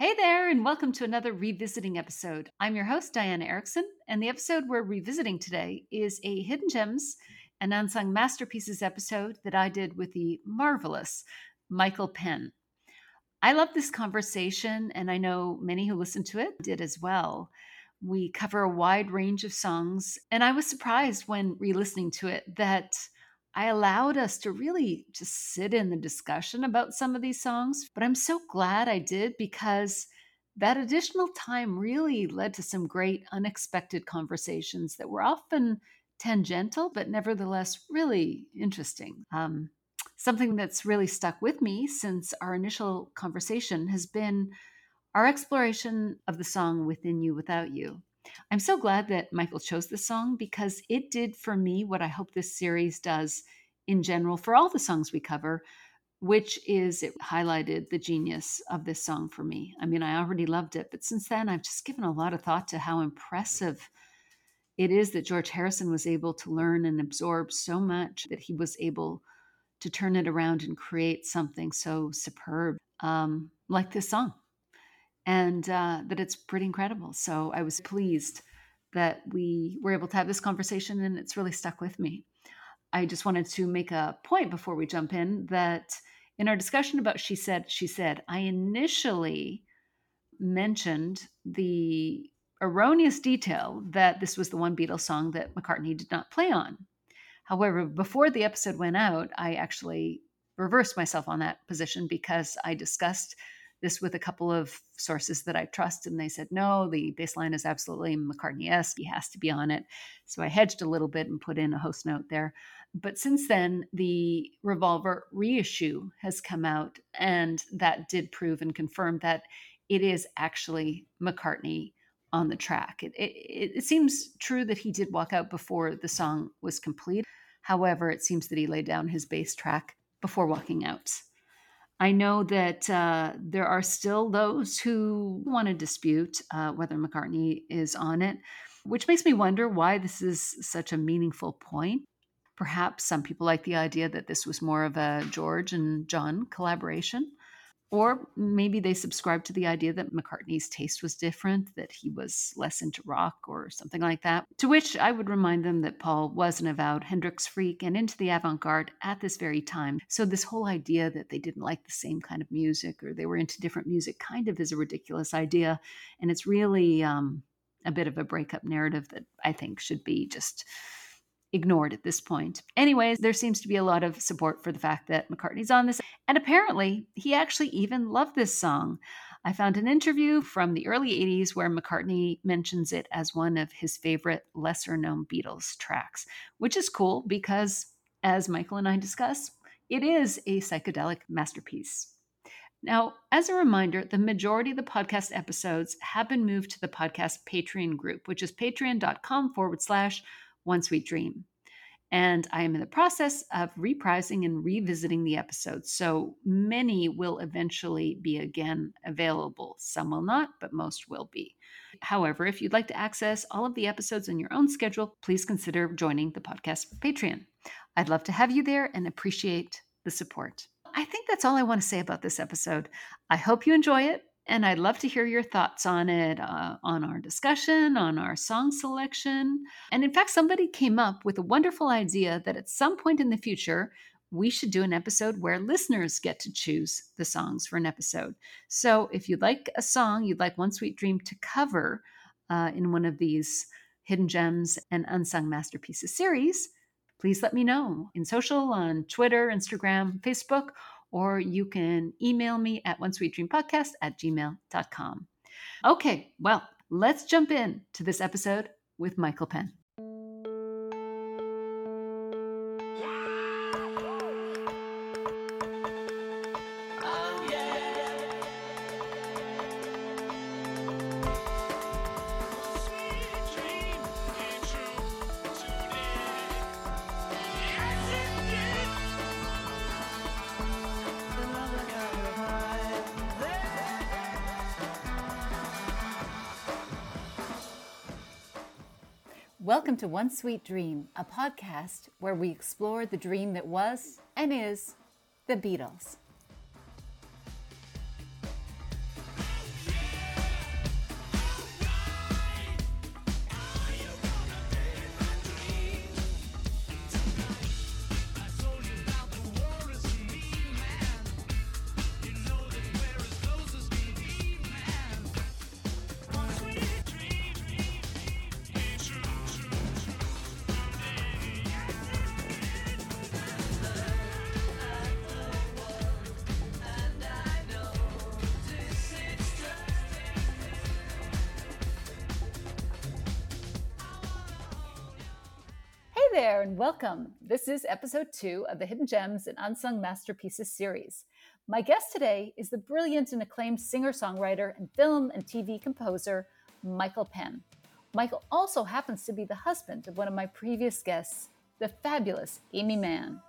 Hey there, and welcome to another revisiting episode. I'm your host, Diana Erickson, and the episode we're revisiting today is a Hidden Gems and Unsung Masterpieces episode that I did with the marvelous Michael Penn. I love this conversation, and I know many who listened to it did as well. We cover a wide range of songs, and I was surprised when re listening to it that I allowed us to really just sit in the discussion about some of these songs. But I'm so glad I did because that additional time really led to some great unexpected conversations that were often tangential, but nevertheless really interesting. Um, something that's really stuck with me since our initial conversation has been our exploration of the song Within You Without You. I'm so glad that Michael chose this song because it did for me what I hope this series does in general for all the songs we cover, which is it highlighted the genius of this song for me. I mean, I already loved it, but since then I've just given a lot of thought to how impressive it is that George Harrison was able to learn and absorb so much that he was able to turn it around and create something so superb um, like this song and uh, that it's pretty incredible. So I was pleased that we were able to have this conversation, and it's really stuck with me. I just wanted to make a point before we jump in that in our discussion about She Said, She Said, I initially mentioned the erroneous detail that this was the one Beatles song that McCartney did not play on. However, before the episode went out, I actually reversed myself on that position because I discussed this with a couple of sources that I trust, and they said, no, the bass line is absolutely McCartney esque. He has to be on it. So I hedged a little bit and put in a host note there. But since then, the Revolver reissue has come out, and that did prove and confirm that it is actually McCartney on the track. It, it, it seems true that he did walk out before the song was complete. However, it seems that he laid down his bass track before walking out. I know that uh, there are still those who want to dispute uh, whether McCartney is on it, which makes me wonder why this is such a meaningful point. Perhaps some people like the idea that this was more of a George and John collaboration. Or maybe they subscribe to the idea that McCartney's taste was different, that he was less into rock or something like that. To which I would remind them that Paul was an avowed Hendrix freak and into the avant garde at this very time. So, this whole idea that they didn't like the same kind of music or they were into different music kind of is a ridiculous idea. And it's really um, a bit of a breakup narrative that I think should be just ignored at this point. Anyways, there seems to be a lot of support for the fact that McCartney's on this, and apparently he actually even loved this song. I found an interview from the early 80s where McCartney mentions it as one of his favorite lesser known Beatles tracks, which is cool because, as Michael and I discuss, it is a psychedelic masterpiece. Now, as a reminder, the majority of the podcast episodes have been moved to the podcast Patreon group, which is patreon.com forward slash One Sweet Dream. And I am in the process of reprising and revisiting the episodes. So many will eventually be again available. Some will not, but most will be. However, if you'd like to access all of the episodes on your own schedule, please consider joining the podcast Patreon. I'd love to have you there and appreciate the support. I think that's all I want to say about this episode. I hope you enjoy it and I'd love to hear your thoughts on it, uh, on our discussion, on our song selection. And in fact, somebody came up with a wonderful idea that at some point in the future, we should do an episode where listeners get to choose the songs for an episode. So if you'd like a song you'd like One Sweet Dream to cover uh, in one of these Hidden Gems and Unsung Masterpieces series, please let me know in social, on Twitter, Instagram, Facebook, or you can email me at one sweet dream podcast at gmail.com. Okay, well, let's jump in to this episode with Michael Penn. Welcome to One Sweet Dream, a podcast where we explore the dream that was and is the Beatles. Welcome. This is episode two of the Hidden Gems and Unsung Masterpieces series. My guest today is the brilliant and acclaimed singer songwriter and film and TV composer, Michael Penn. Michael also happens to be the husband of one of my previous guests, the fabulous Aimee Mann.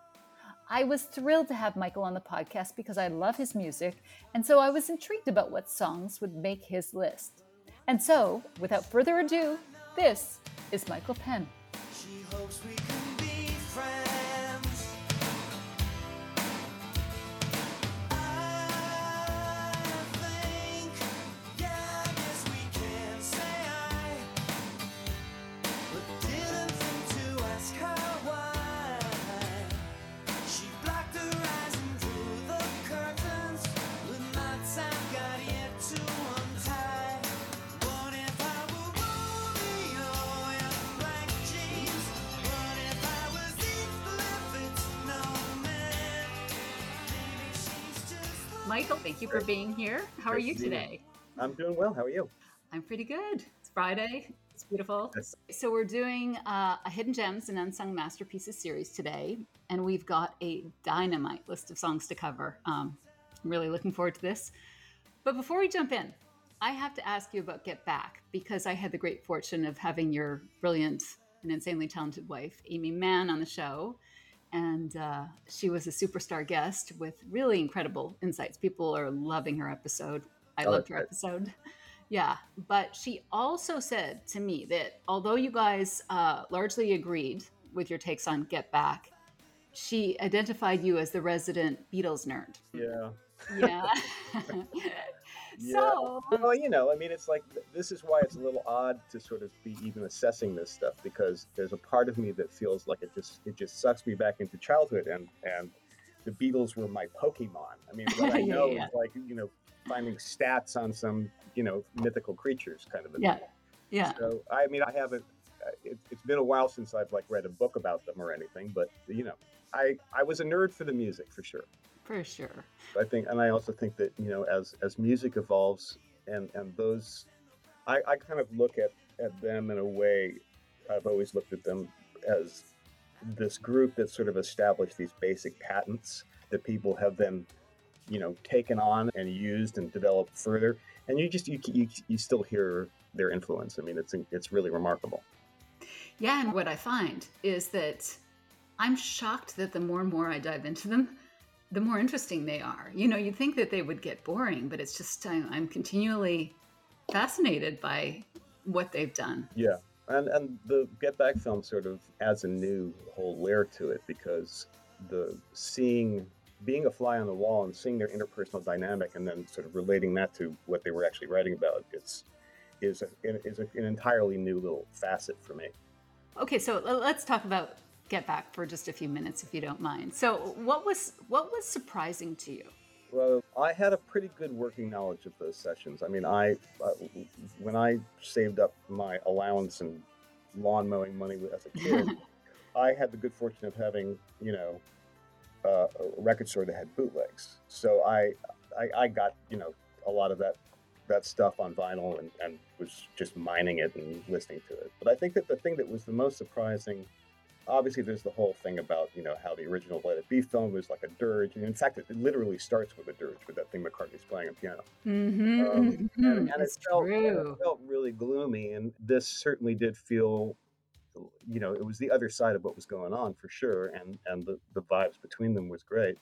I was thrilled to have Michael on the podcast because I love his music, and so I was intrigued about what songs would make his list. And so, without further ado, this is Michael Penn. Michael, thank you for being here. How are you today? I'm doing well. How are you? I'm pretty good. It's Friday. It's beautiful. So, we're doing uh, a Hidden Gems and Unsung Masterpieces series today, and we've got a dynamite list of songs to cover. Um, I'm really looking forward to this. But before we jump in, I have to ask you about Get Back because I had the great fortune of having your brilliant and insanely talented wife, Aimee Mann, on the show and uh, she was a superstar guest with really incredible insights. People are loving her episode. I oh, loved her episode. Yeah, but she also said to me that although you guys uh, largely agreed with your takes on Get Back, she identified you as the resident Beatles nerd. Yeah. Yeah. Yeah. So, well, you know, I mean, it's like this is why it's a little odd to sort of be even assessing this stuff because there's a part of me that feels like it just it just sucks me back into childhood and and the Beatles were my Pokemon. I mean, what I know yeah. is like you know finding stats on some you know mythical creatures kind of a yeah thing. yeah. So I mean, I haven't. Uh, it, it's been a while since I've like read a book about them or anything, but you know, I I was a nerd for the music for sure for sure. I think, and I also think that you know, as as music evolves, and and those, I, I kind of look at at them in a way. I've always looked at them as this group that sort of established these basic patents that people have then, you know, taken on and used and developed further. And you just you you, you still hear their influence. I mean, it's it's really remarkable. Yeah, and what I find is that I'm shocked that the more and more I dive into them, the more interesting they are. You know, you'd think that they would get boring, but it's just I'm, I'm continually fascinated by what they've done. Yeah, and and the Get Back film sort of adds a new whole layer to it because the seeing being a fly on the wall and seeing their interpersonal dynamic and then sort of relating that to what they were actually writing about it's is a, is a, an entirely new little facet for me. Okay, so uh, let's talk about get back for just a few minutes if you don't mind. So, what was what was surprising to you? Well, I had a pretty good working knowledge of those sessions. I mean, I uh, when I saved up my allowance and lawn mowing money as a kid, I had the good fortune of having you know uh, a record store that had bootlegs. So I, I I got you know a lot of that that stuff on vinyl and, and was just mining it and listening to it. But I think that the thing that was the most surprising obviously there's the whole thing about you know how the original Let It Be film was like a dirge, and in fact, it, literally starts with a dirge with that thing McCartney's playing on piano. Mm-hmm, um, mm-hmm. And, and it, felt, it felt really gloomy, and this certainly did feel, you know, it was the other side of what was going on for sure, and and the the vibes between them was great.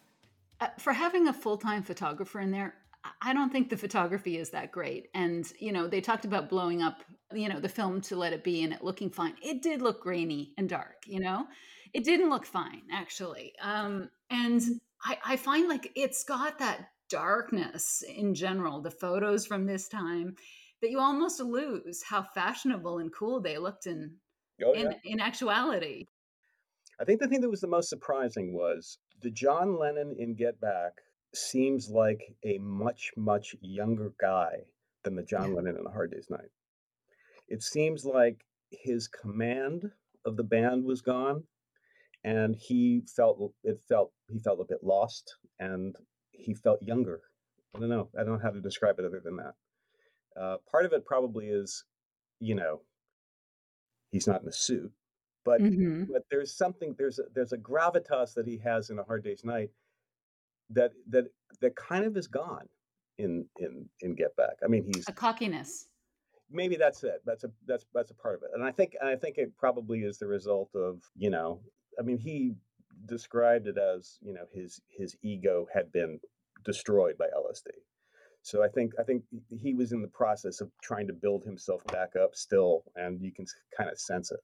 Uh, for having a full time photographer in there, I don't think the photography is that great. And, you know, they talked about blowing up, you know, the film to let it be and it looking fine. It did look grainy and dark, you know? It didn't look fine, actually. Um, and I, I find like it's got that darkness in general, the photos from this time, that you almost lose how fashionable and cool they looked in oh, yeah. in, in actuality. I think the thing that was the most surprising was the John Lennon in Get Back seems like a much, much younger guy than the John Lennon in A Hard Day's Night. It seems like his command of the band was gone and he felt it felt he felt a bit lost and he felt younger. I don't know. I don't know how to describe it other than that. Uh, part of it probably is you know he's not in a suit but hmm but there's something there's a, there's a gravitas that he has in a hard day's night that that that kind of is gone in in in Get Back. I mean, he's A cockiness. maybe that's it. That's a that's that's a part of it. And I think and I think it probably is the result of you know. I mean, he described it as you know his his ego had been destroyed by LSD. So I think I think he was in the process of trying to build himself back up still, and you can kind of sense it.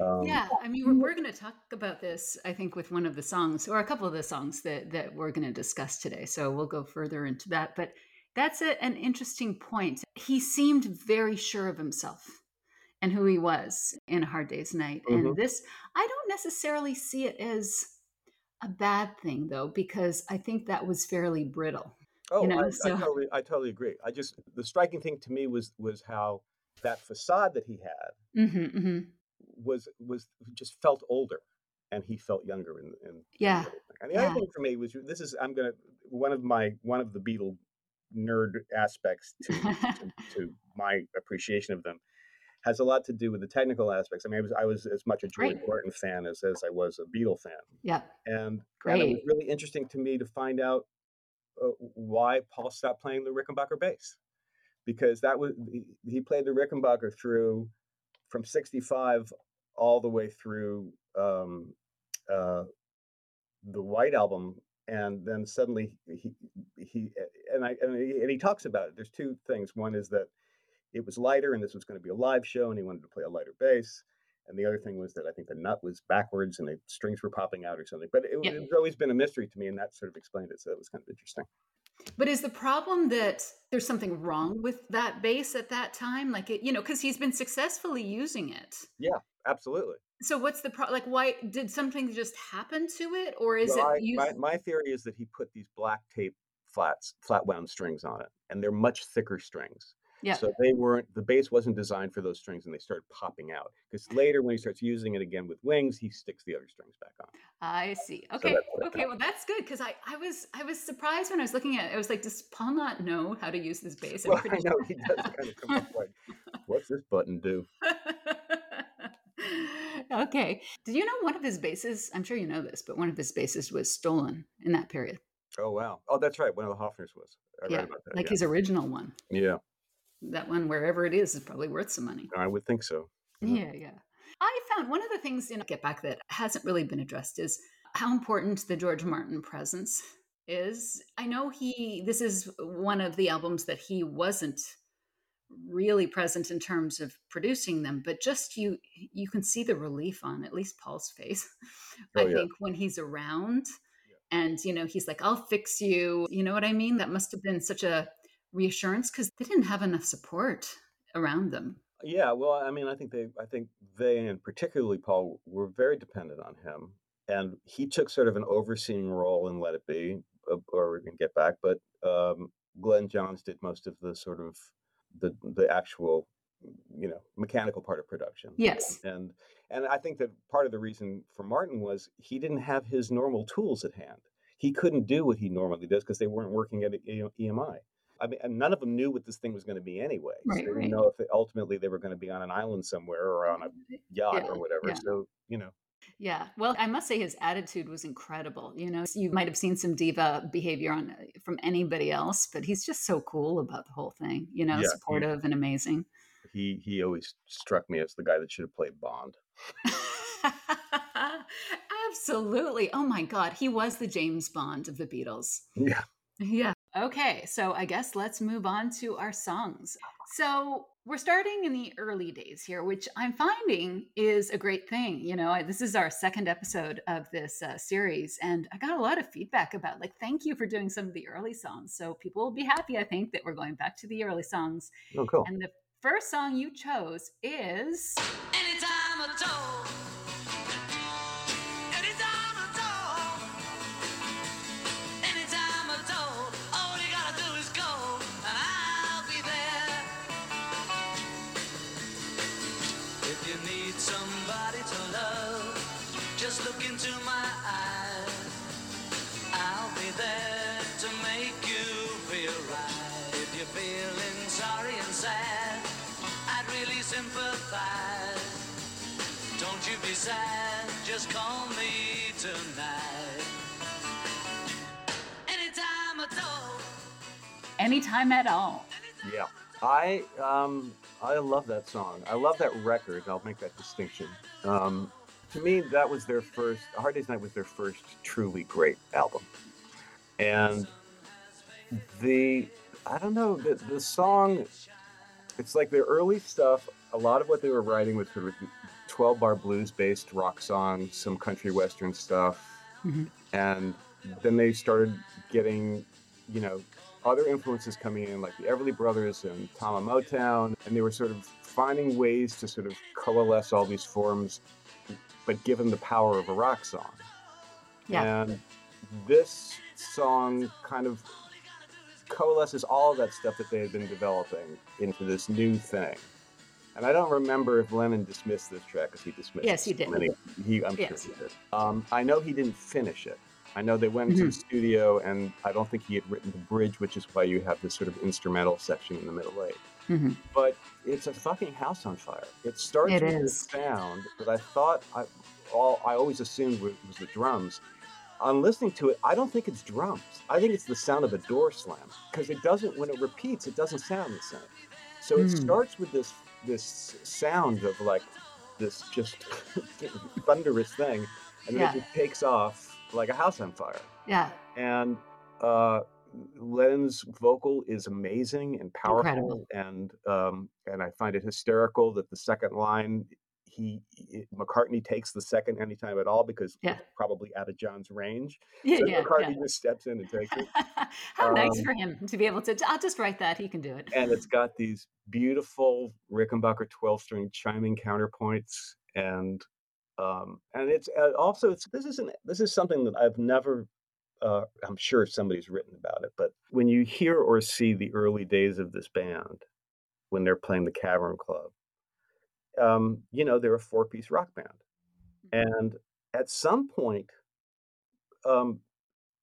Um, Yeah, I mean, we're, we're going to talk about this, I think, with one of the songs or a couple of the songs that that we're going to discuss today. So we'll go further into that. But that's a, an interesting point. He seemed very sure of himself and who he was in A Hard Day's Night. Mhm. And this, I don't necessarily see it as a bad thing, though, because I think that was fairly brittle. Oh, know, I, I so- totally, I totally agree. I just the striking thing to me was was how that facade that he had hmm hmm was was just felt older, and he felt younger in. in in Yeah, the other thing. And the yeah. other thing for me was this is I'm gonna one of my one of the Beatle nerd aspects to to, to my appreciation of them has a lot to do with the technical aspects. I mean, I was I was as much a George Great. Martin fan as as I was a Beatle fan, yeah, and and it was really interesting to me to find out uh, why Paul stopped playing the Rickenbacker bass because that was he played the Rickenbacker through from 65 all the way through um, uh, the White album and then suddenly he he and I and he, and he talks about it there's two things one is that it was lighter and this was going to be a live show and he wanted to play a lighter bass and the other thing was that I think the nut was backwards and the strings were popping out or something. But it, Yeah. it's always been a mystery to me, and that sort of explained it. So that was kind of interesting. But is the problem that there's something wrong with that bass at that time? Like, it, you know, because he's been successfully using it. Yeah, absolutely. So what's the problem? Like, why did something just happen to it, or is Well, I- it? My, my theory is that he put these black tape flats, flat wound strings on it, and they're much thicker strings. Yeah. So they weren't the bass wasn't designed for those strings, and they started popping out. Because later, when he starts using it again with wings, he sticks the other strings back on. I see. Okay. what okay. Well, that's good because I, I was, I was surprised when I was looking at it. I was like, does Paul not know how to use this bass? Well, I know he does kind of come up like, "What's this button do?" okay. Did you know one of his basses? I'm sure you know this, but one of his basses was stolen in that period. Oh wow! Oh, that's right. One of the Hofners was. I Yeah, read about that. Like yeah. his original one. yeah, That one, wherever it is, is probably worth some money. I would think so. Yeah, yeah. I found one of the things in Get Back that hasn't really been addressed is how important the George Martin presence is. I know he, this is one of the albums that he wasn't really present in terms of producing them, but just you, you can see the relief on at least Paul's face. I Oh, yeah. think when he's around and, you know, he's like, I'll fix you. You know what I mean? That must have been such a reassurance because they didn't have enough support around them. Yeah, well, I mean, I think they, I think they, and particularly Paul, were very dependent on him, and he took sort of an overseeing role in Let It Be, uh, or in Get Back. But um, Glyn Johns did most of the sort of the the actual, you know, mechanical part of production. Yes. and and I think that part of the reason for Martin was he didn't have his normal tools at hand. He couldn't do what he normally does because they weren't working at EMI. I mean, none of them knew what this thing was going to be anyway. So they didn't right. know if ultimately they were going to be on an island somewhere or on a yacht Yeah, or whatever. yeah. So you know, Yeah. Well, I must say his attitude was incredible. You know, you might have seen some diva behavior on uh, from anybody else, but he's just so cool about the whole thing. You know, Yeah, he- supportive and amazing. he he always struck me as the guy that should have played Bond. Absolutely. Oh my God. He was the James Bond of the Beatles. Yeah. Yeah. Okay. So I guess let's move on to our songs. So we're starting in the early days here, which I'm finding is a great thing. You know, I, this is our second episode of this uh, series, and I got a lot of feedback about like, thank you for doing some of the early songs. So people will be happy, I think, that we're going back to the early songs. Oh, cool. And the first song you chose is Anytime at all. Sad, just call me tonight. Anytime at all. Anytime at all. Yeah, I um I love that song. I love that record. I'll make that distinction. Um, to me, that was their first. Hard Day's Night was their first truly great album, and the I don't know the the song. It's like their early stuff. A lot of what they were writing was sort of twelve bar blues based rock songs, some country western stuff, Mhm. and then they started getting, you know, other influences coming in, like the Everly Brothers and Tamla Motown, and they were sort of finding ways to sort of coalesce all these forms, but give them the power of a rock song. Yeah. And this song kind of coalesces all of that stuff that they had been developing into this new thing. And I don't remember if Lennon dismissed this track because he dismissed it. Yes, he did. many- He, I'm Yes. sure he did. Um, I know he didn't finish it. I know they went into the Mm-hmm. studio, and I don't think he had written the bridge, which is why you have this sort of instrumental section in the middle eight. Mhm. But it's a fucking house on fire. It starts It with is. this sound that I thought I, all I always assumed was, was the drums. On listening to it, I don't think it's drums. I think it's the sound of a door slam because it doesn't. When it repeats, it doesn't sound the same. So it Mm. starts with this this sound of like this just thunderous thing, and then Yeah. it just takes off like a house on fire Yeah. and uh Lennon's vocal is amazing and powerful Incredible. and um and I find it hysterical that the second line he, he- McCartney takes the second anytime at all because Yeah. it's probably out of John's range. Yeah. So Yeah. McCartney yeah. just steps in and takes it. How nice Um, for him to be able to. I'll just write that. He can do it. And it's got these beautiful Rickenbacker 12 string chiming counterpoints and um and it's uh, also it's this isn't this is something that I've never uh, I'm sure somebody's written about it, but when you hear or see the early days of this band, when they're playing the Cavern Club, um, you know, they're a four piece rock band. And at some point, um,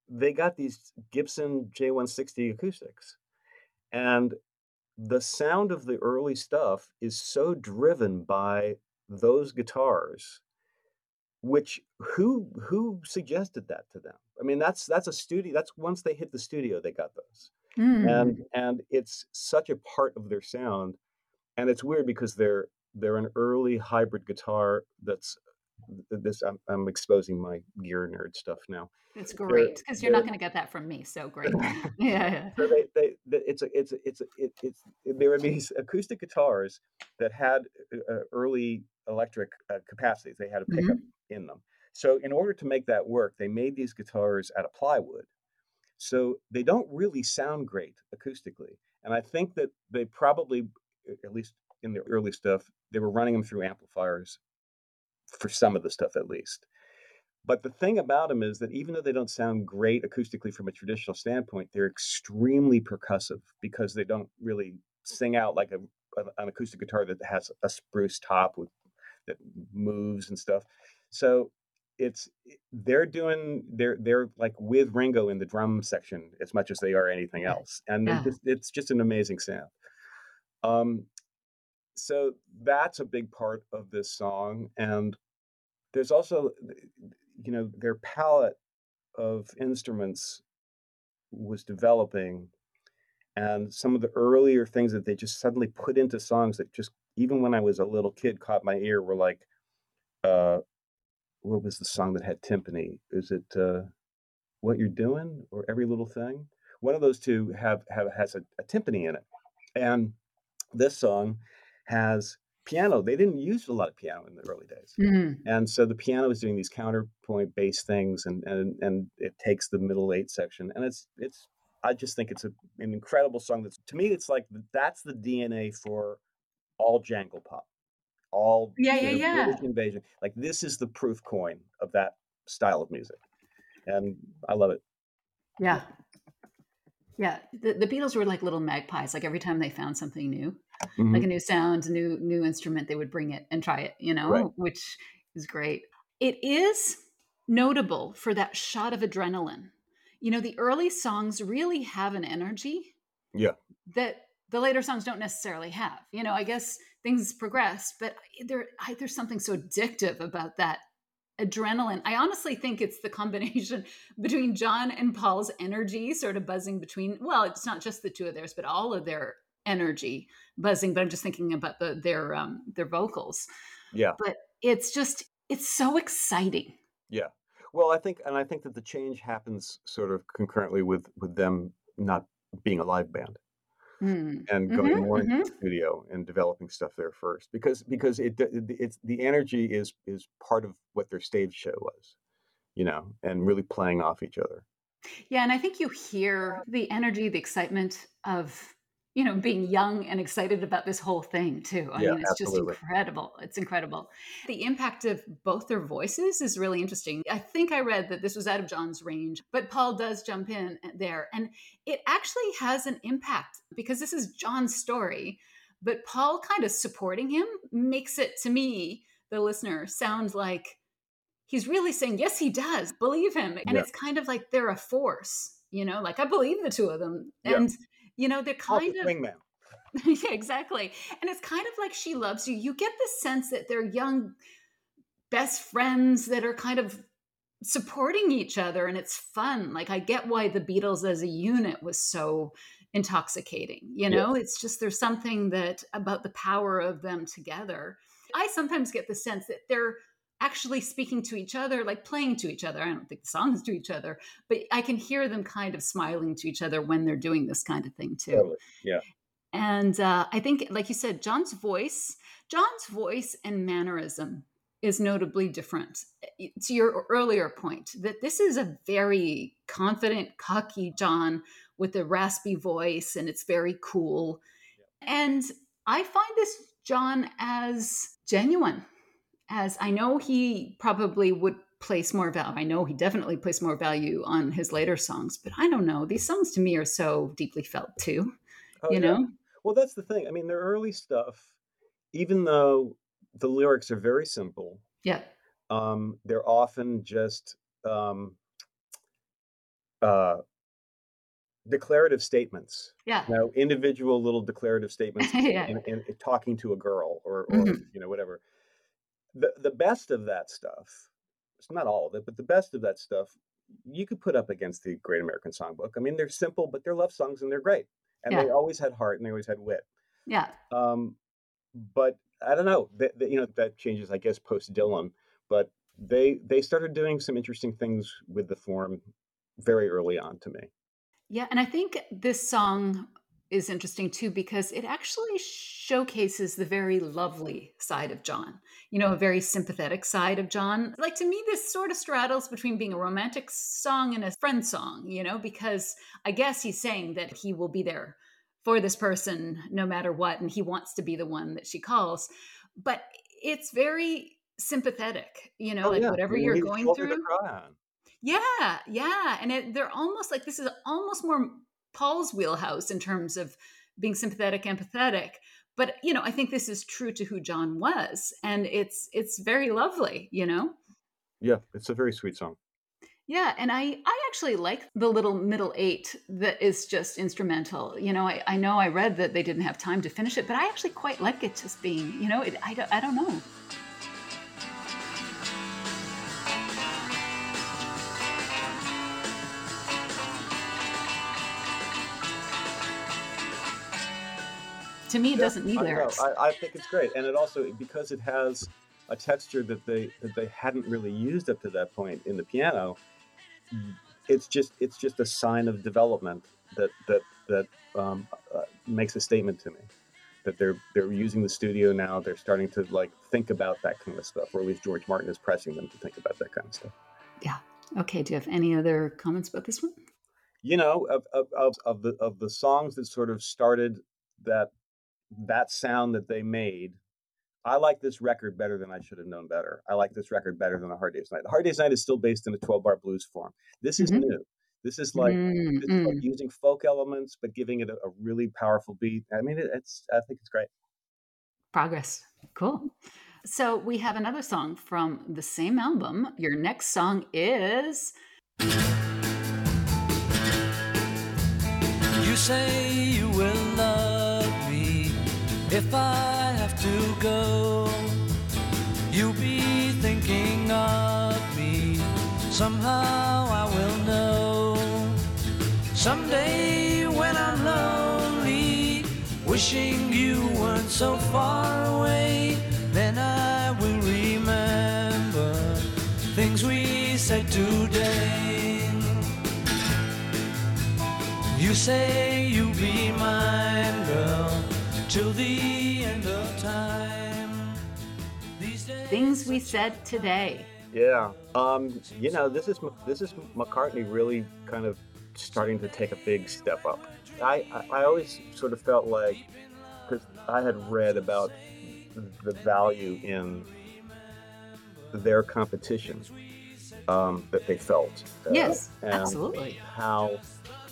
they got these Gibson J160 acoustics. And the sound of the early stuff is so driven by those guitars which who who suggested that to them i mean that's that's a studio that's once they hit the studio they got those Mm. and and it's such a part of their sound and it's weird because they're they're an early hybrid guitar that's this i'm, I'm exposing my gear nerd stuff now It's great because you're not going to get that from me. So great. yeah. so they, they, they it's a it's a, it's a, it, it's there were these acoustic guitars that had uh, uh, early electric uh, capacities they had a pickup in them so in order to make that work they made these guitars out of plywood so they don't really sound great acoustically and i think that they probably at least in the early stuff they were running them through amplifiers for some of the stuff at least but the thing about them is that even though they don't sound great acoustically from a traditional standpoint, they're extremely percussive because they don't really sing out like a, an acoustic guitar that has a spruce top with that moves and stuff. So it's they're doing they're they're like with Ringo in the drum section as much as they are anything else, and Yeah. it just, it's just an amazing sound. Um, so that's a big part of this song, and there's also you know their palette of instruments was developing and some of the earlier things that they just suddenly put into songs that just even when i was a little kid caught my ear were like uh what was the song that had timpani? Is it uh what you're doing or every little thing? One of those two have have has a, a timpani in it and this song has piano they didn't use a lot of piano in the early days Mhm. and so the piano is doing these counterpoint based things and and and it takes the middle eight section and it's it's i just think it's a, an incredible song that's to me it's like that's the dna for all jangle pop all Yeah, yeah, know, yeah. British invasion like this is the proof coin of that style of music and i love it Yeah. Yeah. The, the Beatles were like little magpies. Like every time they found something new, like a mm-hmm. new sound, a new new instrument, they would bring it and try it, you know, Right. which is great. It is notable for that shot of adrenaline. You know, the early songs really have an energy Yeah. that the later songs don't necessarily have. You know, I guess things progress, but eh, there I, there's something so addictive about that adrenaline. I honestly think it's the combination between John and Paul's energy sort of buzzing between well, it's not just the two of theirs, but all of their energy buzzing, but I'm just thinking about the their um their vocals. Yeah. But it's just it's so exciting. Yeah. Well, I think, and I think that the change happens sort of concurrently with with them not being a live band Mm. and going Mhm, more into mhm. the studio and developing stuff there first because because it it's the energy is is part of what their stage show was, you know, and really playing off each other. Yeah, and I think you hear the energy, the excitement of, you know, being young and excited about this whole thing too. I Yeah, mean, it's just incredible. It's incredible. The impact of both their voices is really interesting. I think I read that this was out of John's range, but Paul does jump in uh, there. And it actually has an impact because this is John's story, but Paul kind of supporting him makes it to me, the listener, sound like he's really saying, yes, he does. Believe him. And Yeah. it's kind of like they're a force, you know, like I believe the two of them. Yeah. And, you know, they're kind the of, wingman. yeah, exactly. And it's kind of like she loves you. You get the sense that they're young best friends that are kind of supporting each other and it's fun. Like I get why the Beatles as a unit was so intoxicating. You know, it's just there's something that about the power of them together. I sometimes get the sense that they're actually speaking to each other, like playing to each other. I don't think the songs to each other, but I can hear them kind of smiling to each other when they're doing this kind of thing too. Totally. Yeah. And uh, I think, like you said, John's voice, John's voice and mannerism is notably different. To your earlier point, that this is a very confident, cocky John with a raspy voice, and it's very cool. And I find this John as genuine, as I know he probably would place more value. I know he definitely placed more value on his later songs, but I don't know. These songs to me are so deeply felt too. Oh, you yeah. know? Well, that's the thing. I mean, their early stuff, even though the lyrics are very simple, Yeah. um, they're often just um, uh, declarative statements. Yeah. You know, individual little declarative statements Yeah. in, in, in talking to a girl or, or Mhm. you know whatever. The the best of that stuff, it's not all of it, but the best of that stuff, you could put up against the Great American Songbook. I mean, they're simple, but they're love songs and they're great, and they always had heart and they always had wit. Yeah. Um, but I don't know. That, that- you know that changes, I guess, post Dylan. But they they started doing some interesting things with the form very early on to me. Yeah. And I think this song is interesting too because it actually showcases the very lovely side of John, you know, a very sympathetic side of John. Like to me, this sort of straddles between being a romantic song and a friend song, you know, because I guess he's saying that he will be there for this person no matter what, and he wants to be the one that she calls. But it's very sympathetic, you know, Oh, like yeah. whatever mean, you're going through. Yeah, yeah, and it, they're almost like this is almost more Paul's wheelhouse in terms of being sympathetic, empathetic. But you know, I think this is true to who John was, and it's it's very lovely. You know, Yeah, it's a very sweet song. yeah, and I I actually like the little middle eight that is just instrumental. You know, I, I know I read that they didn't have time to finish it, but I actually quite like it just being. You know, it, I don't I don't know. To me, it Yeah, doesn't need I, lyrics. I, I think it's great, and it also because it has a texture that they that they hadn't really used up to that point in the piano. It's just it's just a sign of development that that that um, uh, makes a statement to me that they're they're using the studio now. They're starting to like think about that kind of stuff, or at least George Martin is pressing them to think about that kind of stuff. Yeah. Okay, do you have any other comments about this one? you know of, of, of, of the of the songs that sort of started that that sound that they made i like this record better than i should have known better i like this record better than a hard day's night the hard day's night is still based in a 12 bar blues form this is Mhm. new this is like Mm, this is like mm. using folk elements but giving it a, a really powerful beat i mean it, it's i think it's great Progress. Cool. So we have another song from the same album. Your next song is You say you will love If I have to go, you'll be thinking of me. Somehow I will know. Someday when I'm lonely, wishing you weren't so far away, then I will remember things we said today. You say you'll be mine, till the end of time. These days Things we said today. Yeah. Um, you know, this is this is McCartney really kind of starting to take a big step up. I I, I always sort of felt like because I had read about the value in their competition um, that they felt. uh, Yes, and absolutely. How,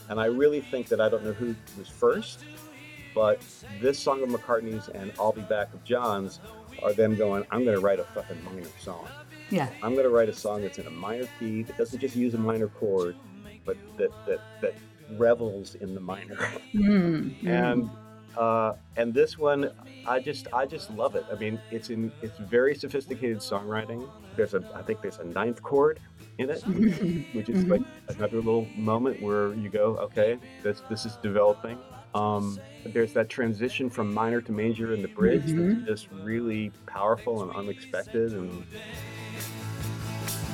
and I really think that I don't know who was first, but this song of McCartney's and "I'll Be Back" of John's are them going. I'm going to write a fucking minor song. Yeah. I'm going to write a song that's in a minor key that doesn't just use a minor chord, but that that that revels in the minor. Mm, mm. and uh, and this one, I just I just love it. I mean, it's in it's very sophisticated songwriting. There's a I think there's a ninth chord in it, which is Mhm. like another little moment where you go, okay, this this is developing. Um, there's that transition from minor to major in the bridge Mhm. that's just really powerful and unexpected and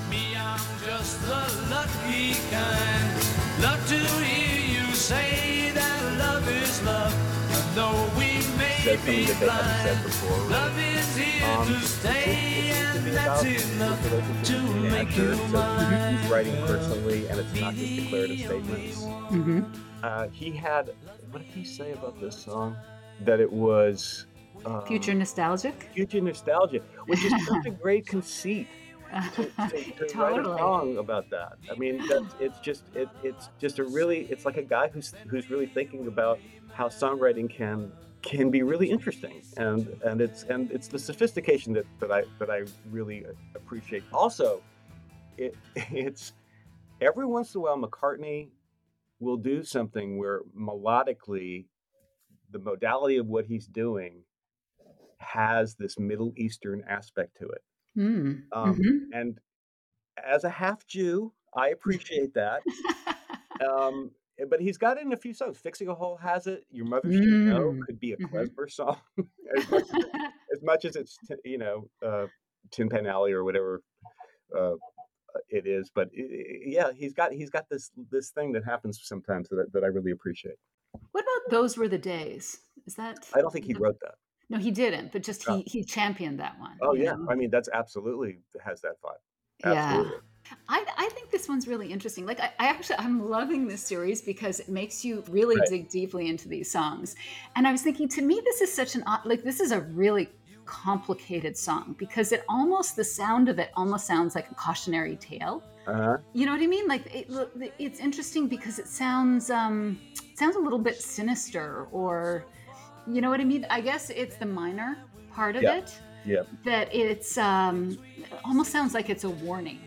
Me, I'm just the lucky kind. Love to hear you say that love is love. And though we may said be something that they haven't said blind, before. love is here Um, to it seems- stay, it seems to and be that's about his enough relationship to make you Asher, so. He's writing personally, and it's not just declarative statements. Mhm. Uh, he had, what did he say about this song? That it was um, Future nostalgic. future nostalgia, which is such a great conceit to, to, to write a totally. song about that. I mean, that's, it's just it, it's just a really it's like a guy who's who's really thinking about how songwriting can can be really interesting and and it's and it's the sophistication that, that I that I really appreciate. Also, it it's every once in a while McCartney will do something where melodically the modality of what he's doing has this Middle Eastern aspect to it. Mm. Um, Mhm. and as a half Jew, I appreciate that. Um, eh, but he's got it in a few songs. Fixing a Hole has it. Your Mother Should Know Mm. could be a Mhm. Klezmer song, as, much as, as much as it's t- you know uh, Tin Pan Alley or whatever uh, it is. But yeah, he's got he's got this this thing that happens sometimes that, I- that I really appreciate. what about those were the days? Is that? I don't think he wrote that. No, he didn't. But just he he championed that one. Oh yeah, know? I mean that's absolutely has that vibe. Yeah. I, I think this one's really interesting. Like, I, I actually, I'm loving this series because it makes you really Right. dig deeply into these songs. And I was thinking, to me, this is such an, like, this is a really complicated song because it almost, the sound of it almost sounds like a cautionary tale. Uh-huh. You know what I mean? Like, it, it's interesting because it sounds, um, sounds a little bit sinister or, you know what I mean? I guess it's the minor part of Yeah. it Yeah. that it's, um, it almost sounds like it's a warning.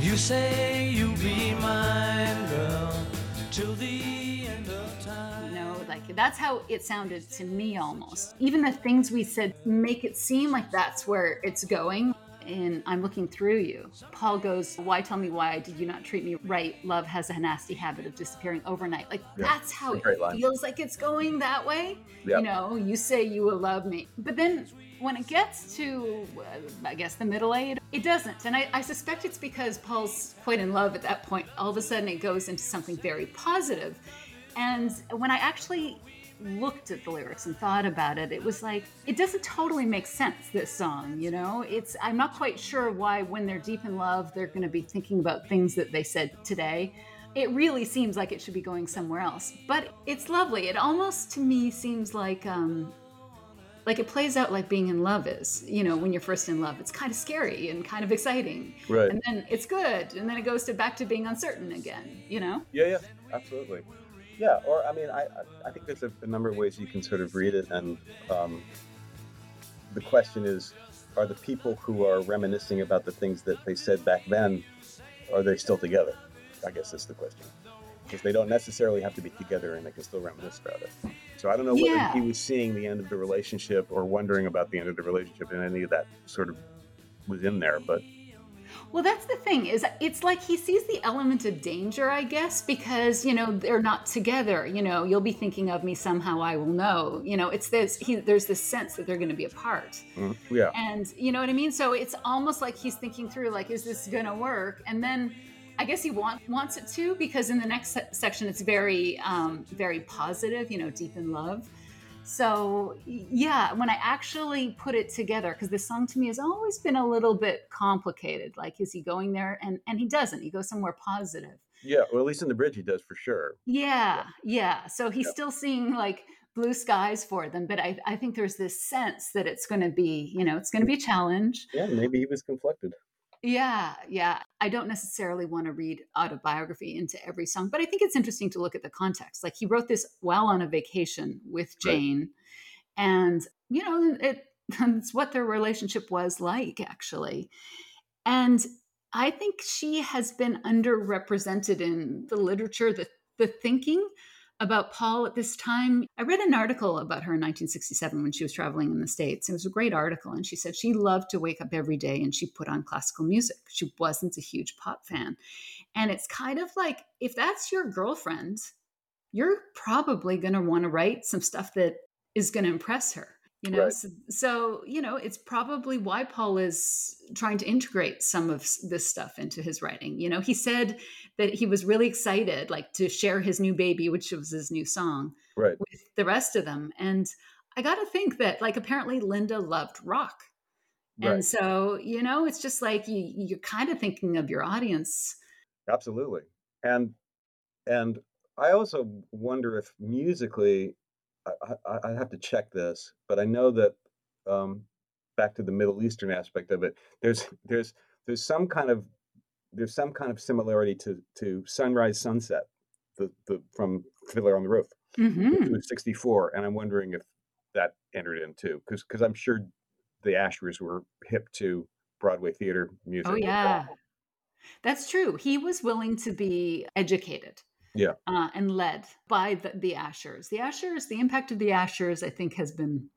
You say you'll be mine, girl, till the like that's how it sounded to me almost. Even the things we said make it seem like that's where it's going. And I'm looking through you. Paul goes, Why tell me why did you not treat me right? Love has a nasty habit of disappearing overnight. Like Yeah, that's how it line. feels like it's going that way. Yeah. You know, you say you will love me. But then when it gets to, uh, I guess, the middle eight, it doesn't. And I, I suspect it's because Paul's quite in love at that point. All of a sudden, it goes into something very positive. And when I actually looked at the lyrics and thought about it, it was like, it doesn't totally make sense, this song, you know? It's, I'm not quite sure why, when they're deep in love, they're going to be thinking about things that they said today. It really seems like it should be going somewhere else. But it's lovely. It almost to me seems like, um, like it plays out like being in love is you know when you're first in love it's kind of scary and kind of exciting Right. and then it's good and then it goes to back to being uncertain again you know Yeah, yeah, absolutely. Yeah, or I mean, I I- think there's a, a number of ways you can sort of read it, and um, the question is, are the people who are reminiscing about the things that they said back then, are they still together? I guess that's the question. because they don't necessarily have to be together and they can still reminisce about it. So I don't know whether Yeah. he was seeing the end of the relationship or wondering about the end of the relationship, and any of that sort of was in there. But Well, that's the thing is it's like he sees the element of danger, I guess, because you know they're not together. You know, you'll be thinking of me somehow. I will know. You know, it's this. He, there's this sense that they're going to be apart, mm, yeah, and you know what I mean. So it's almost like he's thinking through, like, is this going to work? And then I guess he want, wants it to because in the next se- section it's very, um, very positive. You know, deep in love. So yeah, when I actually put it together, because this song to me has always been a little bit complicated. Like, is he going there? And and he doesn't. He goes somewhere positive. yeah. Well, at least in the bridge, he does for sure. Yeah, yeah. So he's Yeah. still seeing like blue skies for them, but I I think there's this sense that it's going to be, you know, it's going to be a challenge. Yeah, maybe he was conflicted. Yeah, yeah. I don't necessarily want to read autobiography into every song, but I think it's interesting to look at the context. Like he wrote this while on a vacation with Right. Jane, and you know, it it's what their relationship was like actually. And I think she has been underrepresented in the literature, the the thinking about Paul at this time. I read an article about her in 1967 when she was traveling in the States. It was a great article. And she said she loved to wake up every day and she put on classical music. She wasn't a huge pop fan. And it's kind of like if that's your girlfriend, you're probably going to want to write some stuff that is going to impress her. You know, Right. so, so, you know, it's probably why Paul is trying to integrate some of this stuff into his writing. You know, he said that he was really excited, like to share his new baby, which was his new song, Right. with the rest of them. And I got to think that, like, apparently Linda loved rock. And so, you know, it's just like you, you're kind of thinking of your audience. Absolutely. And and I also wonder if musically, I, I, I have to check this, but I know that um, back to the Middle Eastern aspect of it, there's there's there's some kind of there's some kind of similarity to to Sunrise Sunset, the the from Fiddler on the Roof, which hmm was '64, and I'm wondering if that entered in too, because because I'm sure the Ashers were hip to Broadway theater music. Oh, yeah. That's true. He was willing to be educated. Yeah. Uh, and led by the, the Ashers. The Ashers, the impact of the Ashers, I think, has been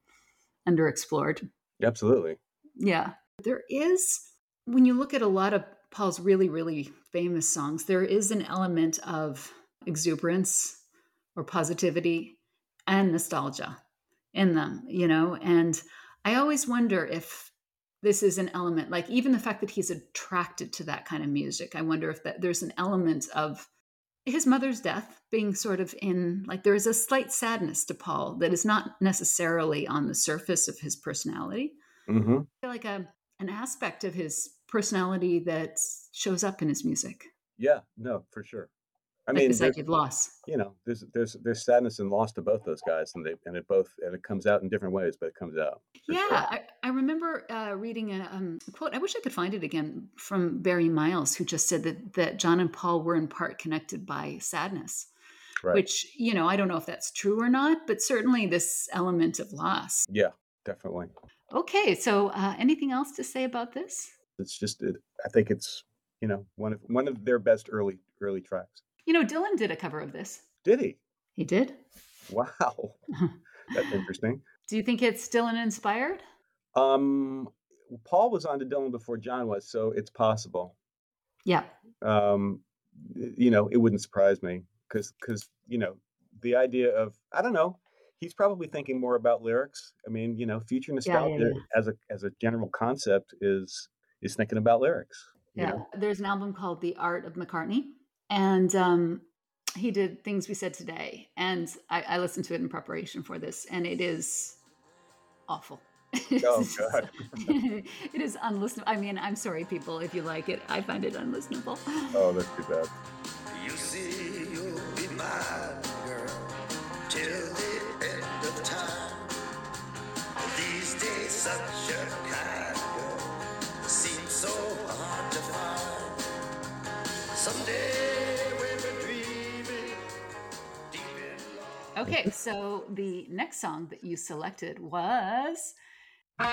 underexplored. Absolutely. Yeah. There is, when you look at a lot of Paul's really, really famous songs, there is an element of exuberance or positivity and nostalgia in them, you know? And I always wonder if this is an element, like even the fact that he's attracted to that kind of music, I wonder if that there's an element of his mother's death being sort of in like there is a slight sadness to Paul that is not necessarily on the surface of his personality hmm feel like a an aspect of his personality that shows up in his music. Yeah. No, for sure. I mean, this there's, idea of loss. you know, there's there's there's sadness and loss to both those guys, and they and it both and it comes out in different ways, but it comes out. Yeah, sure. I, I remember uh, reading a, um, a quote. I wish I could find it again from Barry Miles, who just said that that John and Paul were in part connected by sadness. Right. Which you know, I don't know if that's true or not, but certainly this element of loss. Yeah, definitely. Okay, so uh, anything else to say about this? It's just it, I think it's you know one of one of their best early early tracks. You know, Dylan did a cover of this. Did he? He did. Wow, that's interesting. Do you think it's Dylan inspired? Um, Paul was on to Dylan before John was, so it's possible. Yeah. Um, you know, it wouldn't surprise me because because you know the idea of I don't know. He's probably thinking more about lyrics. I mean, you know, future Yeah, yeah, nostalgia yeah. as a as a general concept is is thinking about lyrics. Yeah. know? There's an album called The Art of McCartney. And um, he did Things We Said Today. And I, I listened to it in preparation for this, and it is awful. Oh God. it is unlistenable. I mean, I'm sorry, people, if you like it. I find it unlistenable. Oh, that's too bad. You see, you'll be mine, girl, till the end of time. These days, such a kind girl seems so hard to find. Someday, Okay, so the next song that you selected was. She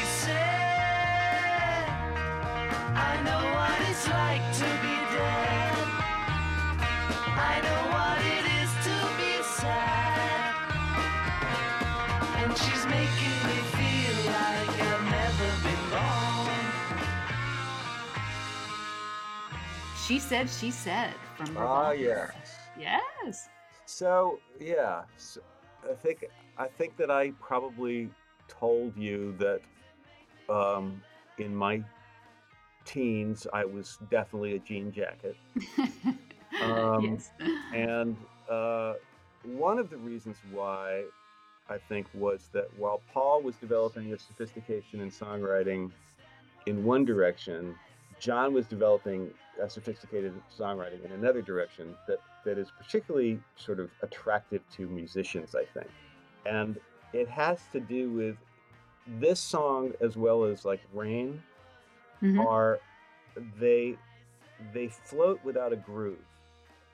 said, I know what it's like to She said, she said from Ah, Revolver. yes. Yes. So yeah, so I think I think that I probably told you that um, in my teens I was definitely a jean jacket, Um, yes. and uh, one of the reasons why I think was that while Paul was developing his sophistication in songwriting in one direction, John was developing a sophisticated songwriting in another direction that, that is particularly sort of attractive to musicians, I think. And it has to do with this song as well as like Rain Mhm. are they they float without a groove.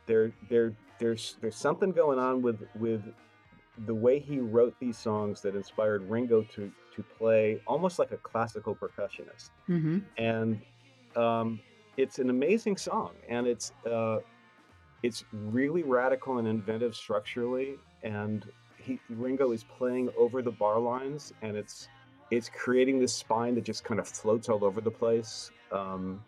There there there's there's something going on with with the way he wrote these songs that inspired Ringo to to play almost like a classical percussionist Mhm. and um, it's an amazing song and it's uh, it's really radical and inventive structurally and he Ringo is playing over the bar lines and it's it's creating this spine that just kind of floats all over the place um,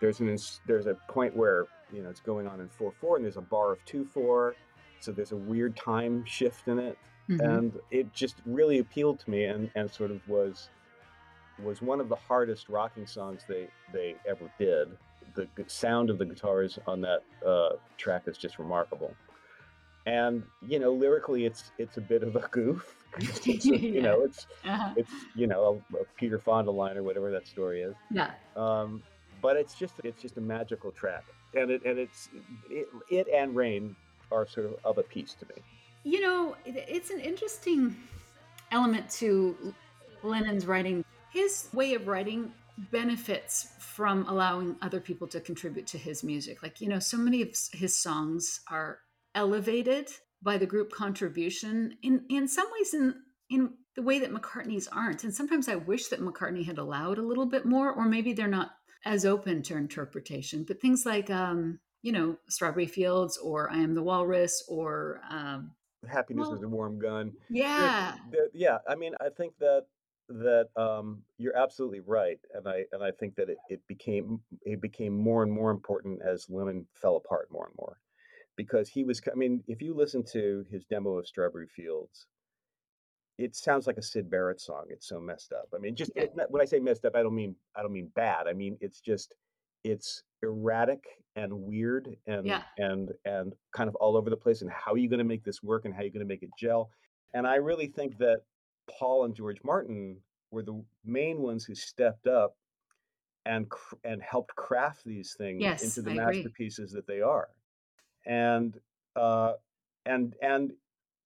there's an there's a point where you know it's going on in 4-4 and there's a bar of 2-4 so there's a weird time shift in it Mhm. and it just really appealed to me and, and sort of was was one of the hardest rocking songs they they ever did the sound of the guitars on that uh, track is just remarkable and you know lyrically it's it's a bit of a goof a- you know it's Uh-huh. it's you know a, a peter fonda line or whatever that story is Yeah. um, but it's just it's just a magical track and it and it's it, it and rain are sort of of a piece to me You know, it- it's an interesting element to Lennon's writing. His way of writing benefits from allowing other people to contribute to his music. Like, you know, so many of his songs are elevated by the group contribution in in some ways in in the way that McCartney's aren't. And sometimes I wish that McCartney had allowed a little bit more or maybe they're not as open to interpretation. But things like um, you know, Strawberry Fields or I Am the Walrus or um happiness Well, is a warm gun yeah. Yeah i mean i think that that um you're absolutely right and i and i think that it, it became it became more and more important as lennon fell apart more and more because he was i mean if you listen to his demo of strawberry fields it sounds like a sid barrett song it's so messed up i mean just it, when i say messed up i don't mean i don't mean bad i mean it's just it's erratic and weird and Yeah. and and kind of all over the place and how are you going to make this work and how are you going to make it gel and i really think that paul and george martin were the main ones who stepped up and cr- and helped craft these things Yes, into the I agree. masterpieces that they are and uh and and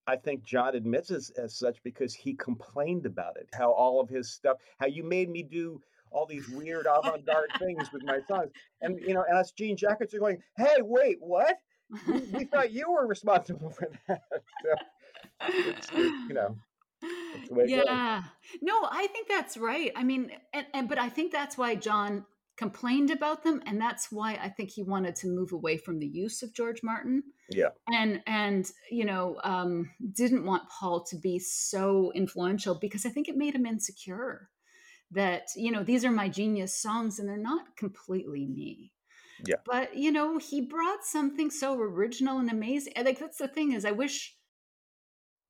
I think John admits as, as such because he complained about it. How all of his stuff, how you made me do all these weird avant-garde things with my songs, and you know, and us jean jackets are going, "Hey, wait, what? We, we thought you were responsible for that." So it's, it, you know, that's the goes. yeah. No, I think that's right. I mean, and, and but I think that's why John complained about them, and that's why I think he wanted to move away from the use of George Martin, yeah, and and you know um, didn't want Paul to be so influential because I think it made him insecure. That you know these are my genius songs, and they're not completely me. Yeah. But you know he brought something so original and amazing. Like that's the thing is, I wish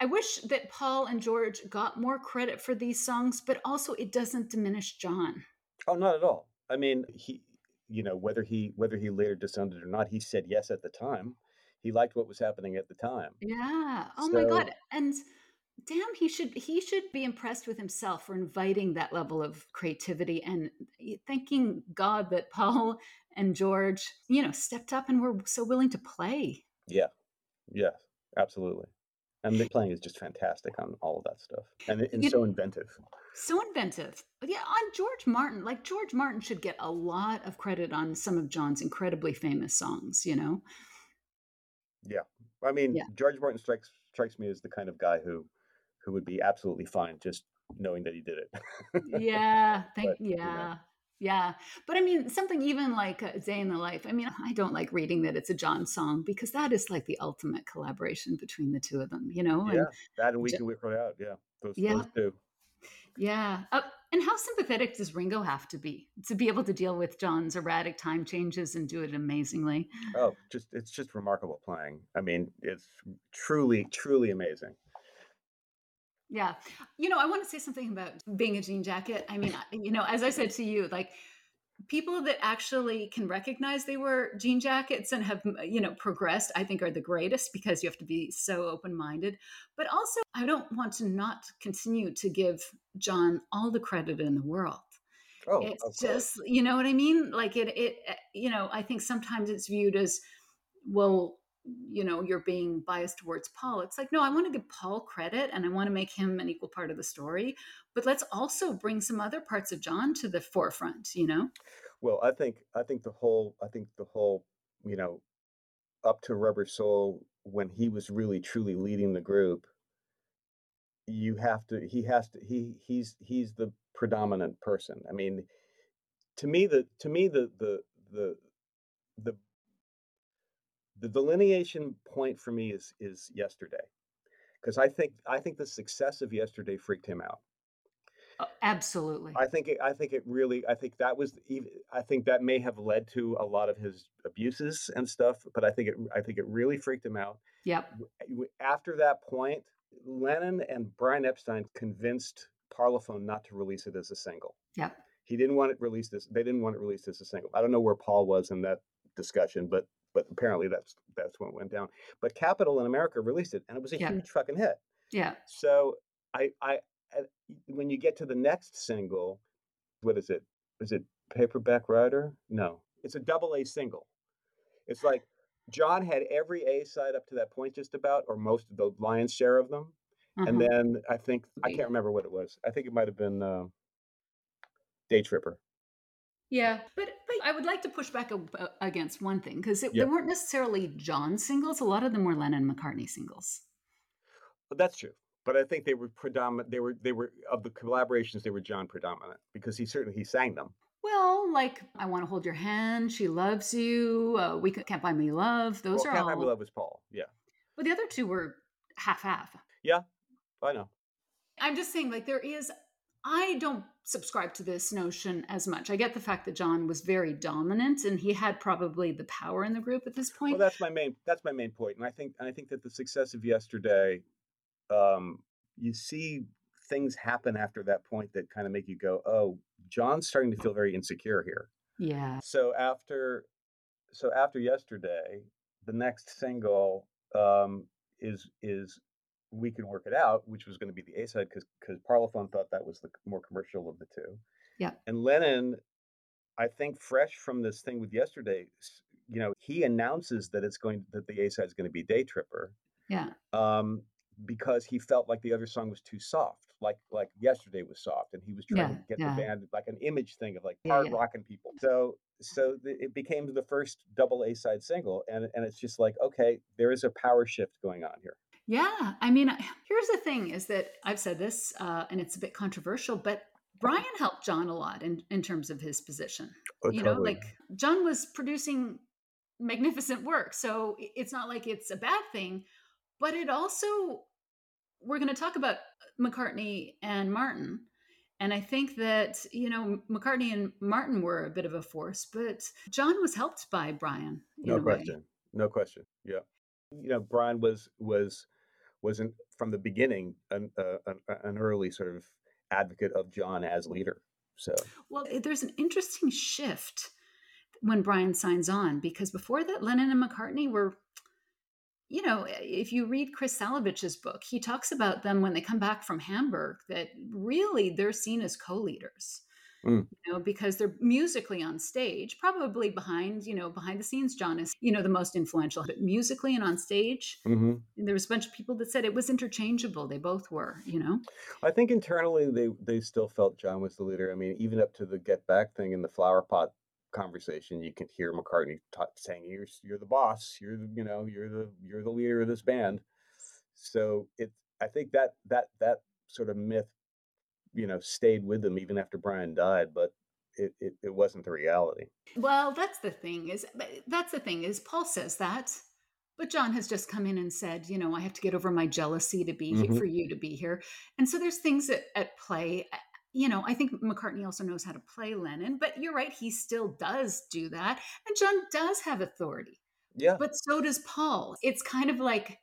I wish that Paul and George got more credit for these songs, but also it doesn't diminish John. Oh, not at all. I mean, he, you know, whether he whether he later disowned it or not, he said yes at the time. He liked what was happening at the time. Yeah. Oh my God. And damn, he should he should be impressed with himself for inviting that level of creativity and thanking God that Paul and George, you know, stepped up and were so willing to play. Yeah, yeah, absolutely. And the playing is just fantastic on all of that stuff, and, and so inventive. So inventive. Yeah, on George Martin, like George Martin should get a lot of credit on some of John's incredibly famous songs, you know? Yeah, I mean, Yeah. George Martin strikes strikes me as the kind of guy who who would be absolutely fine just knowing that he did it. Yeah, thank But, you know. Yeah. But I mean, something even like a Day in the Life. I mean, I don't like reading that it's a John song because that is like the ultimate collaboration between the two of them, you know? Yeah, And that and we can work it out. Yeah, those yeah, those two. yeah. Uh, and how sympathetic does Ringo have to be to be able to deal with John's erratic time changes and do it amazingly? Oh, just it's just remarkable playing. I mean, it's truly, truly amazing. Yeah. You know, I want to say something about being a jean jacket. I mean, you know, as I said to you, like people that actually can recognize they were jean jackets and have, you know, progressed, I think are the greatest because you have to be so open minded. But also, I don't want to not continue to give John all the credit in the world. Oh, It's just, you know what I mean? Like it, it, uh, you know, I think sometimes it's viewed as, well, you know, you're being biased towards Paul. It's like, no, I want to give Paul credit and I want to make him an equal part of the story. But let's also bring some other parts of John to the forefront, you know? Well, I think I think the whole I think the whole you know up to Rubber Soul when he was really truly leading the group. You have to. He has to. He he's he's the predominant person. I mean, to me the to me the the the the the delineation point for me is is yesterday because I think I think the success of yesterday freaked him out. Oh, absolutely. I think it, I think it really I think that was even I think that may have led to a lot of his abuses and stuff, but I think it I think it really freaked him out. Yep. Eh, w- After that point, Lennon and Brian Epstein convinced Parlophone not to release it as a single. Yep. He didn't want it released as they didn't want it released as a single. I don't know where Paul was in that discussion, but but apparently that's that's when it went down. But Capitol in America released it, and it was a Yep. huge fucking hit. Yeah. So I, I, I- when you get to the next single, what is it? Is it Paperback Writer? No, it's a double A single. It's like John had every A side up to that point, just about, or most of the lion's share of them. And Uh-huh. then I think I can't remember what it was. I think it might have been uh, Day Tripper. Yeah, but I would like to push back a, against one thing because they weren't necessarily John singles. A lot of them were Lennon McCartney singles. But that's true. But I think they were predominant. They were they were of the collaborations. They were John predominant because he certainly he sang them. Well, like I want to hold your hand, she loves you, uh, we can't buy me love. Those well, are Can't Buy Me. Love was Paul. Yeah, But the other two were half half. yeah, I know. I'm just saying, like there is. I don't subscribe to this notion as much. I get the fact that John was very dominant and he had probably the power in the group at this point. Well, that's my main that's my main point, and I think and I think that the success of yesterday, um, you see things happen after that point that kind of make you go, oh, John's starting to feel very insecure here. yeah. So after, so after yesterday, the next single um, is is we can work it out, which was going to be the A side because because Parlophone thought that was the more commercial of the two. Yeah. And Lennon, I think, fresh from this thing with yesterday, you know, he announces that it's going that the A side is going to be Day Tripper, Yeah. um, because he felt like the other song was too soft, like like yesterday was soft, and he was trying Yeah. to get Yeah. the band like an image thing of like hard Yeah. rocking people. So so th- it became the first double A side single, and and it's just like okay, there is a power shift going on here. Yeah, I mean, here's the thing: is that I've said this, uh, and it's a bit controversial, but Brian helped John a lot in in terms of his position. Oh, you know, like John was producing magnificent work, so it's not like it's a bad thing, but it also we're going to talk about McCartney and Martin. And I think that, you know, McCartney and Martin were a bit of a force, but John was helped by Brian no a way. question, no question. Yeah, you know, Brian was was wasn't from the beginning an uh, an, early sort of advocate of John as leader. So Well, there's an interesting shift when Brian signs on because before that, Lennon and McCartney were, you know, if you read Chris Salewicz's book, he talks about them when they come back from Hamburg that really they're seen as co leaders. Mm. You know, because they're musically on stage, probably behind, you know, behind the scenes. John is, you know, the most influential, but musically and on stage, hmm there was a bunch of people that said it was interchangeable. They both were, you know. I think internally they they still felt John was the leader. I mean, even up to the Get Back thing in the flower pot conversation, you can hear McCartney ta saying, "You're you're the boss. You're the you know you're the you're the leader of this band." So it, I think that that that sort of myth, you know, stayed with them even after Brian died. But it, it, it wasn't the reality. Well, that's the thing is that's the thing is Paul says that, but John has just come in and said, you know, I have to get over my jealousy to be Mhm. here for you to be here, and so there's things at, at play. You know, I think McCartney also knows how to play Lennon, but you're right, he still does do that, and John does have authority, Yeah. but so does Paul. It's kind of like.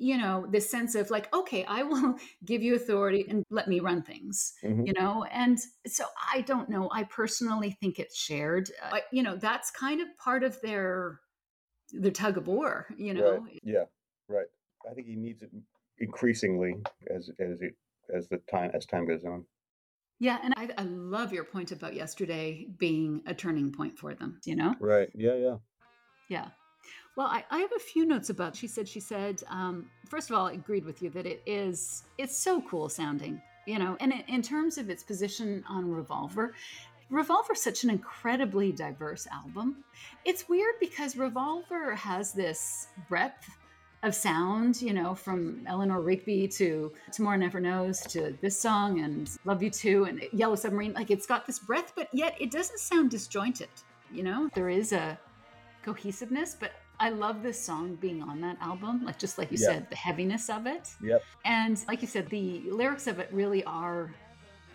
You know, this sense of like, okay, I will give you authority and let me run things Mhm. you know and so i don't know i personally think it's shared uh, you know that's kind of part of their their tug of war you know Right. Yeah. Right. I think he needs it increasingly as as it as the time as time goes on. yeah and I, I love your point about yesterday being a turning point for them you know Right. Yeah. Yeah. yeah well I, I have a few notes about she said she said um, first of all i agreed with you that it is it's so cool sounding you know and in, in terms of its position on revolver revolver's such an incredibly diverse album. It's weird because revolver has this breadth of sound you know from eleanor rigby to tomorrow never knows to this song and love you too and yellow submarine. Like it's got this breadth but yet it doesn't sound disjointed you know? There is a cohesiveness but i love this song being on that album like just like you Yeah. said the heaviness of it Yep. and like you said the lyrics of it really are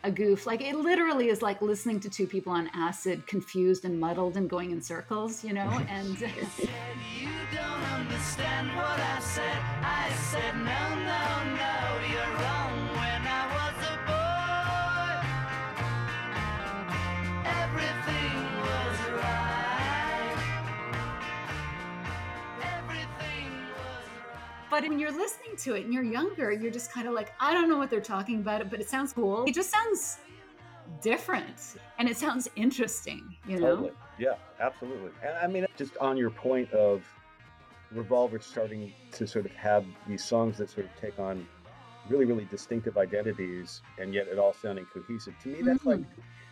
a goof like it literally is like listening to two people on acid confused and muddled and going in circles you know and you don't understand what I said. I said no, no, no, but when you're listening to it and you're younger you're just kind of like i don't know what they're talking about but it sounds cool it just sounds different and it sounds interesting you know Totally. Yeah. Absolutely. And I mean, just on your point of Revolver starting to sort of have these songs that sort of take on really, really distinctive identities, and yet it all sounding cohesive. To me, that's mm. like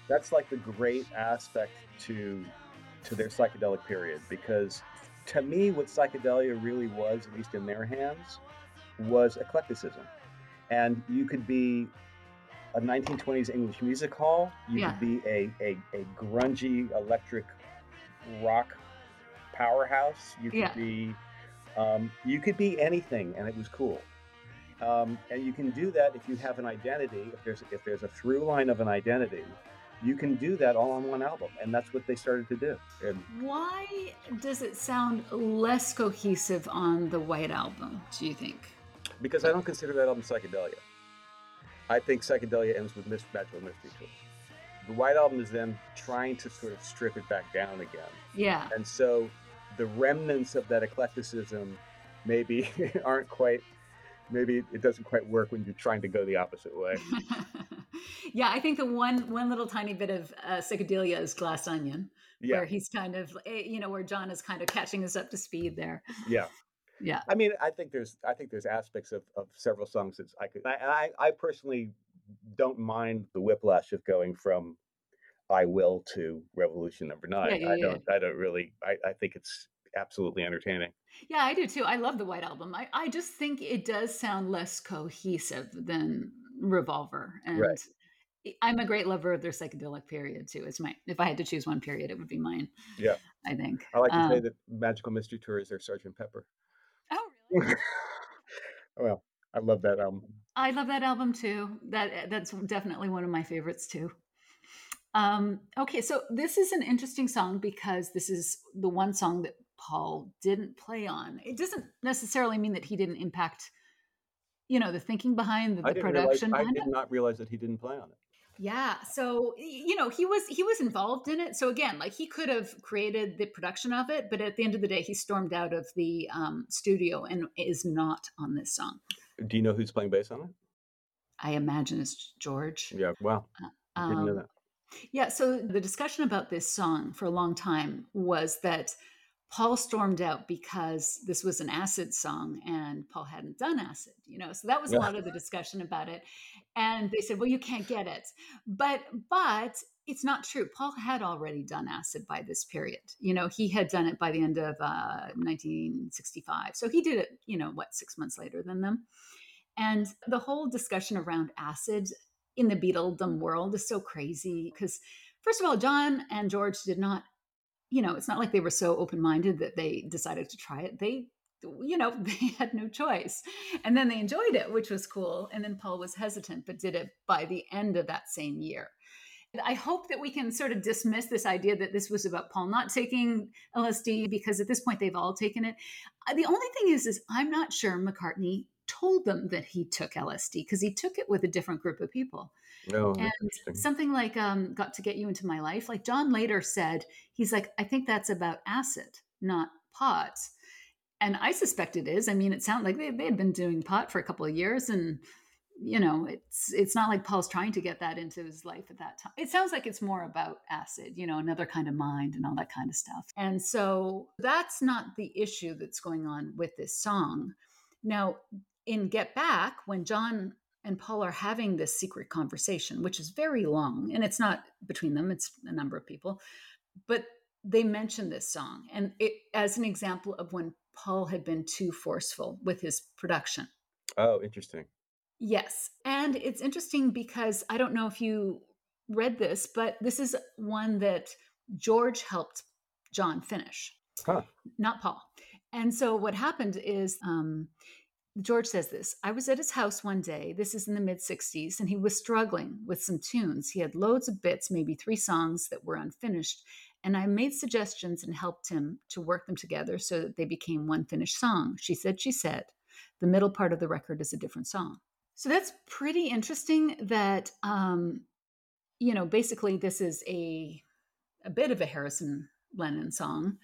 that's like the great aspect to to their psychedelic period because to me what psychedelia really was at least in their hands was eclecticism and you could be a 1920s english music hall you Yeah. could be a, a, a grungy electric rock powerhouse you could Yeah. be um, you could be anything and it was cool um, and you can do that if you have an identity if there's if there's a through line of an identity you can do that all on one album and that's what they started to do. And why does it sound less cohesive on the white album do you think? Because i don't consider that album psychedelia. I think psychedelia ends with magical mystery tour the white album is them trying to sort of strip it back down again. Yeah. And so the remnants of that eclecticism maybe aren't quite maybe it doesn't quite work when you're trying to go the opposite way. Yeah i think the one one little tiny bit of uh, psychedelia is glass onion yeah. where he's kind of eh, you know where john is kind of catching us up to speed there. Yeah. Yeah. I mean, I think there's I think there's aspects of, of several songs that I could I, I I personally don't mind the whiplash of going from I will to Revolution Number Nine. Yeah, yeah, I don't I don't really I, I think it's absolutely entertaining. yeah i do too i love the white album i, I just think it does sound less cohesive than revolver and Right. I'm a great lover of their psychedelic period too it's my if i had to choose one period it would be mine Yeah. i think I like to say Um, that Magical Mystery Tour is their Sergeant Pepper. oh really well, I love that album. I love that album too. That that's definitely one of my favorites too. Um, okay, so this is an interesting song because this is the one song that Paul didn't play on. It doesn't necessarily mean that he didn't impact, you know, the thinking behind the, the realize production I did it. not realize that he didn't play on it. Yeah, so you know, he was he was involved in it. So again, like he could have created the production of it, but at the end of the day, he stormed out of the um, studio and is not on this song. Do you know who's playing bass on it? I imagine it's George. Yeah, wow. I didn't know Um, that. Yeah, so the discussion about this song for a long time was that Paul stormed out because this was an acid song and Paul hadn't done acid, you know. So that was a lot of the discussion about it. And they said, "Well, you can't get it." But but it's not true. Paul had already done acid by this period. You know, he had done it by the end of uh, 1965. So he did it, you know, what, 6 months later than them. And the whole discussion around acid in the Beatledom world is so crazy because first of all, John and George did not, you know, it's not like they were so open minded that they decided to try it. They, you know, they had no choice. And then they enjoyed it, which was cool. And then Paul was hesitant, but did it by the end of that same year. I hope that we can sort of dismiss this idea that this was about Paul not taking LSD because at this point they've all taken it. Uh, the only thing is, is I'm not sure McCartney told them that he took LSD because he took it with a different group of people. No, and something like um, "Got to Get You Into My Life," like John later said, he's like, I think that's about acid, not pot. And I suspect it is. I mean, it sounded like they, they had been doing pot for a couple of years, and you know, it's it's not like Paul's trying to get that into his life at that time. It sounds like it's more about acid, you know, another kind of mind and all that kind of stuff. And so that's not the issue that's going on with this song. Now, in Get Back, when John and Paul are having this secret conversation, which is very long, and it's not between them, it's a number of people, but they mention this song and it as an example of when Paul had been too forceful with his production. Oh, interesting. Yes. And it's interesting because I don't know if you read this, but this is one that George helped John finish, Huh. not Paul. And so what happened is um, George says this I was at his house one day, this is in the mid 60s, and he was struggling with some tunes. He had loads of bits, maybe three songs that were unfinished. And I made suggestions and helped him to work them together so that they became one finished song. She said, She said, the middle part of the record is a different song. So that's pretty interesting that, um, you know, basically this is a, a bit of a Harrison Lennon song.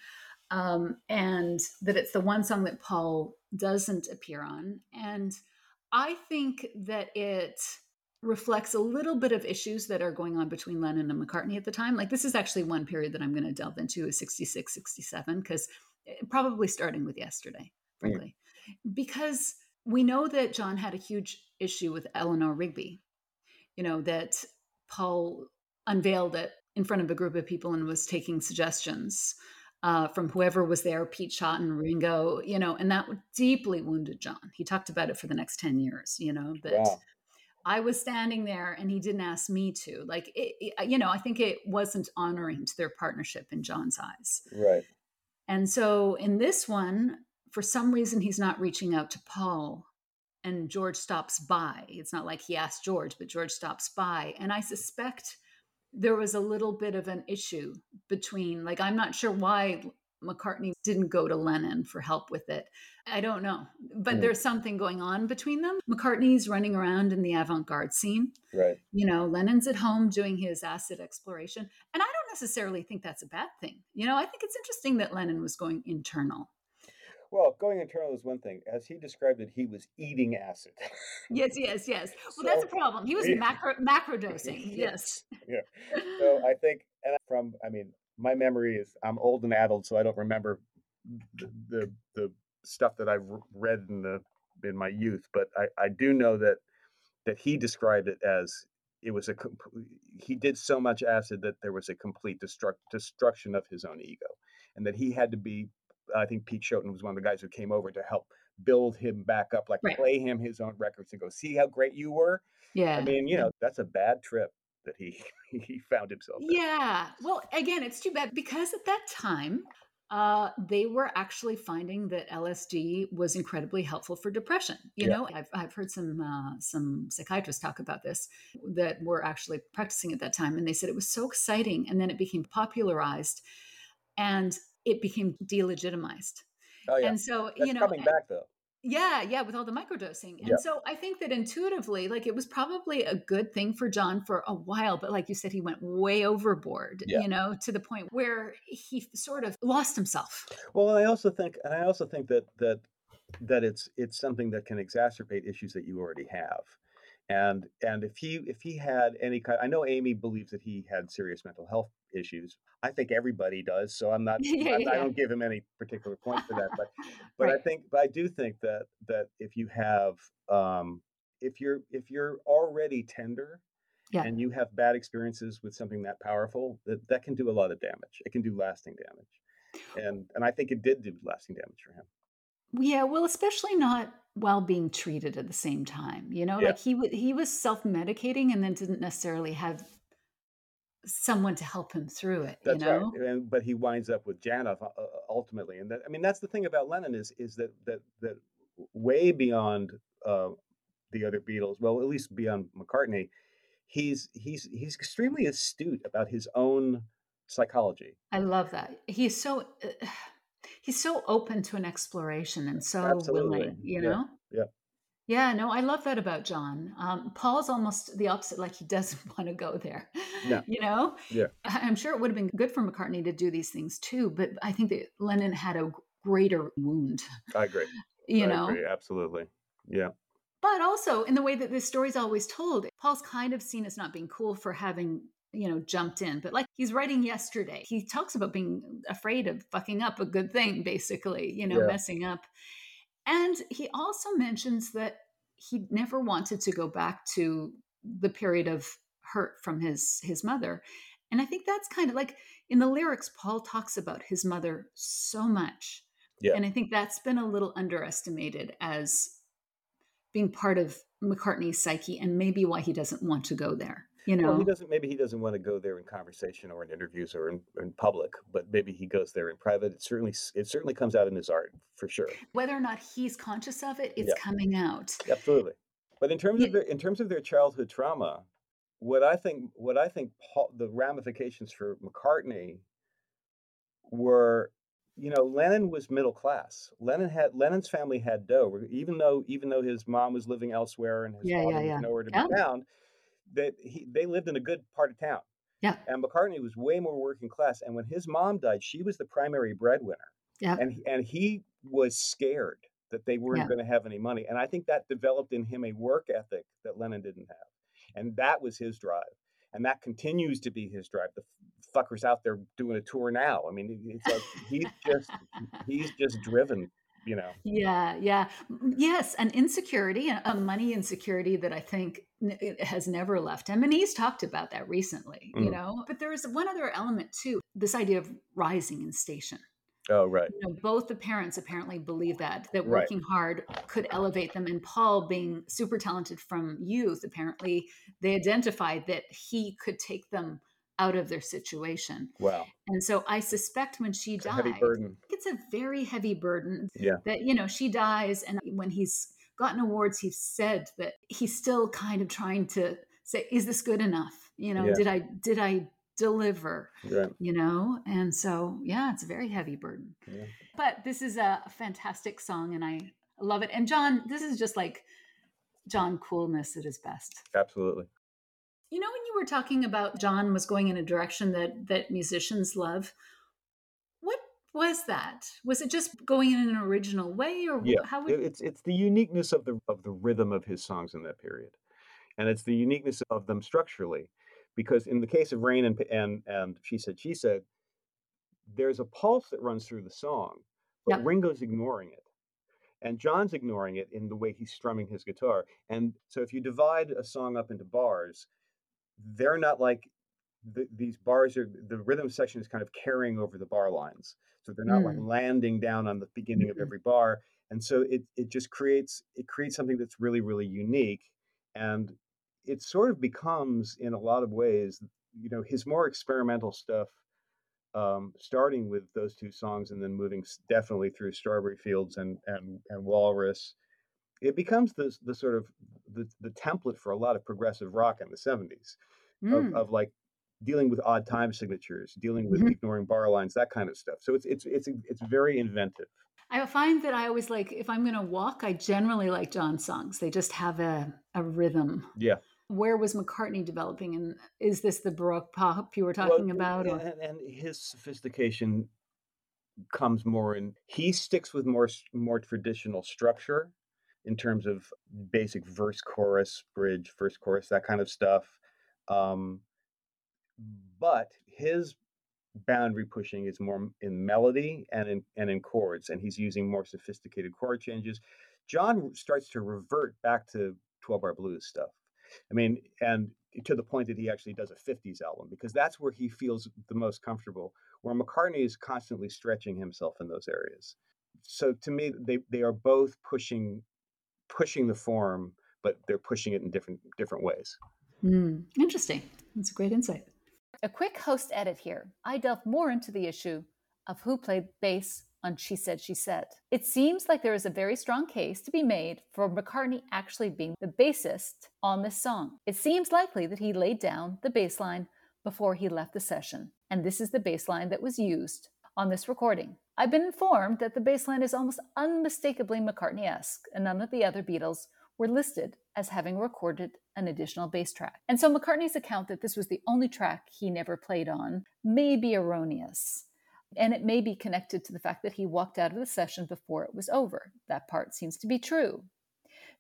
Um, and that it's the one song that Paul doesn't appear on. And I think that it reflects a little bit of issues that are going on between Lennon and McCartney at the time. Like this is actually one period that I'm going to delve into is 66, 67, because eh, probably starting with yesterday, frankly, mm. because we know that John had a huge issue with Eleanor Rigby, you know, that Paul unveiled it in front of a group of people and was taking suggestions uh, from whoever was there, Pete Shotton, Ringo, you know, and that deeply wounded John. He talked about it for the next 10 years, you know, that wow. I was standing there and he didn't ask me to. Like, it, it, you know, I think it wasn't honoring to their partnership in John's eyes. Right. And so in this one, for some reason, he's not reaching out to Paul and George stops by. It's not like he asked George, but George stops by. And I suspect there was a little bit of an issue between, like, I'm not sure why McCartney didn't go to Lennon for help with it. I don't know. But mm. there's something going on between them. McCartney's running around in the avant garde scene. Right. You know, Lennon's at home doing his acid exploration. And I don't necessarily think that's a bad thing. You know, I think it's interesting that Lennon was going internal. Well, going internal is one thing. As he described it, he was eating acid. yes, yes, yes. Well, so, that's a problem. He was macro macro dosing. yes. Yeah. So I think, and from, I mean, my memory is I'm old and addled, so I don't remember the the, the stuff that I've read in the in my youth, but I, I do know that that he described it as it was a he did so much acid that there was a complete destruct, destruction of his own ego and that he had to be I think Pete Shotton was one of the guys who came over to help build him back up, like right. play him his own records and go, see how great you were. Yeah. I mean, you know, that's a bad trip that he he found himself. In. Yeah. Well, again, it's too bad because at that time, uh, they were actually finding that LSD was incredibly helpful for depression. You yeah. know, I've, I've heard some uh, some psychiatrists talk about this that were actually practicing at that time, and they said it was so exciting, and then it became popularized, and it became delegitimized. Oh, yeah. And so, That's you know, coming back though. Yeah, yeah, with all the microdosing. And yeah. so I think that intuitively, like it was probably a good thing for John for a while, but like you said, he went way overboard, yeah. you know, to the point where he sort of lost himself. Well, I also think and I also think that that that it's it's something that can exacerbate issues that you already have and and if he if he had any kind i know Aimee believes that he had serious mental health issues i think everybody does so i'm not, yeah, I'm, yeah. i don't give him any particular point for that but but right. i think but i do think that that if you have um if you're if you're already tender yeah. and you have bad experiences with something that powerful that that can do a lot of damage it can do lasting damage and and i think it did do lasting damage for him yeah, well, especially not while being treated at the same time. You know, Yeah. like he w- he was self medicating and then didn't necessarily have someone to help him through it. That's you know? right. And, but he winds up with Janov uh, uh, ultimately, and that I mean that's the thing about Lennon is is that that that way beyond uh, the other Beatles, well, at least beyond McCartney, he's he's he's extremely astute about his own psychology. I love that. He's so uh, he's so open to an exploration and so Absolutely. willing, you Yeah. know? Yeah. Yeah, no, I love that about John. Um, Paul's almost the opposite, like he doesn't want to go there. Yeah. You know? Yeah. I'm sure it would have been good for McCartney to do these things too, but I think that Lennon had a greater wound, I agree. you I know? agree. Absolutely. Yeah. But also in the way that this story's always told, Paul's kind of seen as not being cool for having, you know, jumped in. But like he's writing yesterday, he talks about being afraid of fucking up a good thing, basically, you know, Yeah. messing up. And he also mentions that he never wanted to go back to the period of hurt from his his mother. And I think that's kind of like in the lyrics, Paul talks about his mother so much. Yeah. And I think that's been a little underestimated as being part of McCartney's psyche and maybe why he doesn't want to go there. You know, Well, he doesn't. Maybe he doesn't want to go there in conversation or in interviews or in, in public, but maybe he goes there in private. It certainly it certainly comes out in his art for sure. whether or not he's conscious of it, it's Yeah. coming out. Absolutely. But in terms Yeah. of their in terms of their childhood trauma, what I think what I think Paul, the ramifications for McCartney were, you know, Lennon was middle class. Lennon had Lennon's family had dough, even though even though his mom was living elsewhere and his Yeah, father yeah, was nowhere to be found. That he they lived in a good part of town. Yeah. And McCartney was way more working class. And when his mom died, she was the primary breadwinner Yeah. and he- and he was scared that they weren't Yeah. going to have any money and i think that developed in him a work ethic that lennon didn't have and that was his drive and that continues to be his drive the fucker's out there doing a tour now i mean it's like he's just he's just driven you know Yeah, yeah. Yes, an insecurity, a money insecurity that I think has never left him. And he's talked about that recently, you Mhm. know. But there is one other element too this idea of rising in station. oh right You know, both the parents apparently believe that, that Right. working hard could elevate them. And Paul, being super talented from youth, apparently they identified that he could take them out of their situation. wow. And so I suspect when she it's died, it's a very heavy burden Yeah. that you know she dies and when he's gotten awards he's said that he's still kind of trying to say is this good enough? You know Yeah. did i did i deliver? Right. You know? And so yeah it's a very heavy burden. Yeah. but this is a fantastic song and i love it. And john this is just like john coolness at his best. Absolutely you know when you were talking about john was going in a direction that that musicians love what was that? Was it just going in an original way or Yeah, how would it- it's it's the uniqueness of the of the rhythm of his songs in that period, and it's the uniqueness of them structurally, because in the case of Rain and and and she said she said, there's a pulse that runs through the song, but Yeah. Ringo's ignoring it, and John's ignoring it in the way he's strumming his guitar, and so if you divide a song up into bars, they're not like the, these bars are the rhythm section is kind of carrying over the bar lines so they're not like Mm. landing down on the beginning of Mhm. every bar and so it it just creates it creates something that's really really unique and it sort of becomes in a lot of ways you know his more experimental stuff um, starting with those two songs and then moving definitely through strawberry fields and and and walrus it becomes the the sort of the, the template for a lot of progressive rock in the 70s of, Mm. of like dealing with odd time signatures, dealing with Mhm. ignoring bar lines, that kind of stuff. So it's it's it's it's very inventive. I find that I always like if I'm going to walk, I generally like John songs. They just have a a rhythm. Yeah. Where was McCartney developing, and is this the Baroque pop you were Well, talking about? Or and, and his sophistication comes more in. He sticks with more more traditional structure in terms of basic verse, chorus, bridge, verse, chorus, that kind of stuff. Um, but his boundary pushing is more in melody and in and in chords, and he's using more sophisticated chord changes. John starts to revert back to 12 bar blues stuff. I mean, and to the point that he actually does a 50s album because that's where he feels the most comfortable, where McCartney is constantly stretching himself in those areas. So to me, they, they are both pushing pushing the form, but they're pushing it in different different ways. Mm, interesting. That's a great insight. A quick host edit here. I delve more into the issue of who played bass on She Said, She Said. It seems like there is a very strong case to be made for McCartney actually being the bassist on this song. It seems likely that he laid down the bass line before he left the session, and this is the bass line that was used on this recording. I've been informed that the bass line is almost unmistakably McCartney esque, and none of the other Beatles were listed as having recorded an additional bass track. And so McCartney's account that this was the only track he never played on may be erroneous. And it may be connected to the fact that he walked out of the session before it was over. That part seems to be true.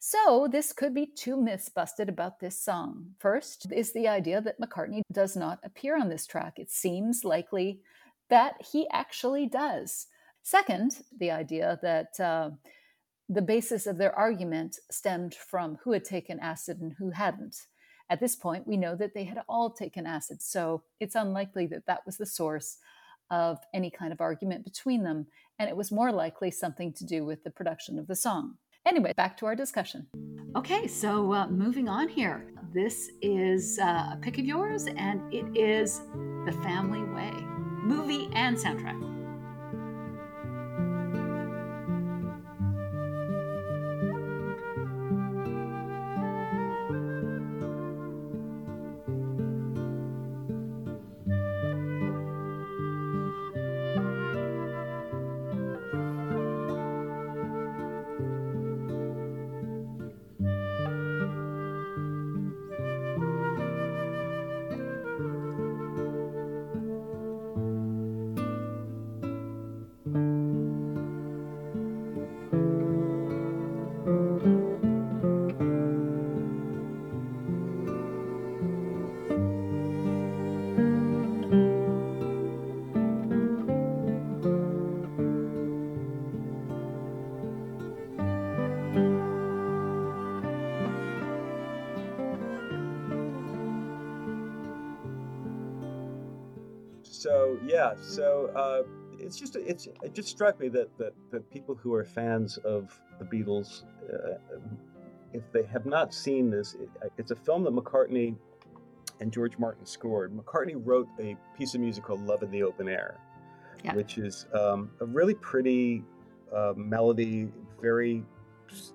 So, this could be two myths busted about this song. First is the idea that McCartney does not appear on this track. It seems likely that he actually does. Second, the idea that uh, the basis of their argument stemmed from who had taken acid and who hadn't. At this point, we know that they had all taken acid, so it's unlikely that that was the source of any kind of argument between them, and it was more likely something to do with the production of the song. Anyway, back to our discussion. Okay, so uh, moving on here. This is uh, a pick of yours, and it is The Family Way, movie and soundtrack. Yeah, so uh, it's just it's it just struck me that that, that people who are fans of the Beatles, uh, if they have not seen this, it, it's a film that McCartney and George Martin scored. McCartney wrote a piece of music called "Love in the Open Air," yeah. which is um, a really pretty uh, melody, very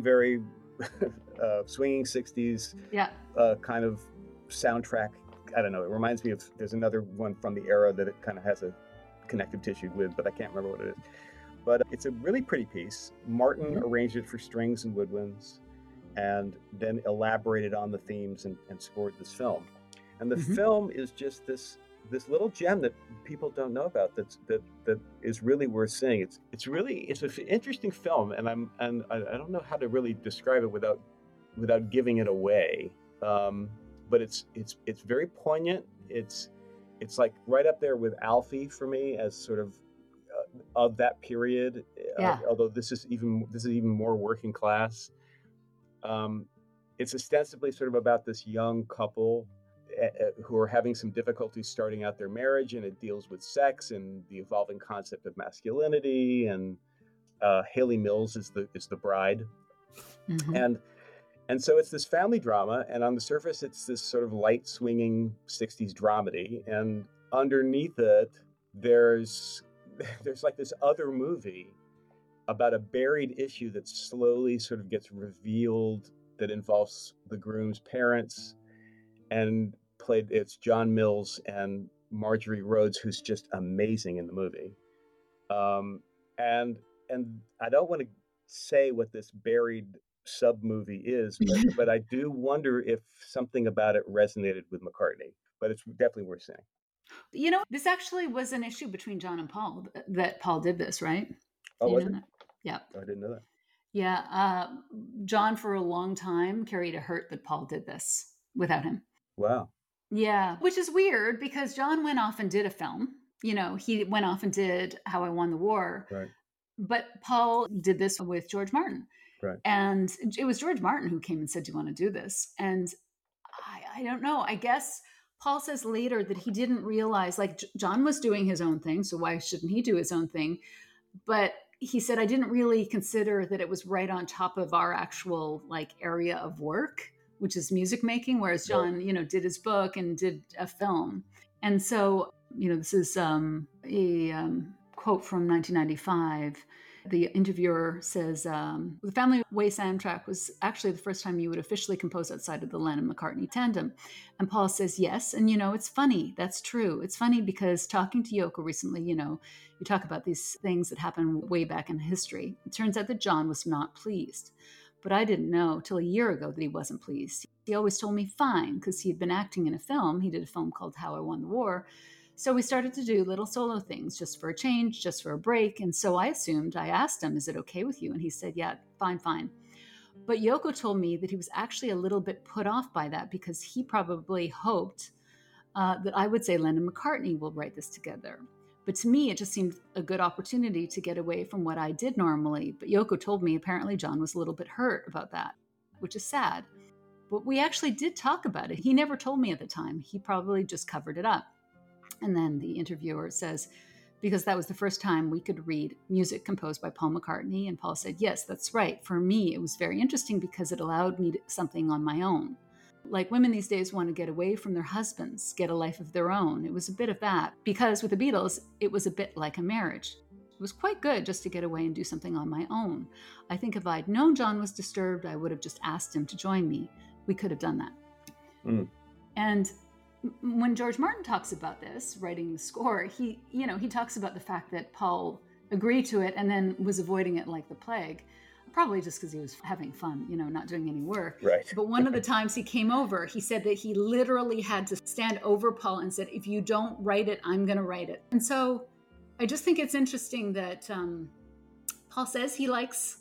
very uh, swinging '60s, yeah, uh, kind of soundtrack I don't know. It reminds me of there's another one from the era that it kind of has a connective tissue with, but I can't remember what it is. But it's a really pretty piece. Martin mm-hmm. arranged it for strings and woodwinds, and then elaborated on the themes and, and scored this film. And the mm-hmm. film is just this this little gem that people don't know about that's that that is really worth seeing. It's it's really it's an interesting film, and I'm and I, I don't know how to really describe it without without giving it away. Um, but it's it's it's very poignant. It's it's like right up there with Alfie for me as sort of uh, of that period. Uh, yeah. Uh, although this is even this is even more working class. Um, it's ostensibly sort of about this young couple uh, who are having some difficulties starting out their marriage, and it deals with sex and the evolving concept of masculinity. And uh, Hayley Mills is the is the bride, mm-hmm. and and so it's this family drama, and on the surface, it's this sort of light swinging 60s dramedy. And underneath it, there's there's like this other movie about a buried issue that slowly sort of gets revealed that involves the groom's parents and played it's John Mills and Marjorie Rhodes, who's just amazing in the movie. Um, and and I don't want to say what this buried sub movie is, but, but I do wonder if something about it resonated with McCartney. But it's definitely worth saying. You know, this actually was an issue between John and Paul that Paul did this, right? Oh, was it? Yeah. Oh, I didn't know that. Yeah. Uh, John, for a long time, carried a hurt that Paul did this without him. Wow. Yeah. Which is weird because John went off and did a film. You know, he went off and did How I Won the War. Right. But Paul did this with George Martin. Right. And it was George Martin who came and said, Do you want to do this? And I, I don't know. I guess Paul says later that he didn't realize, like, John was doing his own thing. So why shouldn't he do his own thing? But he said, I didn't really consider that it was right on top of our actual, like, area of work, which is music making. Whereas John, you know, did his book and did a film. And so, you know, this is um, a um, quote from 1995. The interviewer says, um, The Family Way soundtrack was actually the first time you would officially compose outside of the Lennon McCartney tandem. And Paul says, Yes. And, you know, it's funny. That's true. It's funny because talking to Yoko recently, you know, you talk about these things that happened way back in history. It turns out that John was not pleased. But I didn't know till a year ago that he wasn't pleased. He always told me fine because he had been acting in a film. He did a film called How I Won the War. So we started to do little solo things just for a change, just for a break. And so I assumed, I asked him, Is it okay with you? And he said, Yeah, fine, fine. But Yoko told me that he was actually a little bit put off by that because he probably hoped uh, that I would say Lennon McCartney will write this together. But to me, it just seemed a good opportunity to get away from what I did normally. But Yoko told me apparently John was a little bit hurt about that, which is sad. But we actually did talk about it. He never told me at the time. He probably just covered it up. And then the interviewer says, because that was the first time we could read music composed by Paul McCartney. And Paul said, Yes, that's right. For me, it was very interesting because it allowed me something on my own. Like women these days want to get away from their husbands, get a life of their own. It was a bit of that. Because with the Beatles, it was a bit like a marriage. It was quite good just to get away and do something on my own. I think if I'd known John was disturbed, I would have just asked him to join me. We could have done that. Mm. And when George Martin talks about this, writing the score, he, you know, he talks about the fact that Paul agreed to it and then was avoiding it like the plague. Probably just because he was having fun, you know, not doing any work. Right. But one of the times he came over, he said that he literally had to stand over Paul and said, "If you don't write it, I'm going to write it." And so, I just think it's interesting that um, Paul says he likes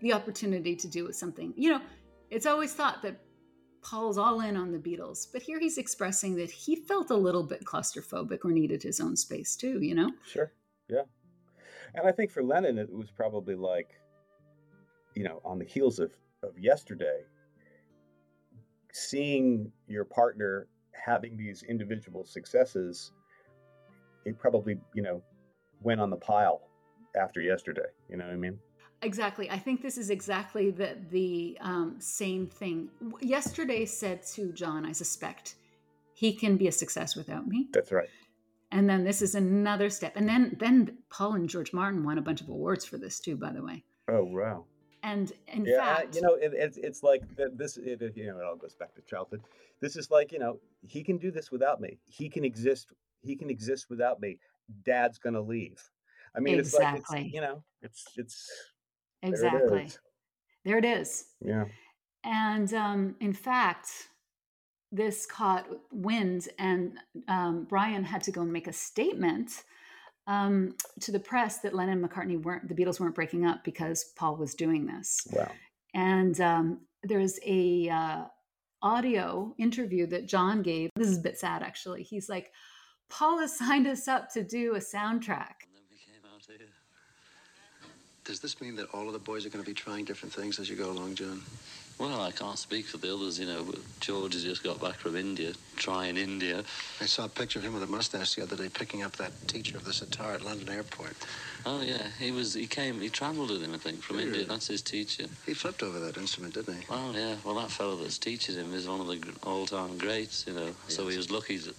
the opportunity to do something. You know, it's always thought that Paul's all in on the Beatles, but here he's expressing that he felt a little bit claustrophobic or needed his own space too, you know? Sure. Yeah. And I think for Lennon, it was probably like, you know, on the heels of, of yesterday, seeing your partner having these individual successes, it probably, you know, went on the pile after yesterday. You know what I mean? Exactly. I think this is exactly the the um, same thing. Yesterday said to John, I suspect he can be a success without me. That's right. And then this is another step. And then then Paul and George Martin won a bunch of awards for this too, by the way. Oh wow. And in yeah, fact, you know, it, it's it's like this. It, you know, it all goes back to childhood. This is like you know, he can do this without me. He can exist. He can exist without me. Dad's gonna leave. I mean, it's like Exactly. it's, you know, it's it's there it exactly. There it is. Yeah. And um, in fact, this caught wind, and um, Brian had to go and make a statement um, to the press that Lennon and McCartney weren't, the Beatles weren't breaking up because Paul was doing this. Wow. And um, there's a uh, audio interview that John gave. This is a bit sad, actually. He's like, Paul has signed us up to do a soundtrack. And then we came out here. Does this mean that all of the boys are going to be trying different things as you go along, John? Well, I can't speak for the others, you know, but George has just got back from India, trying India. I saw a picture of him with a mustache the other day picking up that teacher of the sitar at London Airport. Oh, yeah, he was, he came, he travelled with him, I think, from? India. That's his teacher. He flipped over that instrument, didn't he? Oh, yeah, well, that fellow that's teaching him is one of the all-time greats, you know, so he was lucky that,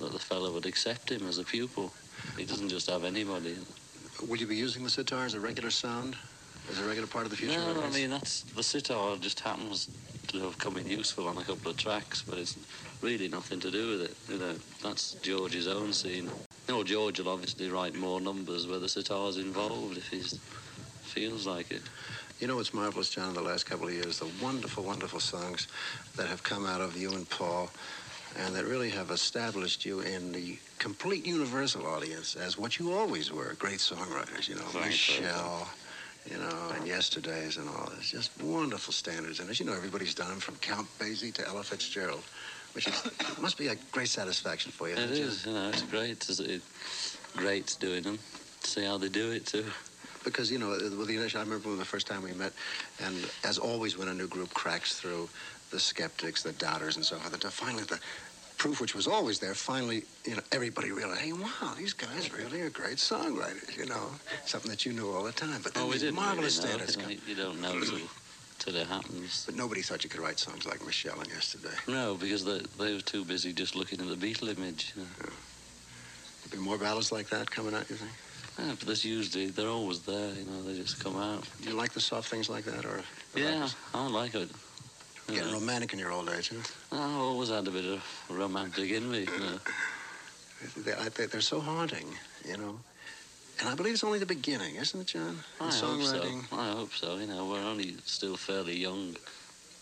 that the fellow would accept him as a pupil. He doesn't just have anybody. Will you be using the sitar as a regular sound? As a regular part of the future? No, I mean, that's, the sitar just happens to have come in useful on a couple of tracks, but it's really nothing to do with it, you know, that's George's own scene. No, George will obviously write more numbers where the sitar's involved if he feels like it. You know what's marvelous, John, in the last couple of years? The wonderful, wonderful songs that have come out of you and Paul and that really have established you in the complete universal audience as what you always were, great songwriters, you know, Thanks. Michelle, you know, and Yesterdays and all. It's just wonderful standards. And as you know, everybody's done them from Count Basie to Ella Fitzgerald, which is, must be a great satisfaction for you. It is, you? you know, it's great. It's uh, great doing them. See how they do it too. Because, you know, with the initial, I remember when the first time we met, and as always when a new group cracks through, the skeptics, the doubters, and so forth, until finally the proof which was always there, finally, you know, everybody realized, hey, wow, these guys really are great songwriters, you know, something that you knew all the time. But then Oh, these marvelous really standards you, come. you don't know till till it happens. But nobody thought you could write songs like Michelle and Yesterday. No, because they, they were too busy just looking at the Beatle image. You know? There'll be more ballads like that coming out, you think? Yeah, but there's usually, they're always there, you know, they just come out. Do you like the soft things like that, or? Yeah, I like it. You Getting know, romantic in your old age, huh? I always had a bit of romantic in me. You. They, I, they, they're so haunting, you know. And I believe it's only the beginning, isn't it, John? I In hope so. I hope so. You know, we're only still fairly young,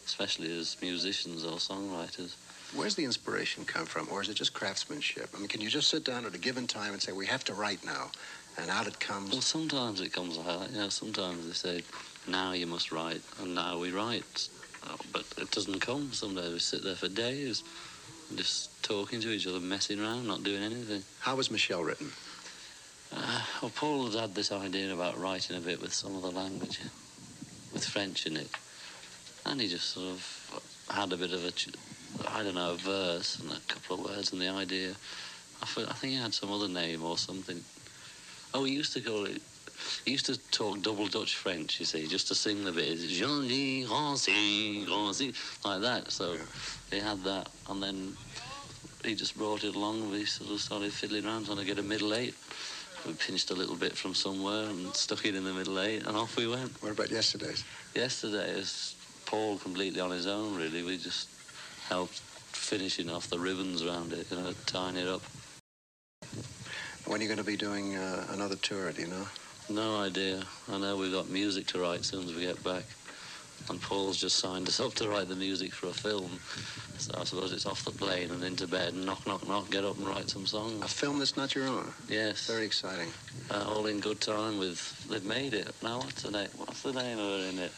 especially as musicians or songwriters. Where's the inspiration come from, or is it just craftsmanship? I mean, can you just sit down at a given time and say, we have to write now, and out it comes? Well, sometimes it comes out. You know, sometimes they say, now you must write, and now we write. Uh, But it doesn't come. Some days we sit there for days, just talking to each other, messing around, not doing anything. How was Michelle written? Uh, well, Paul had had this idea about writing a bit with some other language, with French in it, and he just sort of had a bit of a, I don't know, a verse and a couple of words and the idea. I, I think he had some other name or something. Oh, he used to call it. He used to talk double Dutch French, you see, just to sing the bit. Jean-Louis Rancy, Rancy, like that. So he had that, and then he just brought it along. We sort of started fiddling around trying to get a middle eight. We pinched a little bit from somewhere and stuck it in the middle eight, and off we went. What about yesterday's? Yesterday is Paul completely on his own, really. We just helped finishing off the ribbons around it, you know, tying it up. When are you going to be doing uh, another tour, do you know? No idea. I know we've got music to write as soon as we get back. And Paul's just signed us up to write the music for a film. So I suppose it's off the plane and into bed and knock, knock, knock, get up and write some songs. A film that's not your own. Yes. Very exciting. Uh, all in good time with, they've made it. Now what's the name? What's the name of her in it?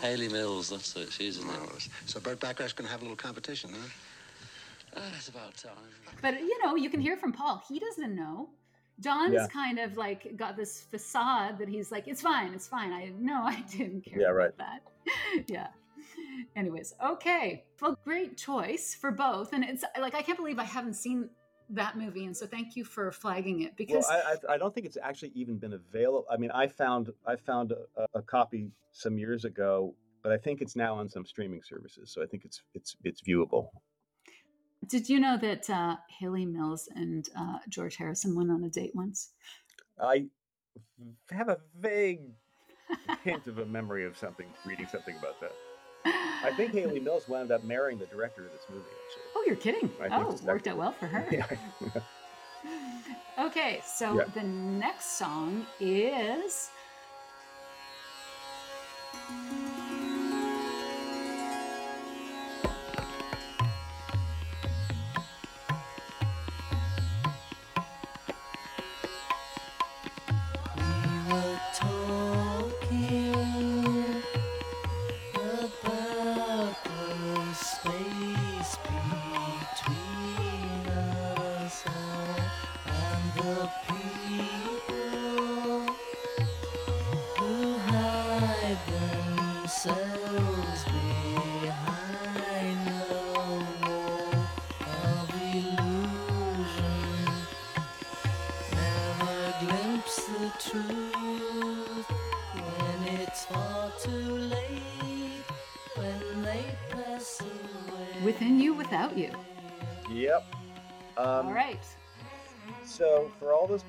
Hayley Mills, that's it. She's in it. So Burt Bacharach's going to have a little competition, huh? Uh, it's about time. But you know, you can hear from Paul. He doesn't know. John's Yeah. kind of like got this facade that he's like, it's fine, it's fine. I no, I didn't care Yeah, about right. that. yeah. Anyways, okay. Well, great choice for both. And it's like I can't believe I haven't seen that movie. And so thank you for flagging it Well, because I, I, I don't think it's actually even been available. I mean, I found I found a, a copy some years ago, but I think it's now on some streaming services. So I think it's it's it's viewable. Did you know that uh, Hayley Mills and uh, George Harrison went on a date once? I have a vague hint of a memory of something, reading something about that. I think Hayley Mills wound up marrying the director of this movie. Actually. Oh, you're kidding. I think Oh, it worked out well for her. Okay, so Yeah. the next song is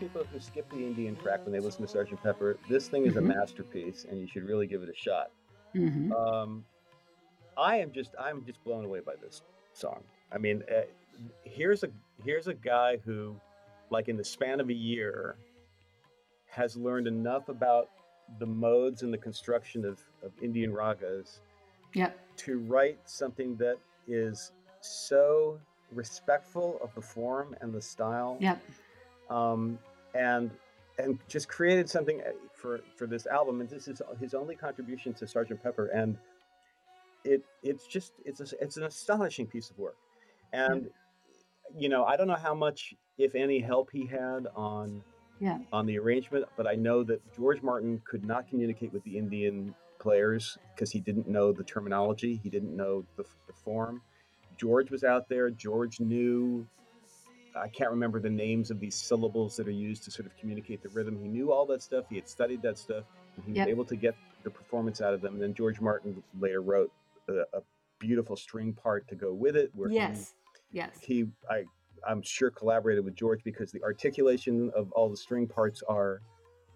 people who skip the Indian track when they listen to Sergeant Pepper, this thing is Mhm. a masterpiece, and you should really give it a shot. hmm Um, I am just I'm just blown away by this song. I mean, uh, here's a here's a guy who, like in the span of a year, has learned enough about the modes and the construction of, of Indian ragas Yep. to write something that is so respectful of the form and the style Yep. um, and and just created something uh, for for this album. And this is his only contribution to Sergeant Pepper, and it it's just it's a, it's an astonishing piece of work. And you know, I don't know how much, if any, help he had on Yeah. on the arrangement, but I know that George Martin could not communicate with the Indian players because he didn't know the terminology, he didn't know the, the form. George was out there. George knew I can't remember the names of these syllables that are used to sort of communicate the rhythm. He knew all that stuff. He had studied that stuff. He Yep. was able to get the performance out of them. And then George Martin later wrote a, a beautiful string part to go with it. Where he- Yes. Yes. he I I'm sure collaborated with George because the articulation of all the string parts are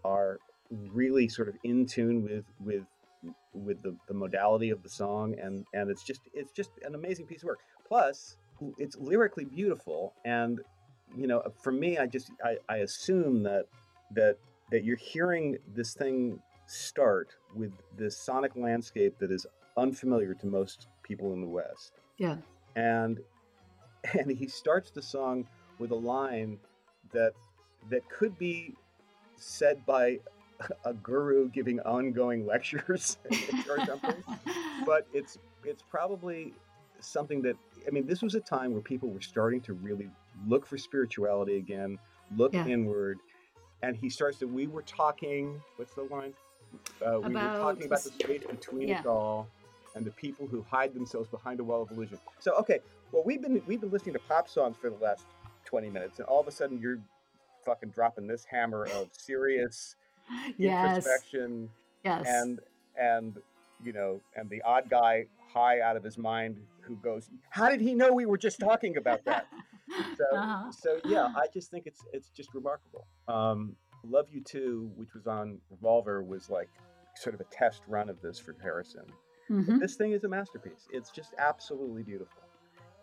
are really sort of in tune with with with the, the modality of the song and and it's just it's just an amazing piece of work plus it's lyrically beautiful and you know for me i just i, I assume that that that you're hearing this thing start with this sonic landscape that is unfamiliar to most people in the west Yeah. and and he starts the song with a line that that could be said by a guru giving ongoing lectures or something but it's it's probably something that i mean this was a time where people were starting to really look for spirituality again look Yeah. inward and he starts to we were talking what's the line uh, we were talking about the space between yeah. us all and the people who hide themselves behind a wall of illusion so okay well we've been we've been listening to pop songs for the last 20 minutes and all of a sudden you're fucking dropping this hammer of serious yes. introspection Yes. and and you know and the odd guy high out of his mind who goes how did he know we were just talking about that so Uh-huh. so yeah i just think it's it's just remarkable um love you too which was on revolver was like sort of a test run of this for harrison Mhm. this thing is a masterpiece it's just absolutely beautiful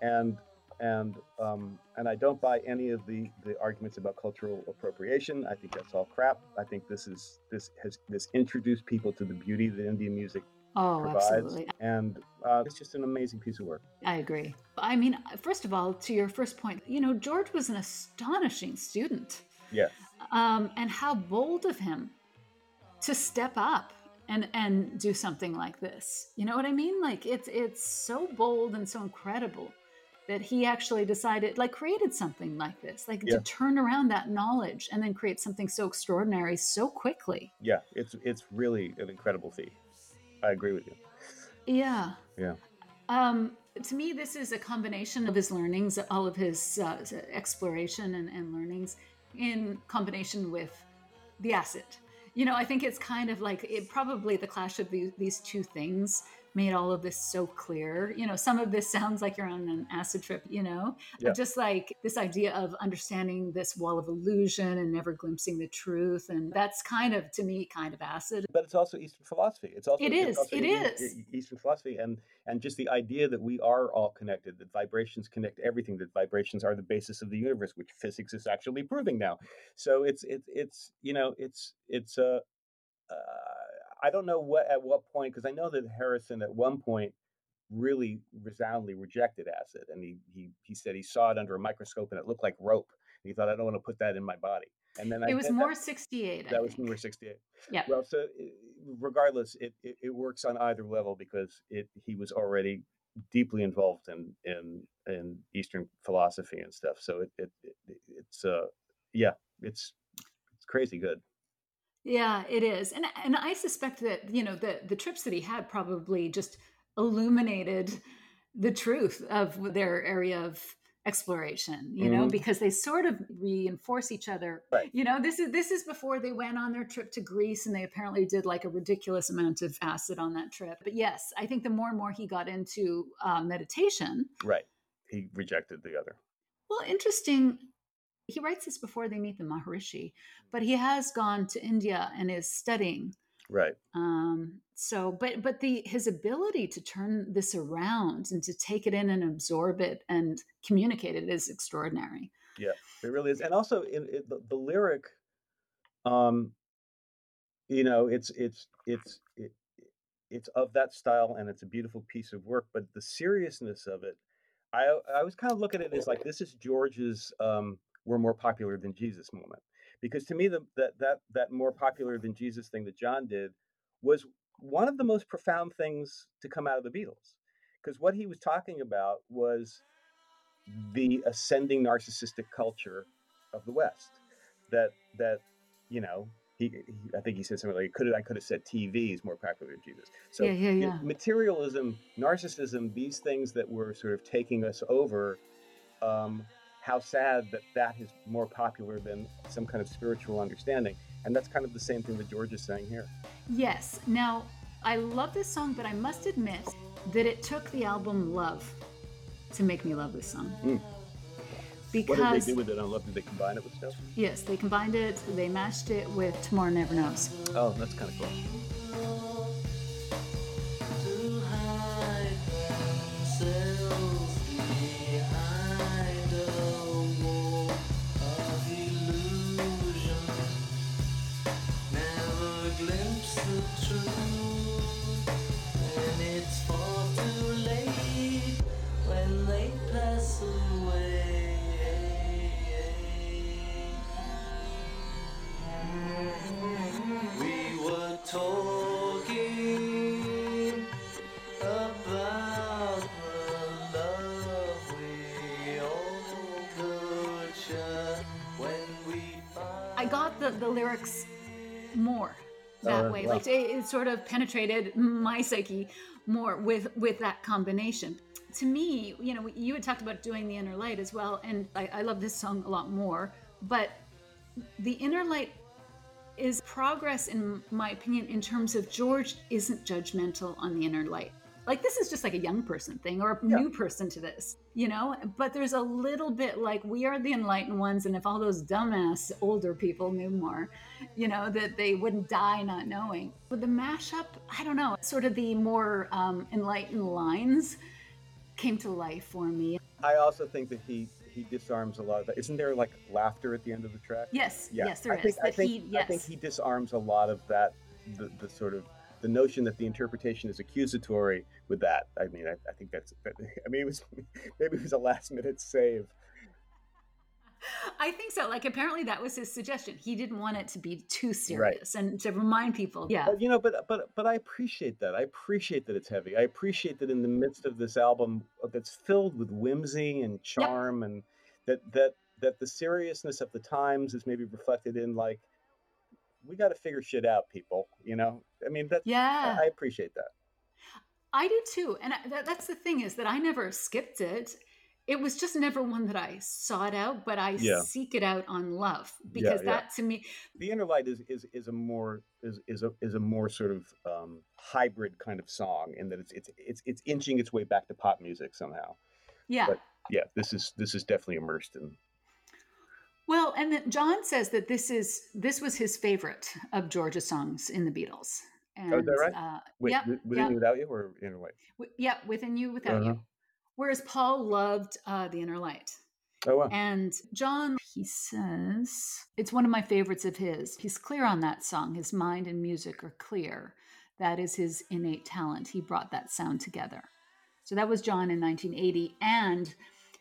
and and um, and I don't buy any of the the arguments about cultural appropriation. I think that's all crap. I think this is this has this introduced people to the beauty that Indian music Oh, provides, absolutely. and uh, it's just an amazing piece of work. I agree. I mean, first of all, to your first point, you know, George was an astonishing student. Yes, um, and how bold of him to step up and and do something like this. You know what I mean? Like it's it's so bold and so incredible that he actually decided, like, created something like this, like Yeah. to turn around that knowledge and then create something so extraordinary so quickly. yeah, it's it's really an incredible feat. I agree with you. Yeah. Yeah. Um, to me, this is a combination of his learnings, all of his uh, exploration and, and learnings, in combination with the acid. You know, I think it's kind of like it probably the clash of these, these two things made all of this so clear. You know, some of this sounds like you're on an acid trip, you know, Yeah. just like this idea of understanding this wall of illusion and never glimpsing the truth. And that's kind of, to me, kind of acid. But it's also Eastern philosophy. It's also It also it is. Eastern philosophy, and and just the idea that we are all connected. That vibrations connect everything. That vibrations are the basis of the universe, which physics is actually proving now. So it's it's it's you know it's it's uh, uh I don't know what at what point because I know that Harrison at one point really resoundingly rejected acid, and he he he said he saw it under a microscope and it looked like rope. And he thought I don't want to put that in my body. And then I, It was and more that, 68. I that was think. sixty eight. Yeah. Well, so i- regardless, it, it, it works on either level because it he was already deeply involved in in in Eastern philosophy and stuff. So it, it, it it's uh yeah, it's it's crazy good. Yeah, it is. And and I suspect that, you know, the the trips that he had probably just illuminated the truth of their area of exploration, you know, Mhm. because they sort of reinforce each other. Right. You know, this is this is before they went on their trip to Greece and they apparently did like a ridiculous amount of acid on that trip. But yes, I think the more and more he got into uh, meditation, Right. He rejected the other. well, interesting. He writes this before they meet the Maharishi, but he has gone to India and is studying. Right. Um, so, but but the his ability to turn this around and to take it in and absorb it and communicate it is extraordinary. Yeah, it really is, and also in, in the, the lyric, um, you know, it's it's it's it, it's of that style, and it's a beautiful piece of work. But the seriousness of it, I I was kind of looking at it as like this is George's um, "we're more popular than Jesus" moment, because to me the that that that more popular than Jesus thing that John did was one of the most profound things to come out of the Beatles, because what he was talking about was the ascending narcissistic culture of the West. That that you know he, he I think he said something like could I could have said TV is more popular than Jesus. So Yeah, yeah, yeah. materialism, narcissism, these things that were sort of taking us over. Um, how sad that that is more popular than some kind of spiritual understanding. And that's kind of the same thing that George is saying here. Yes. Now, I love this song, but I must admit that it took the album Love to make me love this song. Mm. Because What did they do with it on Love? Did they combine it with stuff? yes, they combined it, they mashed it with Tomorrow Never Knows. Oh, that's kind of cool. That way. wow. Like it, it sort of penetrated my psyche more with with that combination. To me, you know, you had talked about doing the inner light as well, and I, I love this song a lot more. But the inner light is progress, in my opinion, in terms of George isn't judgmental on the inner light. Like this is just like a young person thing or a Yeah. new person to this, you know? But there's a little bit like we are the enlightened ones, and if all those dumbass older people knew more, you know, that they wouldn't die not knowing. With the mashup, I don't know, sort of the more um, enlightened lines came to life for me. I also think that he he disarms a lot of that. Isn't there like laughter at the end of the track? Yes, Yeah, yes, there I is. think, I think, he, yes. I think he disarms a lot of that, the, the sort of the notion that the interpretation is accusatory with that. I mean, I, I think that's. I mean, it was maybe it was a last minute save. I think so. Like apparently that was his suggestion. He didn't want it to be too serious and to remind people. Yeah. But, you know, but but but I appreciate that. I appreciate that it's heavy. I appreciate that in the midst of this album uh, that's filled with whimsy and charm, and that that that the seriousness of the times is maybe reflected in like we got to figure shit out, people. You know, I mean, that's Yeah. I appreciate that. I do too. And I, that, that's the thing is that I never skipped it. It was just never one that I sought out, but I Yeah. seek it out on love because yeah. that to me, The inner light is is is a more is is a is a more sort of um, hybrid kind of song in that it's it's it's it's inching its way back to pop music somehow. yeah. But- Yeah, this is this is definitely immersed in. Well, and then John says that this is this was his favorite of George's songs in the Beatles. And, Oh, is that right? Uh, Wait, yep, within yep, you without you or inner light? wi- yep, within you, without Uh-huh. you. Whereas Paul loved uh, the Inner Light. Oh wow. And John, he says, it's one of my favorites of his. He's clear on that song. His mind and music are clear. That is his innate talent. He brought that sound together. So that was John in 1980. And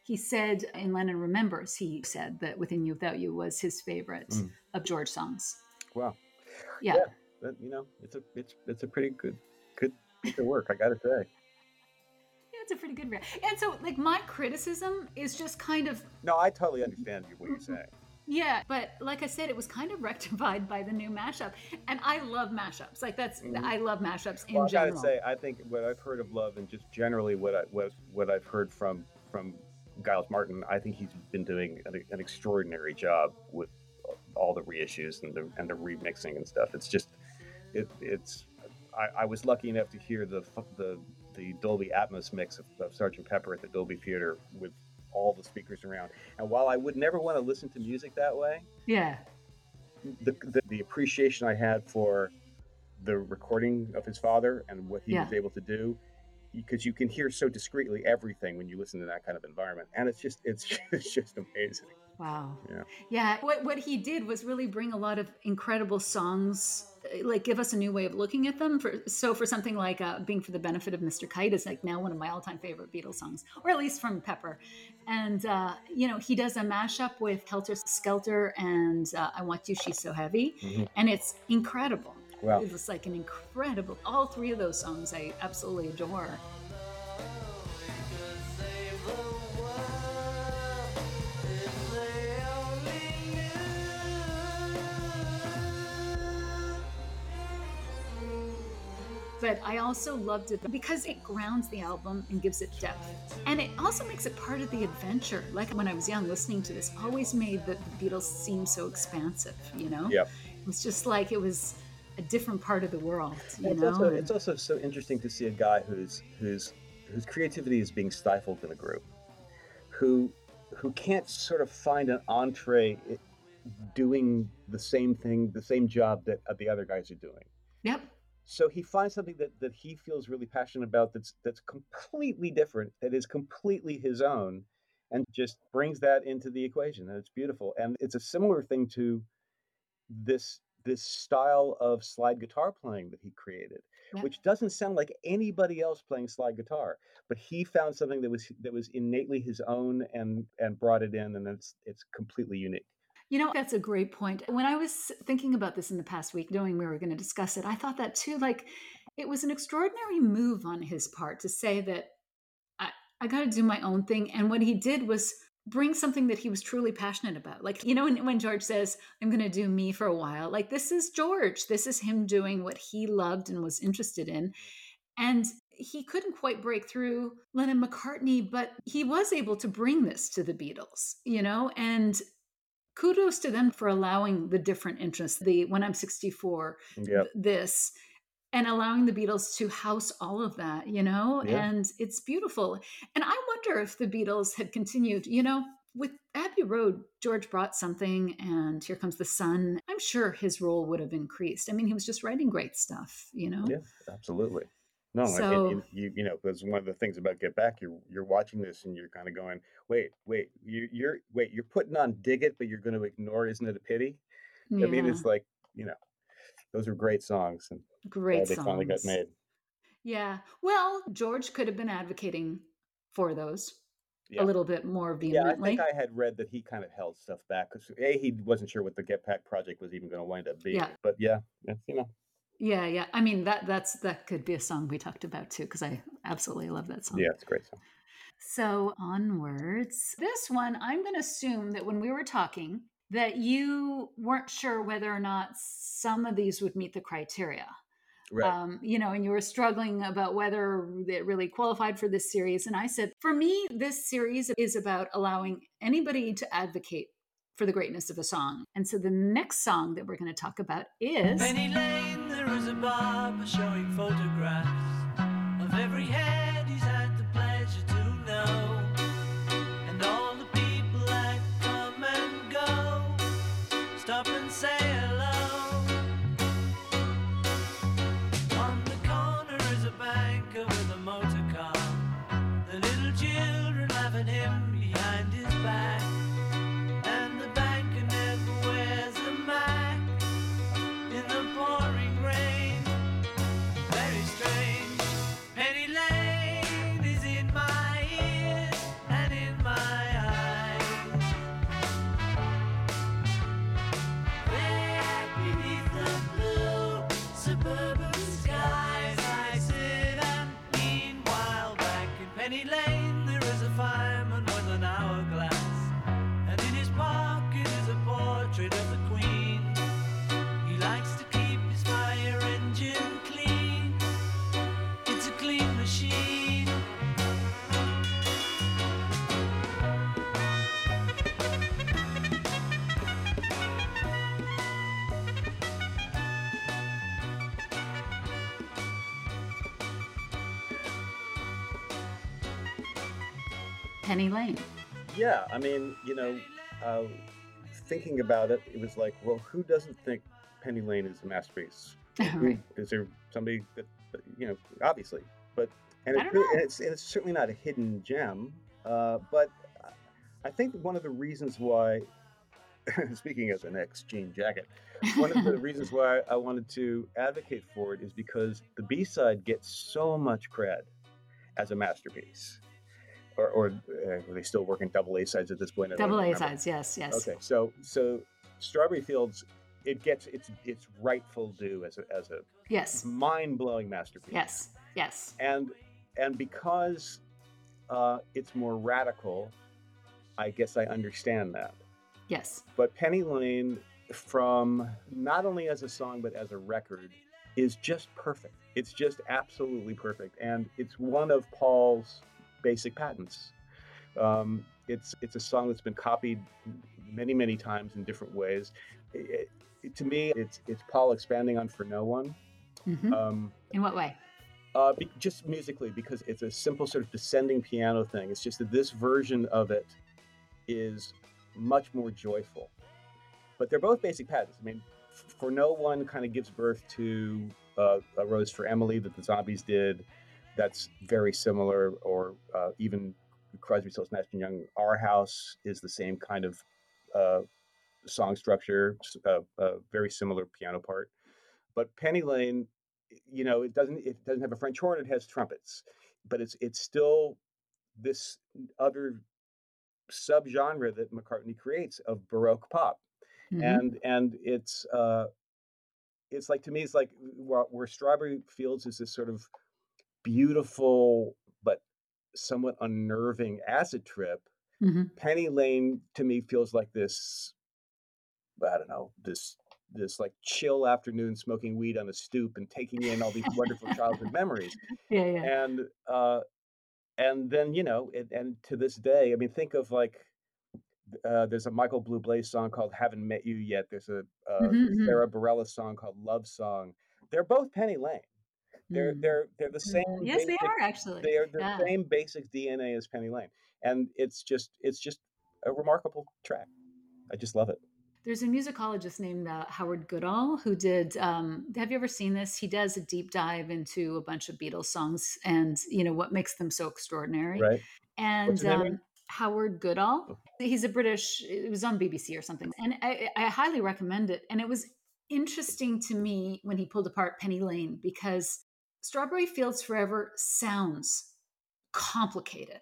he said in Lennon Remembers, he said that Within You Without You was his favorite Mm. of George songs. Wow. Yeah. Yeah. That, you know, it's a it's it's a pretty good good piece of work. I got to say. Yeah, it's a pretty good. Re- and so, like, my criticism is just kind of No, I totally understand you- what you're saying. Yeah, but like I said, it was kind of rectified by the new mashup, and I love mashups. Like that's Mhm. I love mashups in Well, I general. gotta say, I think what I've heard of Love and just generally what I what what I've heard from from Giles Martin, I think he's been doing an, an extraordinary job with all the reissues and the and the remixing and stuff. It's just it it's I, I was lucky enough to hear the the the Dolby Atmos mix of, of Sergeant Pepper at the Dolby Theater with all the speakers around. And while I would never want to listen to music that way, yeah, the, the, the appreciation I had for the recording of his father and what he was able to do, because you can hear so discreetly everything when you listen to that kind of environment, and it's just it's it's just amazing. wow, Yeah. yeah. What what he did was really bring a lot of incredible songs, like give us a new way of looking at them. For so for something like uh, "Being for the Benefit of Mr. Kite" is like now one of my all time favorite Beatles songs, or at least from Pepper. And uh, you know he does a mashup with Helter Skelter and uh, "I Want You, She's So Heavy," Mhm. and it's incredible. Wow. It was like an incredible. All three of those songs I absolutely adore. But I also loved it because it grounds the album and gives it depth. And it also makes it part of the adventure. Like when I was young, listening to this always made the, the Beatles seem so expansive, you know? Yep. was just like it was a different part of the world. You it's know, also, it's also so interesting to see a guy whose whose whose creativity is being stifled in a group, who who can't sort of find an entree doing the same thing, the same job that the other guys are doing. yep. So he finds something that, that he feels really passionate about that's that's completely different, that is completely his own, and just brings that into the equation. And it's beautiful. And it's a similar thing to this this style of slide guitar playing that he created, Yeah. which doesn't sound like anybody else playing slide guitar, but he found something that was that was innately his own and and brought it in, and it's it's completely unique. You know, that's a great point. When I was thinking about this in the past week, knowing we were going to discuss it, I thought that too. Like, it was an extraordinary move on his part to say that I, I got to do my own thing. And what he did was bring something that he was truly passionate about. Like, you know, when, when George says, I'm going to do me for a while, like, this is George. This is him doing what he loved and was interested in. And he couldn't quite break through Lennon McCartney, but he was able to bring this to the Beatles, you know, and kudos to them for allowing the different interests the when i'm 64 Yeah. th- this and allowing the beatles to house all of that you know Yeah. and it's beautiful and i wonder if the beatles had continued you know with abbey road george brought something and here comes the sun i'm sure his role would have increased i mean he was just writing great stuff you know Yeah, absolutely. No, So- and, you you know because one of the things about Get Back, you're you're watching this and you're kind of going, wait, wait, you you're wait, you're putting on Dig It, but you're going to ignore Isn't It a Pity? I mean, it's like you know, those are great songs, and great they songs finally got made. yeah well george could have been advocating for those Yeah. a little bit more Yeah, I vehemently think I had read that he kind of held stuff back because a he wasn't sure what the Get Back project was even going to wind up being. Yeah. But yeah, you know, Yeah, yeah. I mean that that's that could be a song we talked about too because I absolutely love that song. yeah, it's a great song. So onwards. This one, I'm going to assume that when we were talking, that you weren't sure whether or not some of these would meet the criteria. Right. Um, you know, and you were struggling about whether it really qualified for this series. And I said, for me, this series is about allowing anybody to advocate for the greatness of a song. And so the next song that we're going to talk about is barber showing photographs of every head Penny Lane. Yeah, I mean, you know, uh, thinking about it, it was like, well, who doesn't think Penny Lane is a masterpiece? Right. Is there somebody that you know? Obviously, but and, it, really- and it's and it's certainly not a hidden gem. Uh, but I think one of the reasons why, speaking as an ex jean jacket, one of the reasons why I wanted to advocate for it is because the B side gets so much cred as a masterpiece. Or, or uh, are they still working double A sides at this point? Double A sides, yes, yes. Okay, so so Strawberry Fields, it gets its its rightful due as a as a Yes, mind blowing masterpiece. yes, yes. and and because uh, it's more radical, I guess I understand that. Yes. But Penny Lane, from not only as a song but as a record, is just perfect. It's just absolutely perfect, and it's one of Paul's basic patents. Um, it's it's a song that's been copied many many times in different ways. It- to me, it's it's Paul expanding on "For No One." Mhm. Um, In what way? uh, be, just musically, because it's a simple sort of descending piano thing. It's just that this version of it is much more joyful. But they're both basic patterns. I mean, f- "For No One" kind of gives birth to uh, "A Rose for Emily" that the Zombies did. That's very similar, or uh, even Crosby, Stills, Nash and Young. "Our House" is the same kind of uh, song structure, uh, uh, very similar piano part. But Penny Lane, you know, it doesn't it doesn't have a French horn; it has trumpets, but it's it's still this other subgenre that McCartney creates of Baroque pop, Mhm. and and it's uh, it's like to me, it's like where, where Strawberry Fields is this sort of beautiful but somewhat unnerving acid trip. Mhm. Penny Lane to me feels like this I don't know, this this like chill afternoon smoking weed on a stoop and taking in all these wonderful childhood memories. Yeah, yeah. And uh and then, you know, it, and to this day, I mean, think of like uh, there's a Michael Bublé song called "Haven't Met You Yet." There's a uh, Mhm, mhm. Sara Bareilles song called "Love Song." They're both Penny Lane. They're Mm. they're they're the same. Mhm. Yes, they are actually. They are the Yeah. same basic DNA as Penny Lane, and it's just it's just a remarkable track. I just love it. There's a musicologist named uh, Howard Goodall who did. Um, have you ever seen this? He does a deep dive into a bunch of Beatles songs and you know what makes them so extraordinary. Right? And What's his name um. Howard Goodall, he's a British. It was on BBC or something, and I, I highly recommend it. And it was interesting to me when he pulled apart Penny Lane because Strawberry Fields Forever sounds complicated,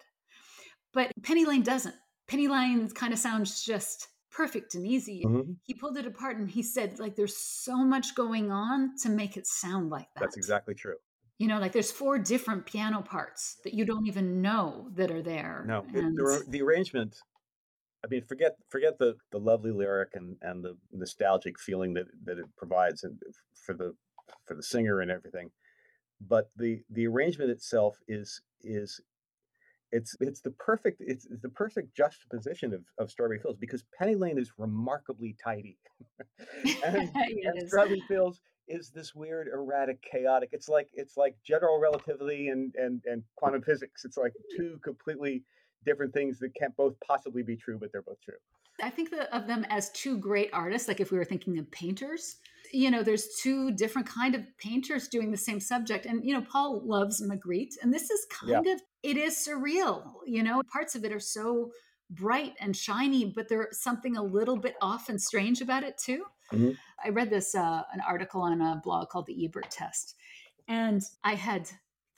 but Penny Lane doesn't. Penny Lane kind of sounds just perfect and easy. Mhm. He pulled it apart and he said, like, there's so much going on to make it sound like that. That's exactly true. You know, like there's four different piano parts that you don't even know that are there. No, And- the, the arrangement. I mean, forget forget the the lovely lyric and and the nostalgic feeling that that it provides for the for the singer and everything, but the the arrangement itself is is it's it's the perfect it's, it's the perfect juxtaposition of, of Strawberry Fields because Penny Lane is remarkably tidy, and, and. Strawberry Fields is this weird, erratic, chaotic. It's like it's like general relativity and and and quantum physics. It's like mm. two completely different things that can't both possibly be true, but they're both true. I think the, of them as two great artists. Like if we were thinking of painters, you know, there's two different kind of painters doing the same subject. And you know, Paul loves Magritte, and this is kind of it is surreal. You know, parts of it are so bright and shiny, but there's something a little bit off and strange about it too. Mhm. I read this uh, an article on a blog called the Ebert Test, and I had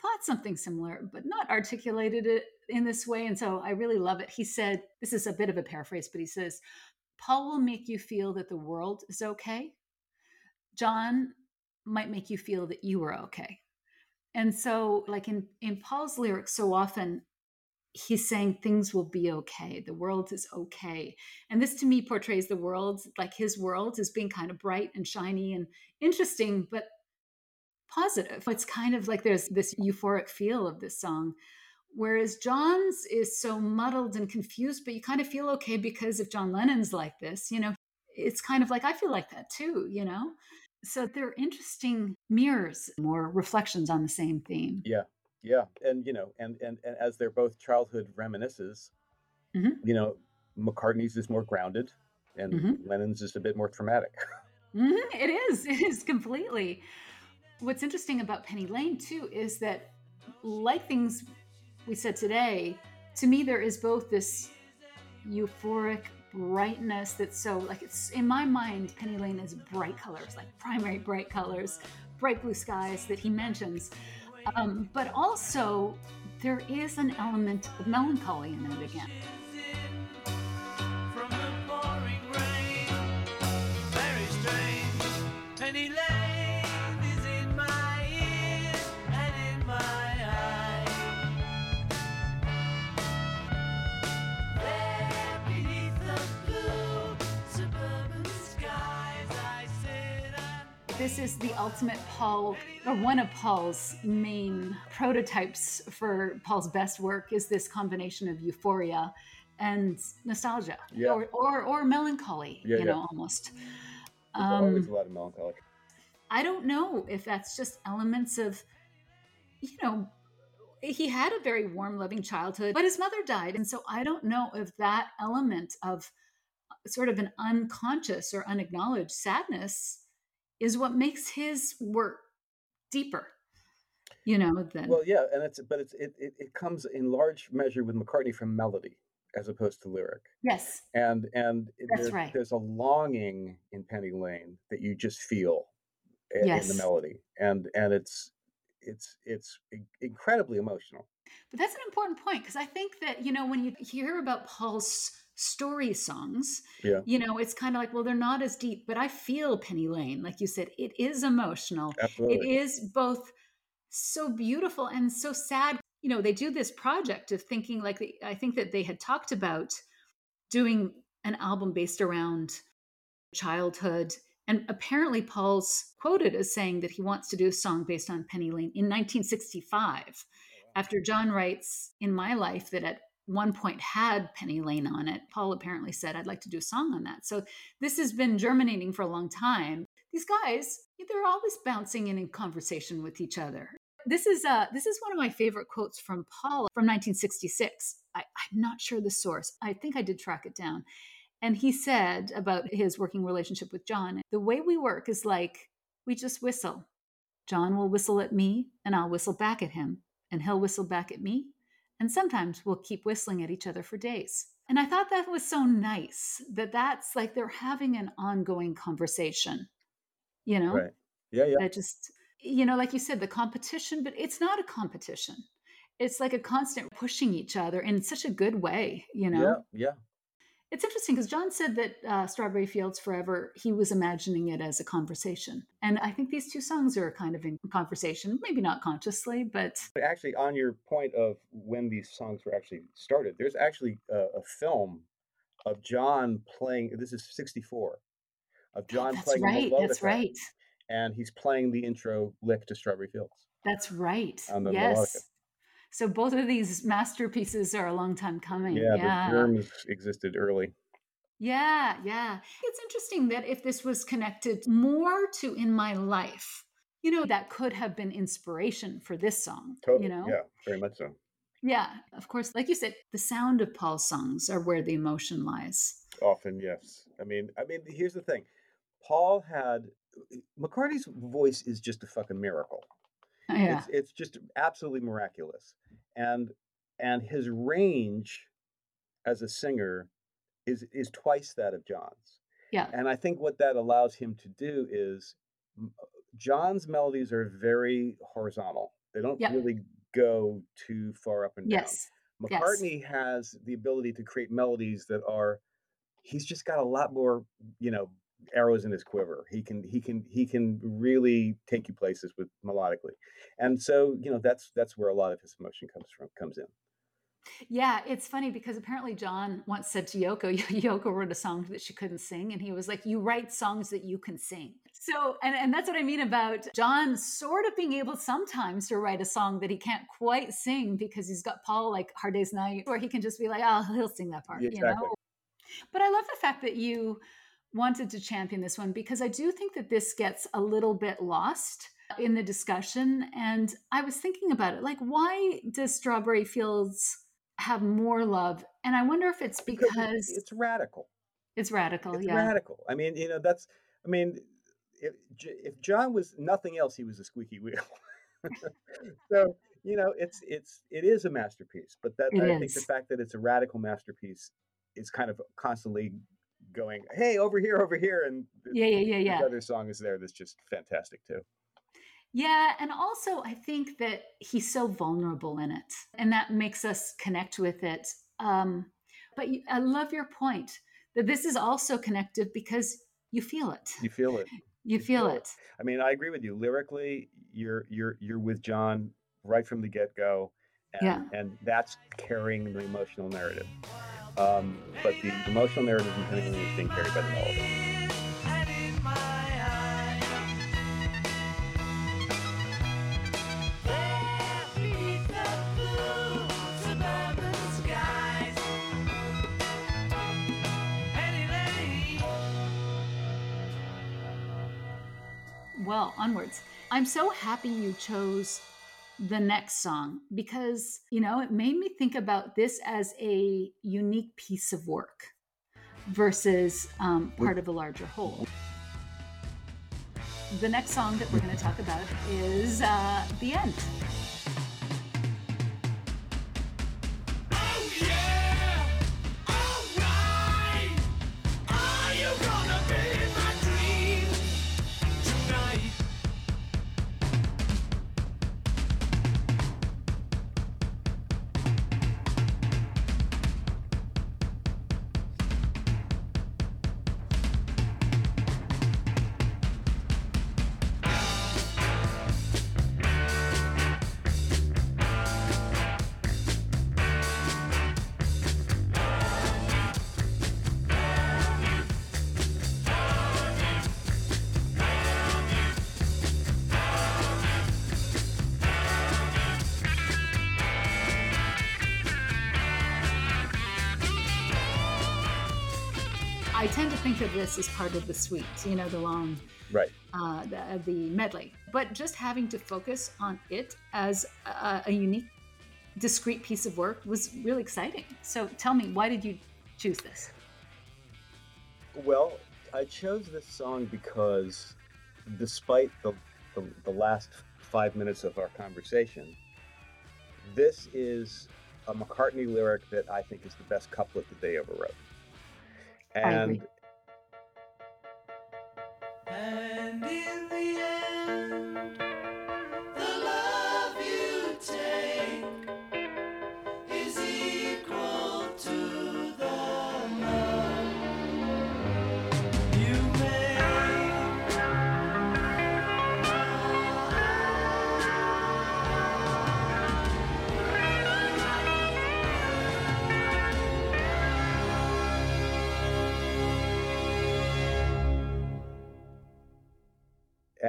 thought something similar, but not articulated it in this way. And so I really love it. He said, this is a bit of a paraphrase, but he says, Paul will make you feel that the world is okay. John might make you feel that you were okay. And so, like in, in Paul's lyrics, so often he's saying things will be okay. The world is okay. And this to me portrays the world, like his world, as being kind of bright and shiny and interesting, but positive. It's kind of like there's this euphoric feel of this song. Whereas John's is so muddled and confused, but you kind of feel okay because if John Lennon's like this, you know, it's kind of like I feel like that too, you know? So they're interesting mirrors, more reflections on the same theme. Yeah, yeah, and you know, and and, and as they're both childhood reminiscences, Mhm. you know, McCartney's is more grounded, and Mhm. Lennon's is a bit more traumatic. Mhm, It is. It is completely. What's interesting about Penny Lane, too, is that, like things we said today, to me, there is both this euphoric brightness that's so, like, it's in my mind, Penny Lane is bright colors, like primary bright colors, bright blue skies that he mentions. Um, but also, there is an element of melancholy in it again. This is the ultimate Paul, or one of Paul's main prototypes for Paul's best work is this combination of euphoria and nostalgia Yeah. or, or, or melancholy, Yeah, you yeah. know, almost. There's always Um, a lot of melancholy. I don't know if that's just elements of, you know, he had a very warm, loving childhood, but his mother died. And so I don't know if that element of sort of an unconscious or unacknowledged sadness is what makes his work deeper, you know, than. Well, yeah, and it's but it's it, it it comes in large measure with McCartney from melody as opposed to lyric. yes, and and That's there's, right. there's a longing in Penny Lane that you just feel in Yes. the melody, and and it's it's it's incredibly emotional. But that's an important point because I think that, you know, when you hear about Paul's story songs, Yeah, you know, it's kind of like, well, they're not as deep, but I feel Penny Lane. Like you said, it is emotional. It absolutely. is both so beautiful and so sad. You know, they do this project of thinking like, they, I think that they had talked about doing an album based around childhood. And apparently, Paul's quoted as saying that he wants to do a song based on Penny Lane in 1965 after John writes in my life that at one point had Penny Lane on it. Paul apparently said, I'd like to do a song on that. So this has been germinating for a long time. These guys, they're always bouncing in in conversation with each other. This is uh this is one of my favorite quotes from Paul from 1966. I, I'm not sure the source. I think I did track it down. And he said about his working relationship with John, the way we work is like we just whistle. John will whistle at me and I'll whistle back at him and he'll whistle back at me. And sometimes we'll keep whistling at each other for days. And I thought that was so nice that that's like they're having an ongoing conversation, you know, Right. Yeah, yeah. that just, you know, like you said, the competition, but it's not a competition. It's like a constant pushing each other in such a good way, you know? Yeah, yeah. It's interesting because John said that uh, Strawberry Fields Forever, he was imagining it as a conversation. And I think these two songs are kind of in conversation, maybe not consciously, but But actually, on your point of when these songs were actually started, there's actually a, a film of John playing. This is '64 of John that's playing right. That's right. and he's playing the intro lick to Strawberry Fields. That's right. On the melodica. So both of these masterpieces are a long time coming. Yeah, Yeah. the germs existed early. Yeah, yeah. It's interesting that if this was connected more to in my life, you know, that could have been inspiration for this song. Totally. You know? Yeah, very much so. Yeah. Of course, like you said, the sound of Paul's songs are where the emotion lies. Often, yes. I mean, I mean, here's the thing. Paul had McCartney's voice is just a fucking miracle. Yeah. It's it's just absolutely miraculous. And and his range as a singer is is twice that of John's. Yeah. And I think what that allows him to do is John's melodies are very horizontal. They don't Yep. really go too far up and down. Yes. yes. McCartney has the ability to create melodies that are he's just got a lot more, you know, arrows in his quiver. He can he can he can really take you places with melodically. And so, you know, that's that's where a lot of his emotion comes from comes in. Yeah, it's funny because apparently John once said to Yoko, Yoko wrote a song that she couldn't sing, and he was like, "You write songs that you can sing." So, and and that's what I mean about John sort of being able sometimes to write a song that he can't quite sing because he's got Paul like Hard Day's Night, where he can just be like, "Oh, he'll sing that part," Yeah, you know. But I love the fact that you wanted to champion this one because I do think that this gets a little bit lost in the discussion. And I was thinking about it, like, why does Strawberry Fields have more love? And I wonder if it's Because because it's, radical. it's radical. It's yeah. radical. I mean, you know, that's I mean, if if John was nothing else, he was a squeaky wheel. so, you know, it's it's it is a masterpiece, but that It I think the fact that it's a radical masterpiece is kind of constantly going, "Hey, over here, over here," and Yeah, yeah, yeah, yeah. other song is there that's just fantastic too. Yeah. And also, I think that he's so vulnerable in it, and that makes us connect with it. Um, but you, I love your point that this is also connected because you feel it. You feel it. You feel it. I mean, I agree with you. Lyrically, you're you're you're with John right from the get go, and, Yeah. and that's carrying the emotional narrative. Um, but the emotional narrative is being carried by the melody. Well, onwards. I'm so happy you chose the next song because, you know, it made me think about this as a unique piece of work versus um, part of a larger whole. The next song that we're going to talk about is uh, The End. Tend to think of this as part of the suite, you know, the long, Right. uh, the, uh, the medley. But just having to focus on it as a, a unique, discrete piece of work was really exciting. So tell me, why did you choose this? Well, I chose this song because despite the, the, the last five minutes of our conversation, this is a McCartney lyric that I think is the best couplet that they ever wrote. I And. And in the end, the love you take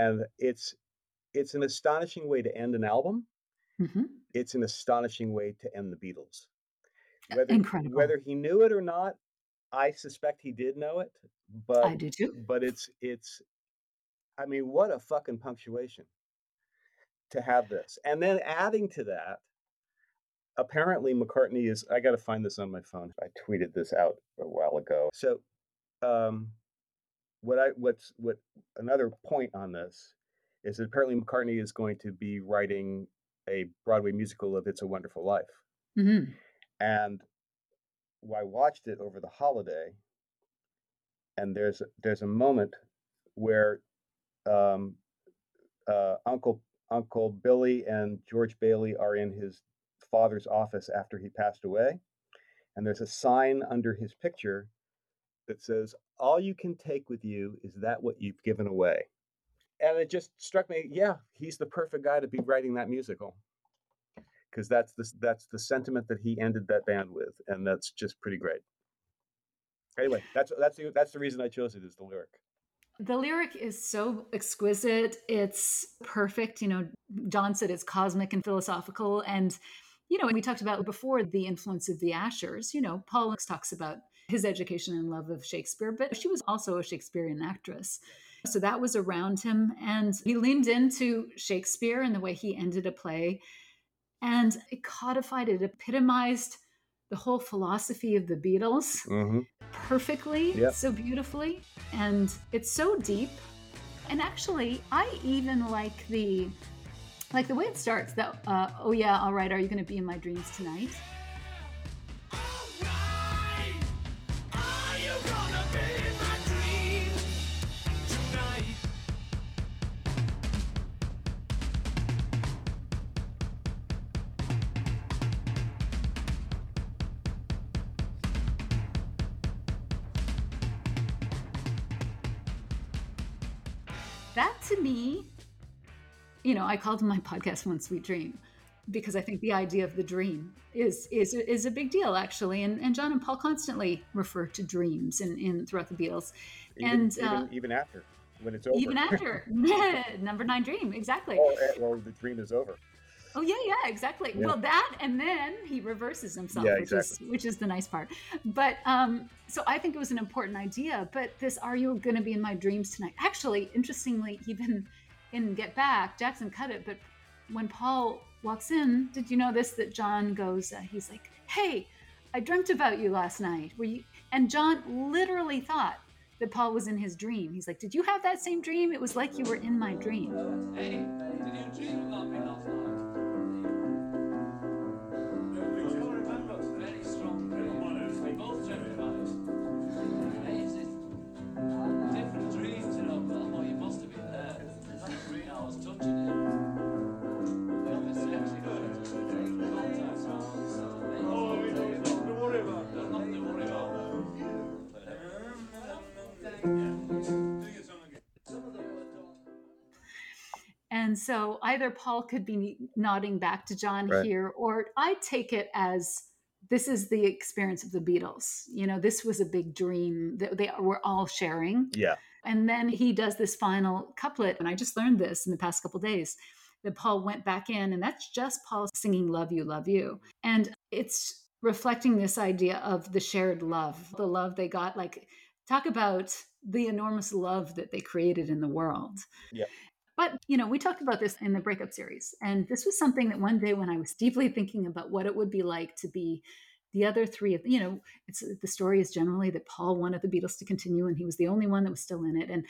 and it's it's an astonishing way to end an album. hmm It's an astonishing way to end the Beatles. Whether Incredible. whether he knew it or not, I suspect he did know it. But I do too. but it's it's I mean, what a fucking punctuation to have this. And then adding to that, apparently McCartney is I gotta find this on my phone. I tweeted this out a while ago. So um what I what's what another point on this is that apparently McCartney is going to be writing a Broadway musical of It's a Wonderful Life. hmm And I watched it over the holiday, and there's there's a moment where um, uh, Uncle Uncle Billy and George Bailey are in his father's office after he passed away, and there's a sign under his picture that says, "All you can take with you is that what you've given away." And it just struck me, yeah, he's the perfect guy to be writing that musical because that's the that's the sentiment that he ended that band with, and that's just pretty great. Anyway, that's that's the that's the reason I chose it is the lyric. The lyric is so exquisite. It's perfect. You know, John said it's cosmic and philosophical. And, you know, we talked about before the influence of the Ashers. You know, Paul talks about his education and love of Shakespeare, but she was also a Shakespearean actress. So that was around him. And he leaned into Shakespeare and the way he ended a play. And it codified, it epitomized the whole philosophy of the Beatles Mm-hmm. perfectly, Yep. so beautifully, and it's so deep. And actually, I even like the like the way it starts. That uh, oh yeah, all right, are you going to be in my dreams tonight? You know, I called my podcast "One Sweet Dream" because I think the idea of the dream is is is a big deal actually. And and John and Paul constantly refer to dreams in, in throughout the Beatles, Even, and even, uh, even after when it's over, even after number nine dream exactly. or, or the dream is over. Oh yeah, yeah, exactly. Yeah. Well, that and then he reverses himself, Yeah, which is which is the nice part. But um, so I think it was an important idea. But this, are you going to be in my dreams tonight? Actually, interestingly, even in Get Back, Jackson cut it, but when Paul walks in, did you know this? That John goes, uh, he's like, "Hey, I dreamt about you last night." Were you? And John literally thought that Paul was in his dream. He's like, "Did you have that same dream? It was like you were in my dream." Hey, did you dream about me last night? And so either Paul could be nodding back to John Right. here, or I take it as this is the experience of the Beatles. You know, this was a big dream that they were all sharing. Yeah. And then he does this final couplet, and I just learned this in the past couple days that Paul went back in, and that's just Paul singing "Love You, Love You," and it's reflecting this idea of the shared love, the love they got. Like, talk about the enormous love that they created in the world. Yeah. But, you know, we talked about this in the breakup series. And this was something that one day when I was deeply thinking about what it would be like to be the other three of, you know, it's the story is generally that Paul wanted the Beatles to continue and he was the only one that was still in it. And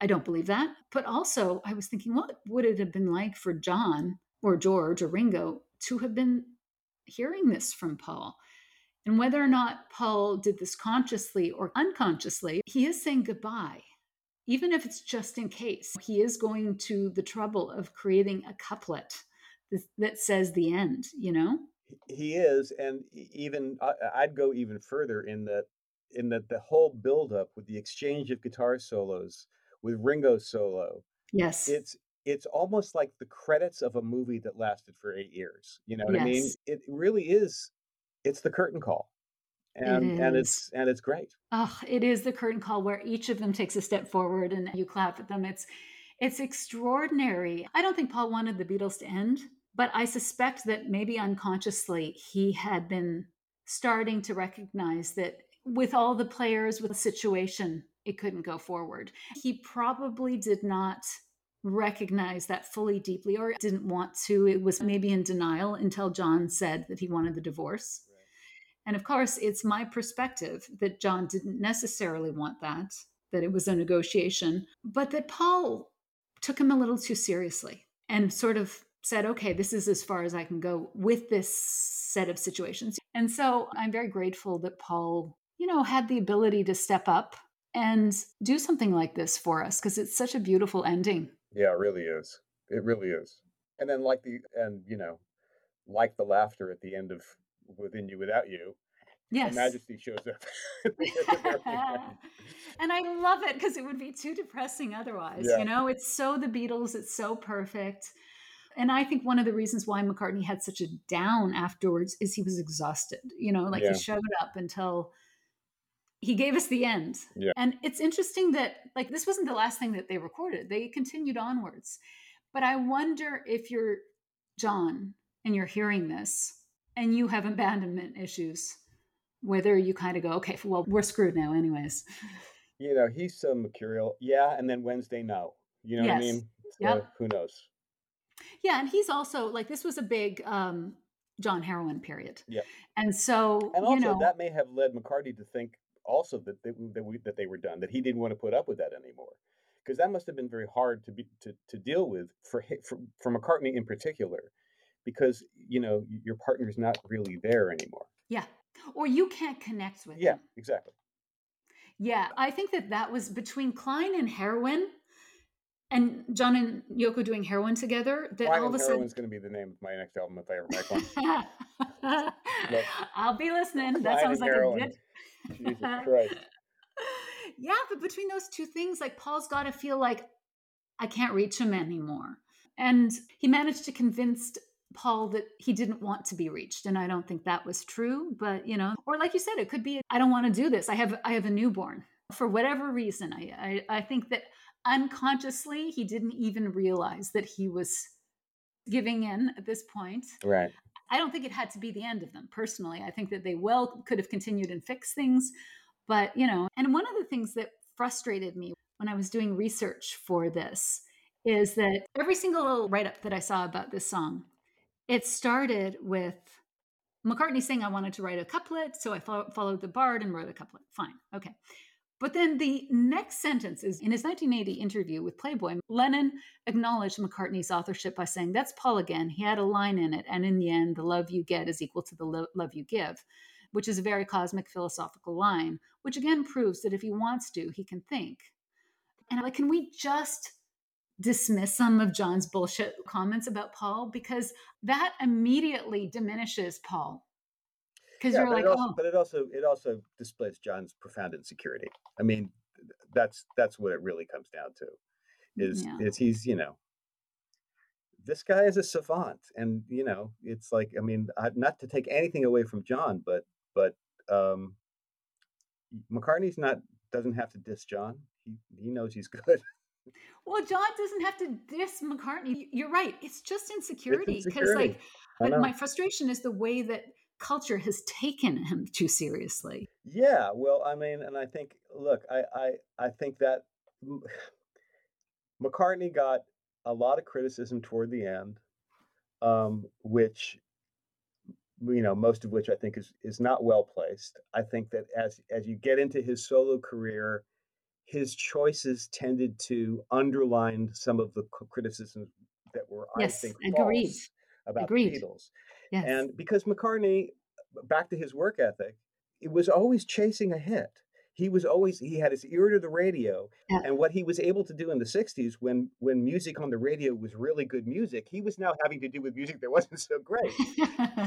I don't believe that. But also, I was thinking, what would it have been like for John or George or Ringo to have been hearing this from Paul? And whether or not Paul did this consciously or unconsciously, he is saying goodbye even if it's just in case, he is going to the trouble of creating a couplet that, that says the end, you know? he is and even i'd go even further in that in that the whole buildup with the exchange of guitar solos with ringo's solo Yes. it's it's almost like the credits of a movie that lasted for eight years you know what i mean it really is it's the curtain call and and it's and it's great Oh, it is the curtain call where each of them takes a step forward and you clap at them. It's it's extraordinary. I don't think Paul wanted the Beatles to end, but I suspect that maybe unconsciously he had been starting to recognize that with all the players with the situation, it couldn't go forward. He probably did not recognize that fully deeply or didn't want to. It was maybe in denial until John said that he wanted the divorce. And of course, it's my perspective that John didn't necessarily want that, that it was a negotiation, but that Paul took him a little too seriously and sort of said, okay, this is as far as I can go with this set of situations. And so I'm very grateful that Paul, you know, had the ability to step up and do something like this for us because it's such a beautiful ending. yeah it really is it really is and then like the and you know like the laughter at the end of within you without you Yes. Her majesty shows up at the very end. and I love it because it would be too depressing otherwise. Yeah. You know, it's so the Beatles, it's so perfect. And I think one of the reasons why McCartney had such a down afterwards is he was exhausted. You know, like Yeah. he showed up until he gave us the end. Yeah. And it's interesting that, like, this wasn't the last thing that they recorded, they continued onwards. But I wonder if you're John and you're hearing this and you have abandonment issues, whether you kind of go, okay, well, we're screwed now, anyways. you know, he's so mercurial. Yeah, and then Wednesday, no. You know what I Yes. mean? Yep. So, who knows? Yeah, and he's also like this was a big um John Heroin period. Yep. And so, And you also, know, that may have led McCartney to think also that they, that, we, that they were done, that he didn't want to put up with that anymore, because that must have been very hard to be to, to deal with for, for for McCartney in particular, because you know your partner's not really there anymore. yeah. Or you can't connect with him. Yeah, exactly. Yeah, I think that that was between Klein and Heroin and John and Yoko doing Heroin together that Klein all of a sudden Heroin's going to be the name of my next album if I ever make one. I'll be listening. That sounds like Heroin. a good Jesus Christ. yeah, but between those two things, like Paul's got to feel like I can't reach him anymore. And he managed to convince Paul that he didn't want to be reached. And I don't think that was true. But you know, or like you said, it could be I don't want to do this. I have I have a newborn. For whatever reason, I, I, I think that unconsciously he didn't even realize that he was giving in at this point. Right. I don't think it had to be the end of them personally. I think that they well could have continued and fixed things. But, you know, and one of the things that frustrated me when I was doing research for this is that every single little write up that I saw about this song, it started with McCartney saying, I wanted to write a couplet. So I fo- followed the bard and wrote a couplet. Fine. Okay. But then the next sentence is in his 1980 interview with Playboy, Lennon acknowledged McCartney's authorship by saying, That's Paul again. He had a line in it. And in the end, the love you get is equal to the lo- love you give, which is a very cosmic philosophical line, which again proves that if he wants to, he can think. And like, can we just dismiss some of John's bullshit comments about Paul? Because that immediately diminishes Paul. Because Yeah, you're like, also, oh, but it also it also displays John's profound insecurity. I mean, that's that's what it really comes down to. Is Yeah. is he's you know this guy is a savant, and you know it's like I mean not to take anything away from John, but but um, McCartney's not doesn't have to diss John. He he knows he's good. Well, John doesn't have to diss McCartney. You're right. It's just insecurity. Because, like, but my frustration is the way that culture has taken him too seriously. Yeah, well, I mean, and I think, look, I, I, I think that McCartney got a lot of criticism toward the end, um, which, you know, most of which I think is is not well placed. I think that as as you get into his solo career, his choices tended to underline some of the criticisms that were, Yes, I think, agreed. false about Agreed. the Beatles. Yes. And because McCartney, back to his work ethic, it was always chasing a hit. He was always he had his ear to the radio, Yeah. and what he was able to do in the '60s, when when music on the radio was really good music, he was now having to do with music that wasn't so great.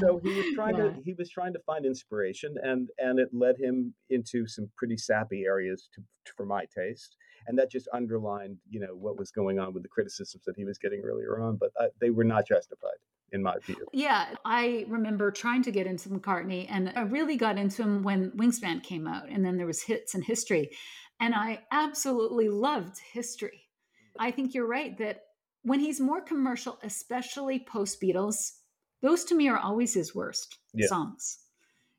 So he was trying Yeah. to he was trying to find inspiration, and and it led him into some pretty sappy areas to, for my taste, and that just underlined you know what was going on with the criticisms that he was getting earlier on, but uh, they were not justified in my view. Yeah, I remember trying to get into McCartney, and I really got into him when Wingspan came out, and then there was hits and history, and I absolutely loved history. I think you're right that when he's more commercial, especially post Beatles, those to me are always his worst Yeah. songs.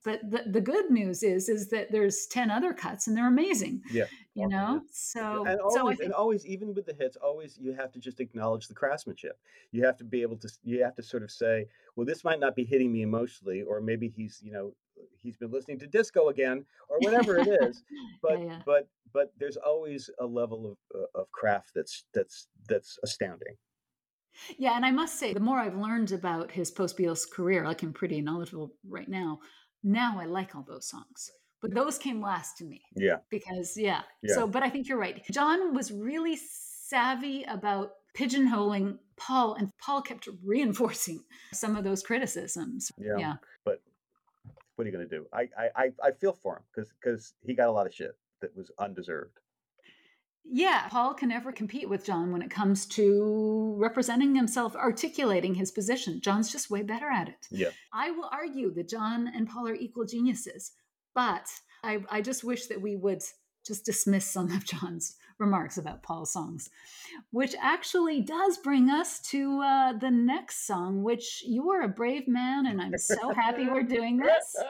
But the, the good news is is that there's 10 other cuts and they're amazing. Yeah. You know? So and so I always, think and always, even with the hits, always you have to just acknowledge the craftsmanship. You have to be able to, you have to sort of say, well, this might not be hitting me emotionally, or maybe he's, you know, he's been listening to disco again, or whatever it is. But, yeah. but, but there's always a level of uh, of craft that's that's that's astounding. Yeah, and I must say, the more I've learned about his post Beatles career, like I'm pretty knowledgeable right now. Now I like all those songs, but those came last to me Yeah, because, yeah. Yeah. So, but I think you're right. John was really savvy about pigeonholing Paul, and Paul kept reinforcing some of those criticisms. Yeah. Yeah. but what are you going to do? I, I I I feel for him because because he got a lot of shit that was undeserved. Yeah, Paul can never compete with John when it comes to representing himself, articulating his position. John's just way better at it. Yeah. I will argue that John and Paul are equal geniuses, but I, I just wish that we would just dismiss some of John's remarks about Paul's songs, which actually does bring us to uh, the next song, which you are a brave man, and I'm so happy we're doing this.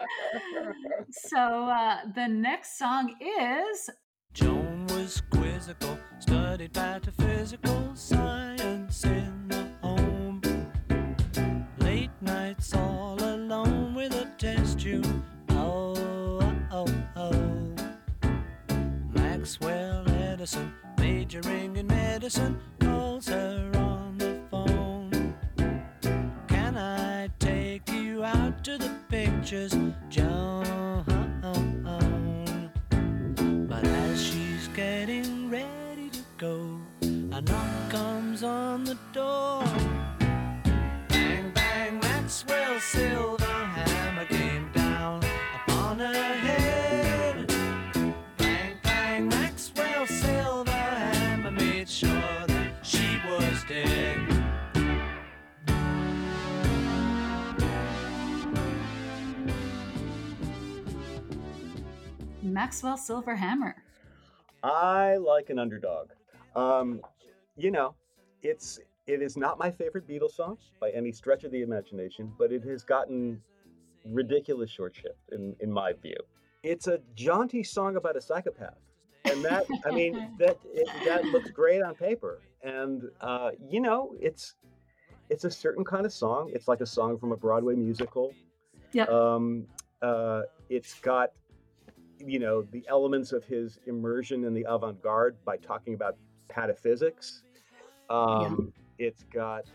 So uh, the next song is Joan was quizzical, studied metaphysical science in the home. Late nights all alone with a test tube. Oh, oh, oh. Maxwell Edison, majoring in medicine, calls her on the phone. Can I take you out to the pictures, Joan? Maxwell Silver Hammer. I like an underdog. Um, you know, it's it is not my favorite Beatles song by any stretch of the imagination, but it has gotten ridiculous short shift in, in my view. It's a jaunty song about a psychopath. And that I mean that it, that looks great on paper. and uh, you know, it's it's a certain kind of song. It's like a song from a Broadway musical. Yeah. Um, uh, it's got you know the elements of his immersion in the avant-garde by talking about pataphysics. Um, It's got,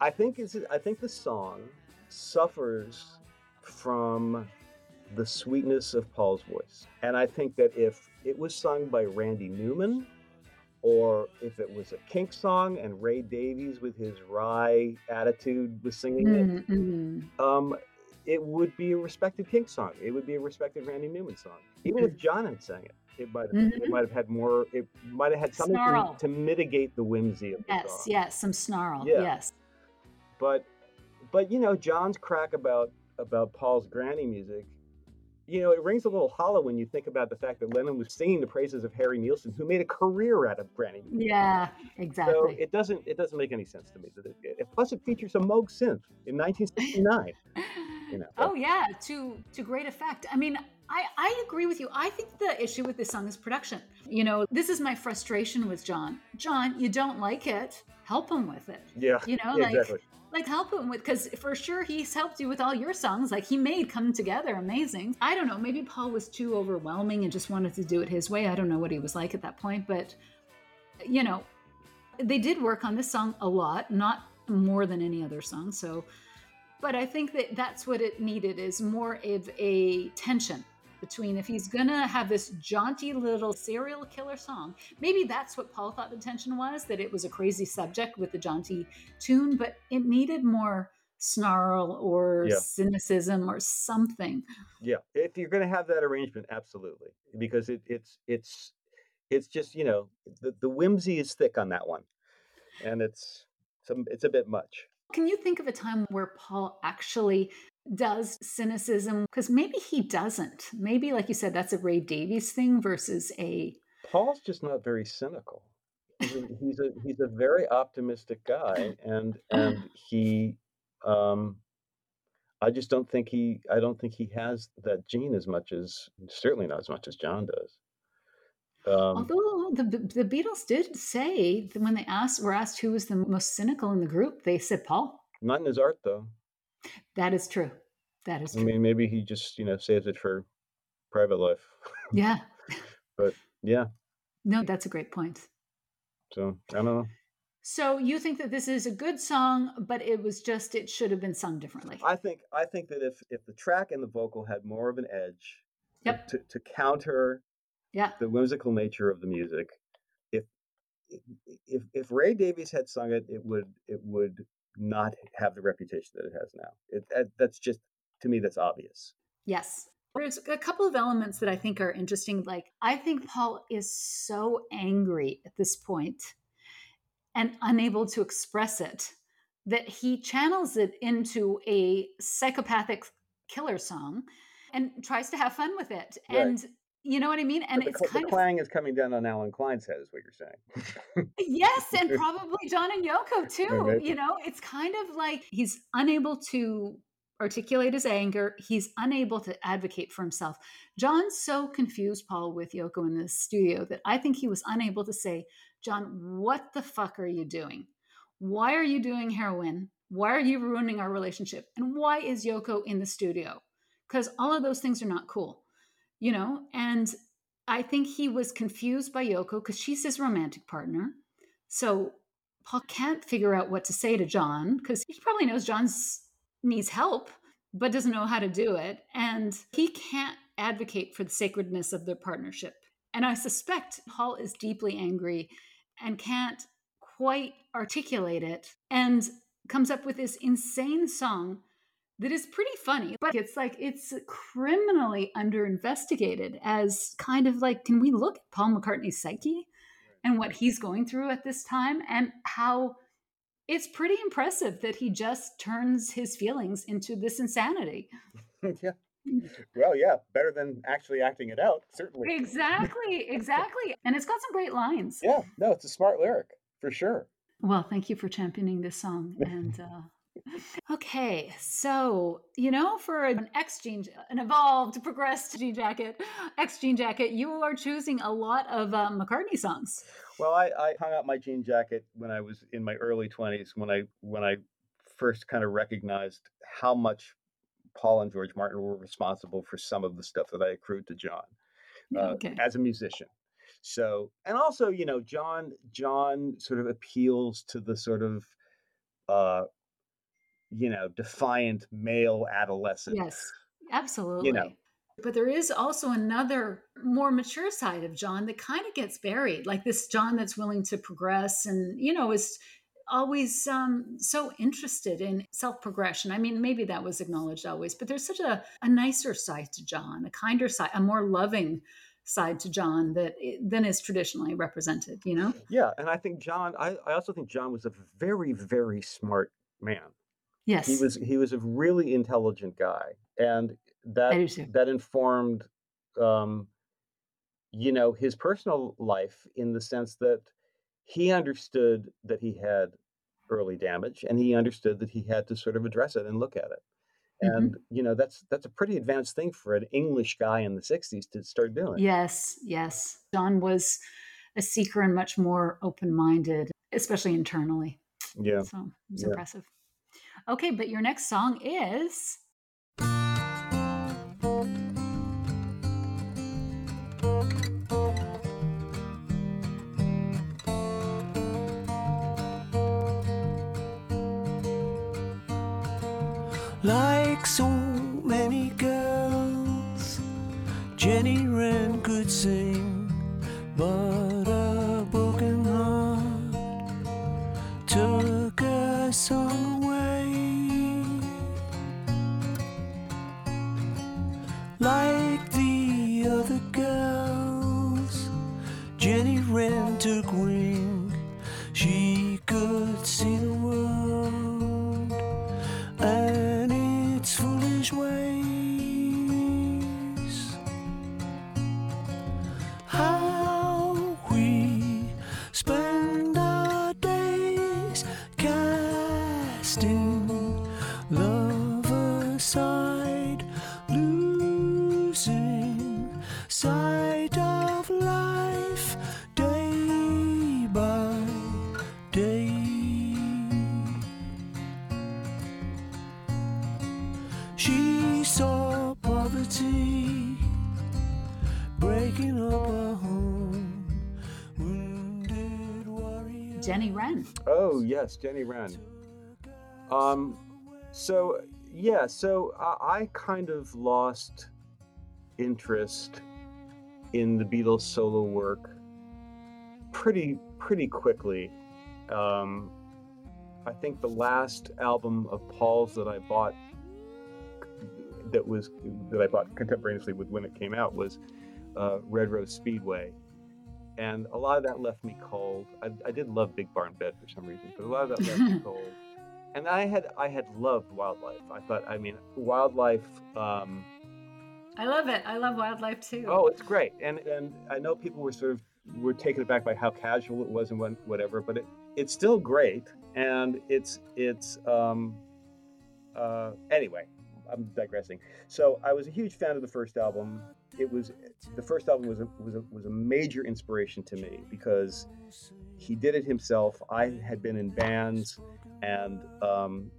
I think is I think the song suffers from the sweetness of Paul's voice, and I think that if it was sung by Randy Newman, or if it was a Kink song and Ray Davies with his wry attitude was singing it, Mm-mm. um, it would be a respected Kink song. It would be a respected Randy Newman song. Even if John had sang it, it might have, it Mhm. might have had more. It might have had something to, to mitigate the whimsy of the Yes, song. yes, yes, some snarl. Yeah. Yes. But, but you know, John's crack about about Paul's granny music. You know, it rings a little hollow when you think about the fact that Lennon was singing the praises of Harry Nilsson, who made a career out of granny music. Yeah, exactly. So it doesn't it doesn't make any sense to me that it, it plus it features a Moog synth in 1969. you know. Oh yeah, to to great effect. I mean, I I agree with you. I think the issue with this song is production. You know, this is my frustration with John. John, you don't like it. Help him with it. Yeah. You know, yeah, like exactly. like help him with because for sure he's helped you with all your songs. Like he made come together amazing. I don't know. Maybe Paul was too overwhelming and just wanted to do it his way. I don't know what he was like at that point, but you know, they did work on this song a lot, not more than any other song. So, but I think that that's what it needed is more of a tension between if he's gonna have this jaunty little serial killer song, maybe that's what Paul thought the tension was that it was a crazy subject with the jaunty tune, but it needed more snarl or Yeah. cynicism or something. Yeah, if you're going to have that arrangement, absolutely, because it, it's it's it's just you know the, the whimsy is thick on that one, and it's some it's a bit much. Can you think of a time where Paul actually does cynicism? Because maybe he doesn't. Maybe, like you said, that's a Ray Davies thing versus a. Paul's just not very cynical. He's a, he's a very optimistic guy, and and he, um, I just don't think he I don't think he has that gene as much as certainly not as much as John does. Um, Although the the Beatles did say that when they asked were asked who was the most cynical in the group, they said Paul. not in his art though. That is true. That is I true. mean, maybe he just you know saves it for private life. yeah. But yeah, No, that's a great point. so I don't know. So you think that this is a good song, but it was just it should have been sung differently. I think I think that if if the track and the vocal had more of an edge, Yep. to, to counter Yeah. the whimsical nature of the music, if if if Ray Davies had sung it, it would it would not have the reputation that it has now. It that, that's just to me that's obvious. Yes. There's a couple of elements that I think are interesting. Like, I think Paul is so angry at this point and unable to express it that he channels it into a psychopathic killer song and tries to have fun with it. Right. And you know what I mean? And But it's the, kind the of clang is coming down on Allen Klein's head, is what you're saying. yes, and probably John and Yoko too. You know, it's kind of like he's unable to articulate his anger. He's unable to advocate for himself. John so confused Paul with Yoko in the studio that I think he was unable to say, John, what the fuck are you doing? Why are you doing heroin? Why are you ruining our relationship? And why is Yoko in the studio? Because all of those things are not cool, you know? And I think he was confused by Yoko because she's his romantic partner. So Paul can't figure out what to say to John because he probably knows John's needs help, but doesn't know how to do it. And he can't advocate for the sacredness of their partnership. And I suspect Paul is deeply angry and can't quite articulate it and comes up with this insane song that is pretty funny, but it's like it's criminally under investigated as kind of like, can we look at Paul McCartney's psyche and what he's going through at this time and how it's pretty impressive that he just turns his feelings into this insanity. yeah. Well, yeah, better than actually acting it out, certainly. Exactly, exactly. And it's got some great lines. Yeah, no, it's a smart lyric for sure. Well, thank you for championing this song. And uh, okay, so you know, for an X Gene, an evolved, progressed Gene Jacket, X Gene Jacket, you are choosing a lot of uh, McCartney songs. Well, I, I hung out my jean jacket when I was in my early twenties when I when I first kind of recognized how much Paul and George Martin were responsible for some of the stuff that I accrued to John uh, okay. as a musician. So, and also, you know, John John sort of appeals to the sort of, uh, you know, defiant male adolescent. Yes, absolutely. You know. But there is also another more mature side of John that kind of gets buried, like this John that's willing to progress and, you know, is always um, so interested in self progression. I mean, maybe that was acknowledged always, but there's such a, a nicer side to John, a kinder side, a more loving side to John that than is traditionally represented, you know? Yeah, and I think John. I, I also think John was a very very smart man. Yes. He was he was a really intelligent guy, and that I do too. that informed, um, you know, his personal life in the sense that he understood that he had early damage, and he understood that he had to sort of address it and look at it. Mhm. And you know, that's that's a pretty advanced thing for an English guy in the '60s to start doing. Yes, yes. John was a seeker and much more open minded, especially internally. Yeah. So it was Yeah. impressive. Okay, but your next song is Jenny Wren. Oh yes, Jenny Wren. Um, so yeah, so I, I kind of lost interest in the Beatles solo work pretty pretty quickly. Um, I think the last album of Paul's that I bought that was that I bought contemporaneously with when it came out was uh, Red Rose Speedway, and a lot of that left me cold. I, I did love Big Barn Bed for some reason, but a lot of that left me cold. And I had I had loved Wild Life. I thought I mean Wild Life. Um, I love it. I love wildlife too. oh, it's great, and and I know people were sort of were taken aback by how casual it was and what, whatever, but it it's still great, and it's it's um, uh, anyway. I'm digressing. So I was a huge fan of the first album. It was the first album was a, was a, was a major inspiration to me because he did it himself. I had been in bands, and um,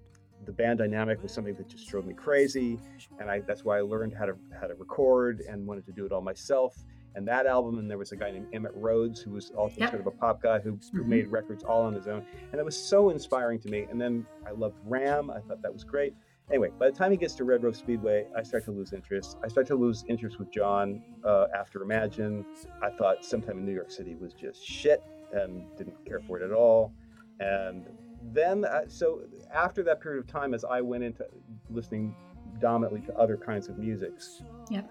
the band dynamic was something that just drove me crazy. And I that's why I learned how to how to record and wanted to do it all myself. And that album, and there was a guy named Emitt Rhodes who was also Yep. sort of a pop guy who, who Mhm. made records all on his own, and it was so inspiring to me. And then I loved Ram. I thought that was great. Anyway, by the time he gets to Red Rose Speedway, I start to lose interest. I start to lose interest with John uh, after Imagine. I thought sometime in New York City was just shit and didn't care for it at all. And then, uh, so after that period of time, as I went into listening dominantly to other kinds of musics, Yep.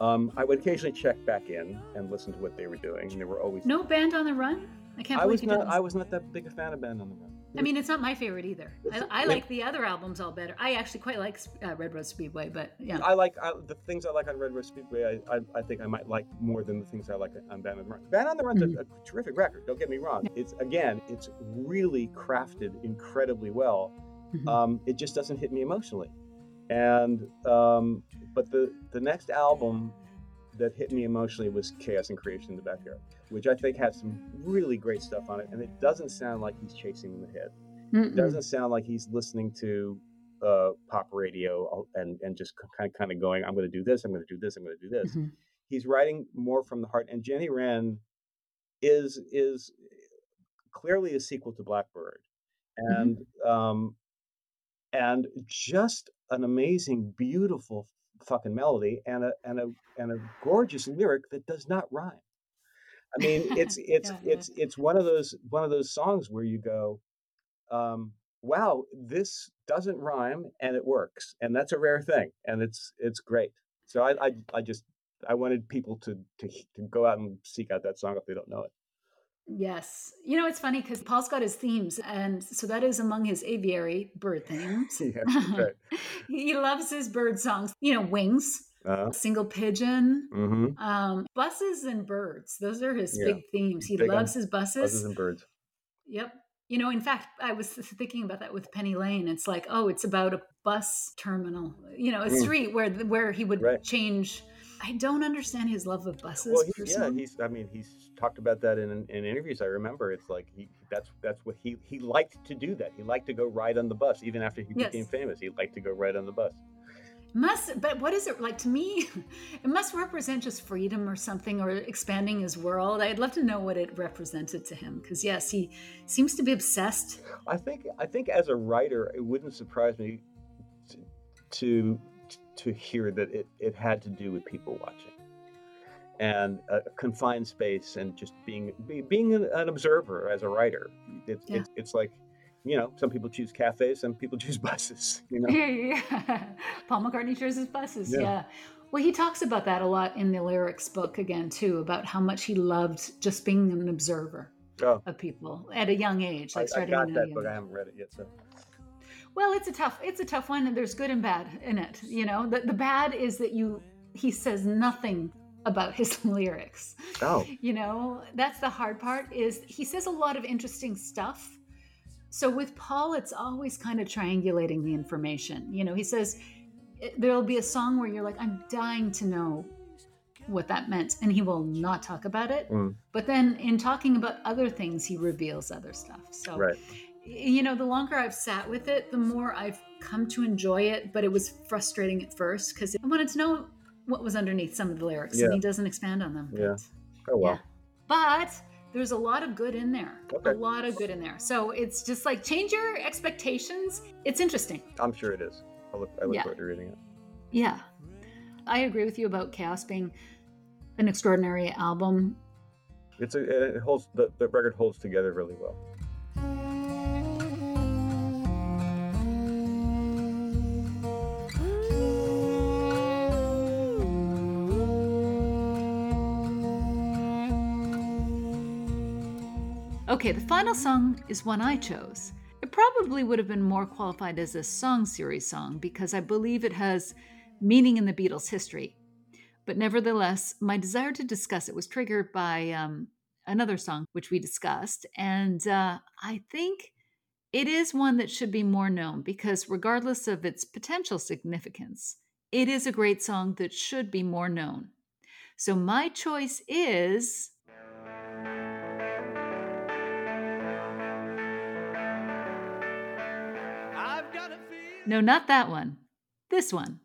um, I would occasionally check back in and listen to what they were doing. And they were always. No band on the run. I can't I believe was you not. didn't. I was not that big a fan of Band on the Run. I mean, it's not my favorite either. I, I like the other albums all better. I actually quite like uh, Red Rose Speedway, but yeah. I like I, the things I like on Red Rose Speedway. I, I, I think I might like more than the things I like on Band on the Run. Band on the Run's Mhm. a, a terrific record. Don't get me wrong. It's again, it's really crafted incredibly well. Mhm. Um, it just doesn't hit me emotionally. And um, but the the next album that hit me emotionally was Chaos and Creation in the Backyard. Which I think has some really great stuff on it, and it doesn't sound like he's chasing the hit. It Mm-mm. doesn't sound like he's listening to uh, pop radio and and just kind of kind of going, I'm going to do this, I'm going to do this, I'm going to do this. Mhm. He's writing more from the heart, and Jenny Wren is is clearly a sequel to Blackbird, Mhm. and um, and just an amazing, beautiful fucking melody and a and a and a gorgeous lyric that does not rhyme. I mean, it's it's Yeah, yeah. it's it's one of those one of those songs where you go, um, "Wow, this doesn't rhyme and it works," and that's a rare thing, and it's it's great. So I I, I just I wanted people to, to to go out and seek out that song if they don't know it. Yes. You know, it's funny because Paul's got his themes, and so that is among his aviary bird themes. yeah, right. he loves his bird songs. You know, wings, Uh, single pigeon, mm-hmm. um, buses and birds. Those are his Yeah. big themes. He Big loves his buses. Buzzes and birds. Yep. You know, in fact, I was thinking about that with Penny Lane. It's like, oh, it's about a bus terminal, you know, a Mm. street where where he would Right. change. I don't understand his love of buses. Well, he, yeah, he's. I mean, he's talked about that in, in interviews. I remember it's like he. That's that's what he he liked to do. That he liked to go ride on the bus, even after he became famous. He liked to go ride on the bus. Must, but what is it like to me? It must represent just freedom or something, or expanding his world. I'd love to know what it represented to him, because yes, he seems to be obsessed. I think I think as a writer, it wouldn't surprise me to to, to hear that it, it had to do with people watching and a confined space and just being be, being an, an observer as a writer. It's, Yeah. it's it's like you know some people choose cafes, some people choose buses. You know. Yeah. Paul McCartney chooses buses. Yeah. Yeah. Well, he talks about that a lot in the lyrics book again too, about how much he loved just being an observer Oh, of people at a young age, like I starting got at a that, but I haven't read it yet. So Well, it's a tough, it's a tough one, and there's good and bad in it. You know, the, the bad is that you he says nothing about his lyrics. oh, You know, that's the hard part. Is he says a lot of interesting stuff. So with Paul, it's always kind of triangulating the information. You know, he says there'll be a song where you're like, I'm dying to know what that meant, and he will not talk about it. Mm. But then in talking about other things, he reveals other stuff. So right. you know, the longer I've sat with it, the more I've come to enjoy it. But it was frustrating at first because I wanted to know what was underneath some of the lyrics, Yeah. and he doesn't expand on them. Yeah. But, Oh well. yeah. But there's a lot of good in there. Okay. A lot of good in there. So it's just like change your expectations. It's interesting. I'm sure it is. I look I look Yeah. forward to reading it. Yeah. I agree with you about Chaos being an extraordinary album. It's a it holds the, the record holds together really well. Okay, the final song is one I chose. It probably would have been more qualified as a song series song because I believe it has meaning in the Beatles' history. But nevertheless, my desire to discuss it was triggered by um, another song which we discussed. And uh, I think it is one that should be more known because, regardless of its potential significance, it is a great song that should be more known. So my choice is no, not that one. This one.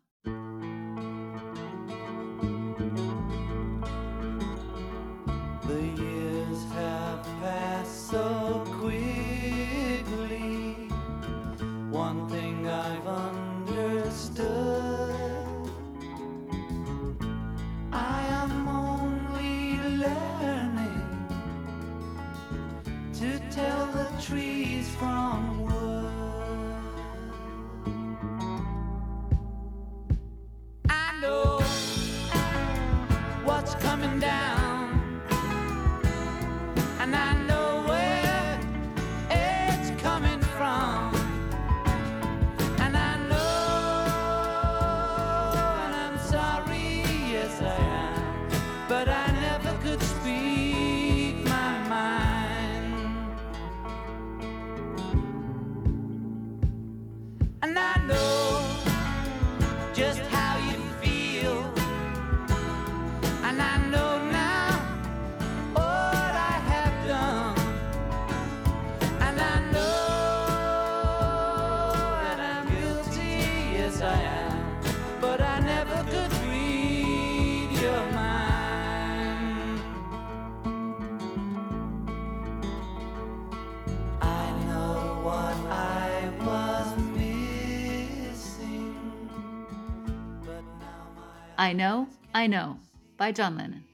I Know, I Know by John Lennon.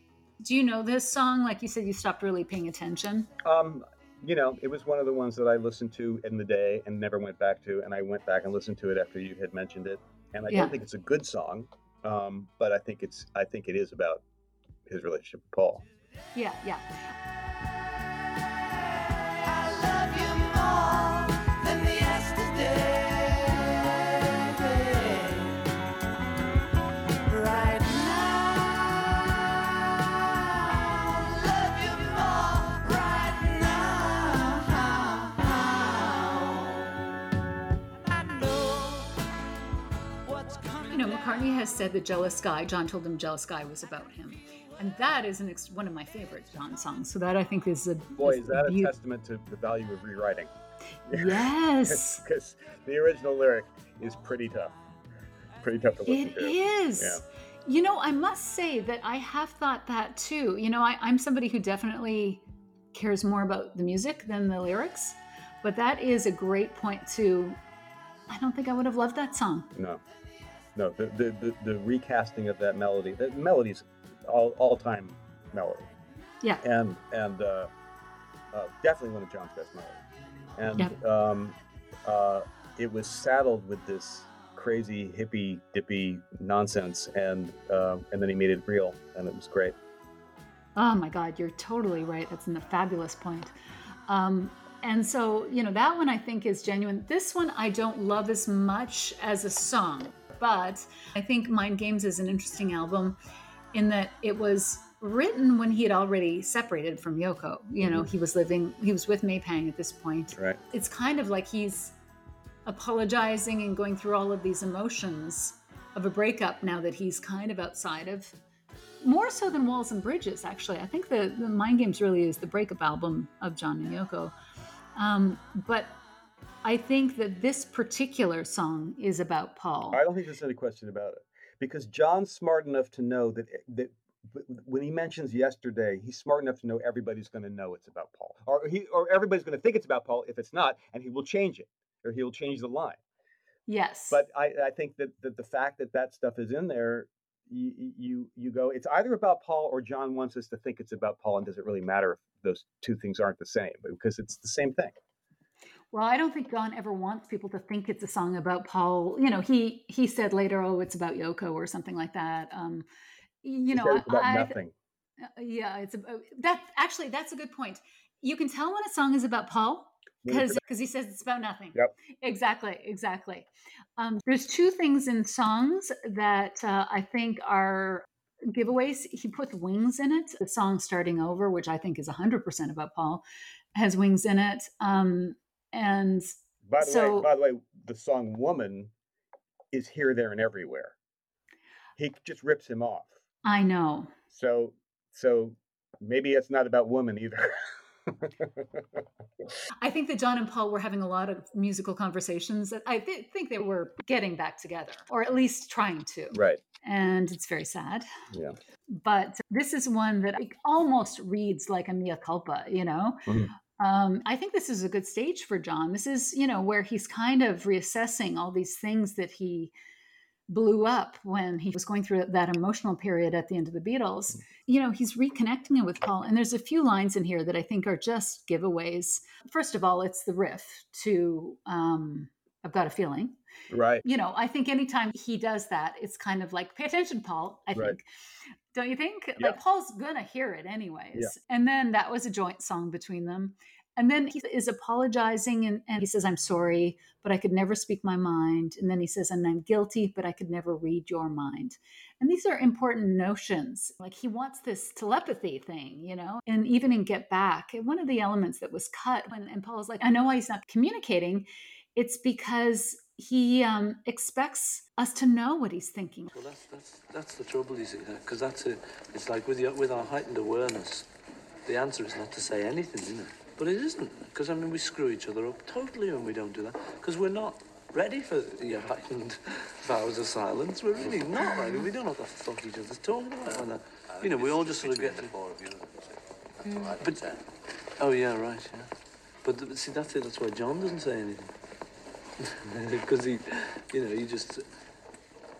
Do you know this song? Like you said, you stopped really paying attention. Um, you know, it was one of the ones that I listened to in the day and never went back to, and I went back and listened to it after you had mentioned it. And I Yeah. don't think it's a good song, um, but I think it's I think it is about his relationship with Paul. Yeah, yeah. McCartney has said that Jealous Guy, John told him Jealous Guy was about him. And that is an ex- one of my favorite John songs. So that I think is a Boy, is that a testament to the value of rewriting. Yes, Because the original lyric is pretty tough. Pretty tough to listen it to. is. Yeah. You know, I must say that I have thought that too. You know, I, I'm somebody who definitely cares more about the music than the lyrics, but that is a great point to. I don't think I would have loved that song. No, no. The the, the, the recasting of that melody. that melody's all all time melody. Yeah. And and uh, uh, definitely one of John's best melodies. And um, uh, it was saddled with this crazy hippy dippy nonsense, and uh, and then he made it real, and it was great. Oh my God, you're totally right. That's a fabulous point. Um, and so, you know, that one I think is genuine. This one I don't love as much as a song, but I think Mind Games is an interesting album in that it was written when he had already separated from Yoko. You know, he was living, he was with May Pang at this point. Right. It's kind of like he's apologizing and going through all of these emotions of a breakup now that he's kind of outside of more so than Walls and Bridges, actually. I think the, the Mind Games really is the breakup album of John and Yoko. Um, but I think that this particular song is about Paul. I don't think there's any question about it because John's smart enough to know that eh, that when he mentions yesterday, he's smart enough to know everybody's going to know it's about Paul, or he or everybody's going to think it's about Paul if it's not, and he will change it or he'll change the line. Yes. But I, I think that, that the fact that that stuff is in there, you, you you go, it's either about Paul or John wants us to think it's about Paul, and does it really matter if those two things aren't the same? Because it's the same thing. Well, I don't think John ever wants people to think it's a song about Paul. You know, he he said later, "Oh, it's about Yoko" or something like that. Um, you know, about I, nothing. Uh, yeah, it's a, that. Actually, that's a good point. You can tell when a song is about Paul it's because he says it's about nothing. Yep. Exactly. Exactly. Um, there's two things in songs that uh, I think are giveaways. He puts wings in it. The song "Starting Over," which I think is 100% about Paul, has wings in it. Um, and By the So- way, by the way, the song "Woman" is here, there, and everywhere. He just rips him off. I know. So, so maybe it's not about woman either. I think that John and Paul were having a lot of musical conversations that I th- think they were getting back together, or at least trying to. right. And it's very sad. Yeah. But this is one that almost reads like a mea culpa, you know? Mhm. Um, I think this is a good stage for John. This is, you know, where he's kind of reassessing all these things that he blew up when he was going through that emotional period at the end of the Beatles. You know, he's reconnecting it with Paul. And there's a few lines in here that I think are just giveaways. First of all, it's the riff to um, I've Got a Feeling. Right. You know, I think anytime he does that, it's kind of like, pay attention, Paul, I Right. think. Don't you think? Yeah. Like, Paul's going to hear it anyways. Yeah. And then that was a joint song between them. And then he is apologizing and, and he says, I'm sorry, but I could never speak my mind. And then he says, and I'm guilty, but I could never read your mind. And these are important notions. Like he wants this telepathy thing, you know? And even in Get Back, one of the elements that was cut when, and Paul's like, I know why he's not communicating. It's because he um, expects us to know what he's thinking. Well, that's that's that's the trouble, you see, because that's it. It's like with your, with our heightened awareness, the answer is not to say anything, isn't it? But it isn't, because I mean we screw each other up totally when we don't do that, because we're not ready for your heightened vows of silence. We're really not ready. We don't know what the fuck each other's talking about. When that, you know, we all just sort of get. four of you. But oh yeah, right, yeah. But see, that's it. That's why John doesn't say anything, because he, you know, he just.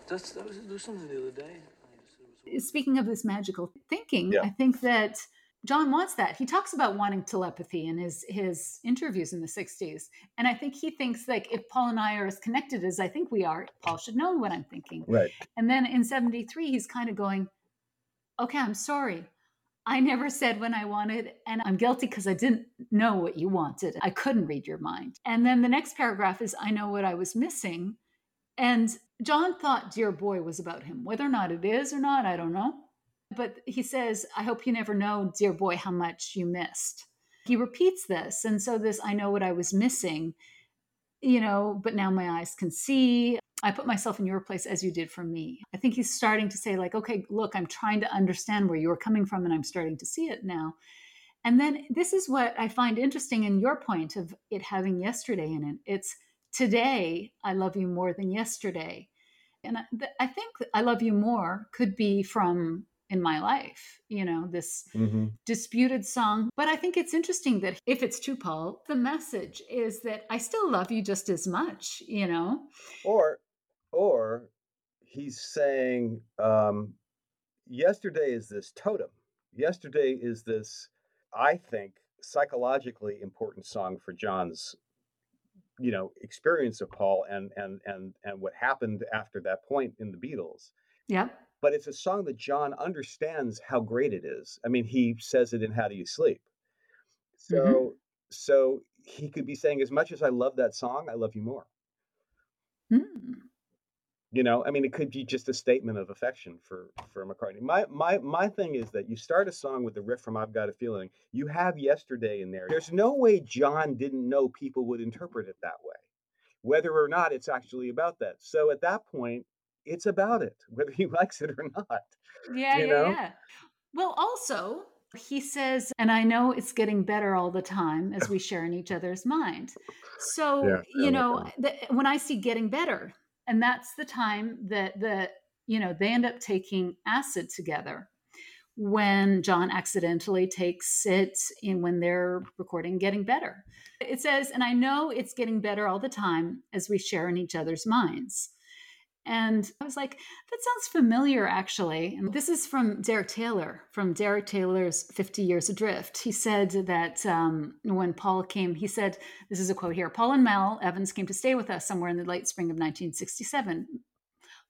That's that was there was something the other day. Speaking of this magical thinking, Yeah. I think that John wants that. He talks about wanting telepathy in his his interviews in the 60s. And I think he thinks like if Paul and I are as connected as I think we are, Paul should know what I'm thinking. Right. And then in 73, he's kind of going, okay, I'm sorry. I never said when I wanted, and I'm guilty because I didn't know what you wanted. I couldn't read your mind. And then the next paragraph is, I know what I was missing. And John thought Dear Boy was about him. Whether or not it is or not, I don't know. But he says, I hope you never know, Dear Boy, how much you missed. He repeats this. And so, this, I know what I was missing, you know, but now my eyes can see. I put myself in your place as you did for me. I think he's starting to say, like, okay, look, I'm trying to understand where you're coming from and I'm starting to see it now. And then this is what I find interesting in your point of it having yesterday in it. It's today, I love you more than yesterday. And I, I think I love you more could be from in my life, you know, this Mm-hmm. disputed song. But I think it's interesting that if it's true, Paul, the message is that I still love you just as much, you know? Or, or he's saying, um, yesterday is this totem. Yesterday is this, I think, psychologically important song for John's, you know, experience of Paul and and and and what happened after that point in the Beatles. Yep. But it's a song that John understands how great it is. I mean, he says it in How Do You Sleep. So, Mhm. so he could be saying, as much as I love that song, I love you more. Mm. You know, I mean, it could be just a statement of affection for for McCartney. My my my thing is that you start a song with the riff from "I've Got a Feeling." You have "Yesterday" in there. There's no way John didn't know people would interpret it that way, whether or not it's actually about that. So at that point, it's about it, whether he likes it or not. Yeah, You yeah, know? yeah. Well, also, he says, and I know it's getting better all the time as we share in each other's mind. So, Yeah, you know, the, when I see getting better, and that's the time that the, you know, they end up taking acid together when John accidentally takes it in when they're recording Getting Better. It says, and I know it's getting better all the time as we share in each other's minds. And I was like, that sounds familiar, actually. And this is from Derek Taylor, from Derek Taylor's 50 Years Adrift. He said that um, when Paul came, he said, this is a quote here Paul and Mal Evans came to stay with us somewhere in the late spring of 1967.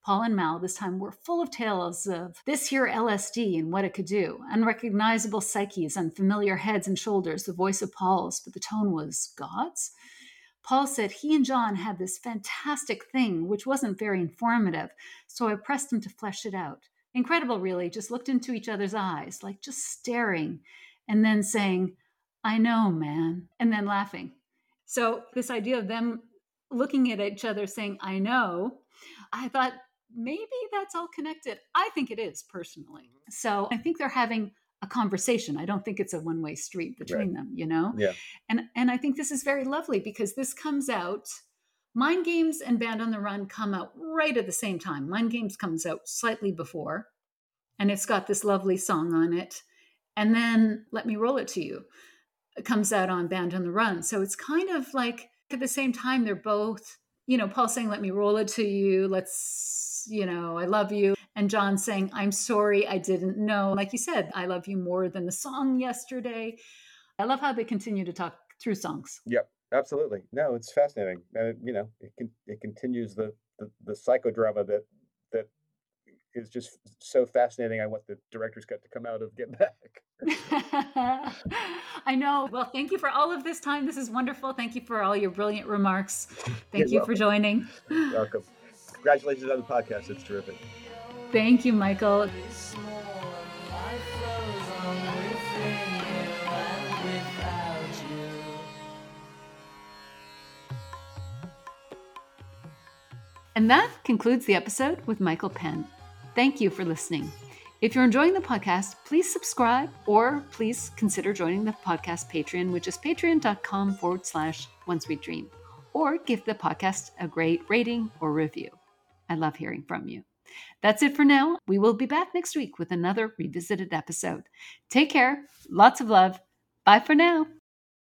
Paul and Mal this time were full of tales of this here LSD and what it could do. Unrecognizable psyches, unfamiliar heads and shoulders, the voice of Paul's, but the tone was God's. Paul said he and John had this fantastic thing, which wasn't very informative, so I pressed him to flesh it out. Incredible, really, just looked into each other's eyes, like just staring, and then saying, I know, man, and then laughing. So, this idea of them looking at each other saying, I know, I thought maybe that's all connected. I think it is personally. So, I think they're having a conversation. I don't think it's a one way street between them, you know? Yeah. And and I think this is very lovely because this comes out Mind Games and Band on the Run come out right at the same time. Mind Games comes out slightly before and it's got this lovely song on it. And then Let Me Roll It to You it comes out on Band on the Run. So it's kind of like at the same time they're both, you know, Paul saying Let Me Roll It to You, let's, you know, I love you and John saying, I'm sorry, I didn't know. Like you said, I love you more than the song yesterday. I love how they continue to talk through songs. Yep, absolutely. No, it's fascinating. And it, you know, it can it continues the, the the psychodrama that that is just so fascinating. I want the director's cut to come out of Get Back. I know. Well, thank you for all of this time. This is wonderful. Thank you for all your brilliant remarks. Thank You're you for joining. Welcome. Congratulations on the podcast. It's terrific. Thank you, Michael. And that concludes the episode with Michael Penn. Thank you for listening. If you're enjoying the podcast, please subscribe or please consider joining the podcast Patreon, which is patreon.com forward slash one sweet dream, or give the podcast a great rating or review. I love hearing from you. That's it for now. We will be back next week with another revisited episode. Take care. Lots of love. Bye for now.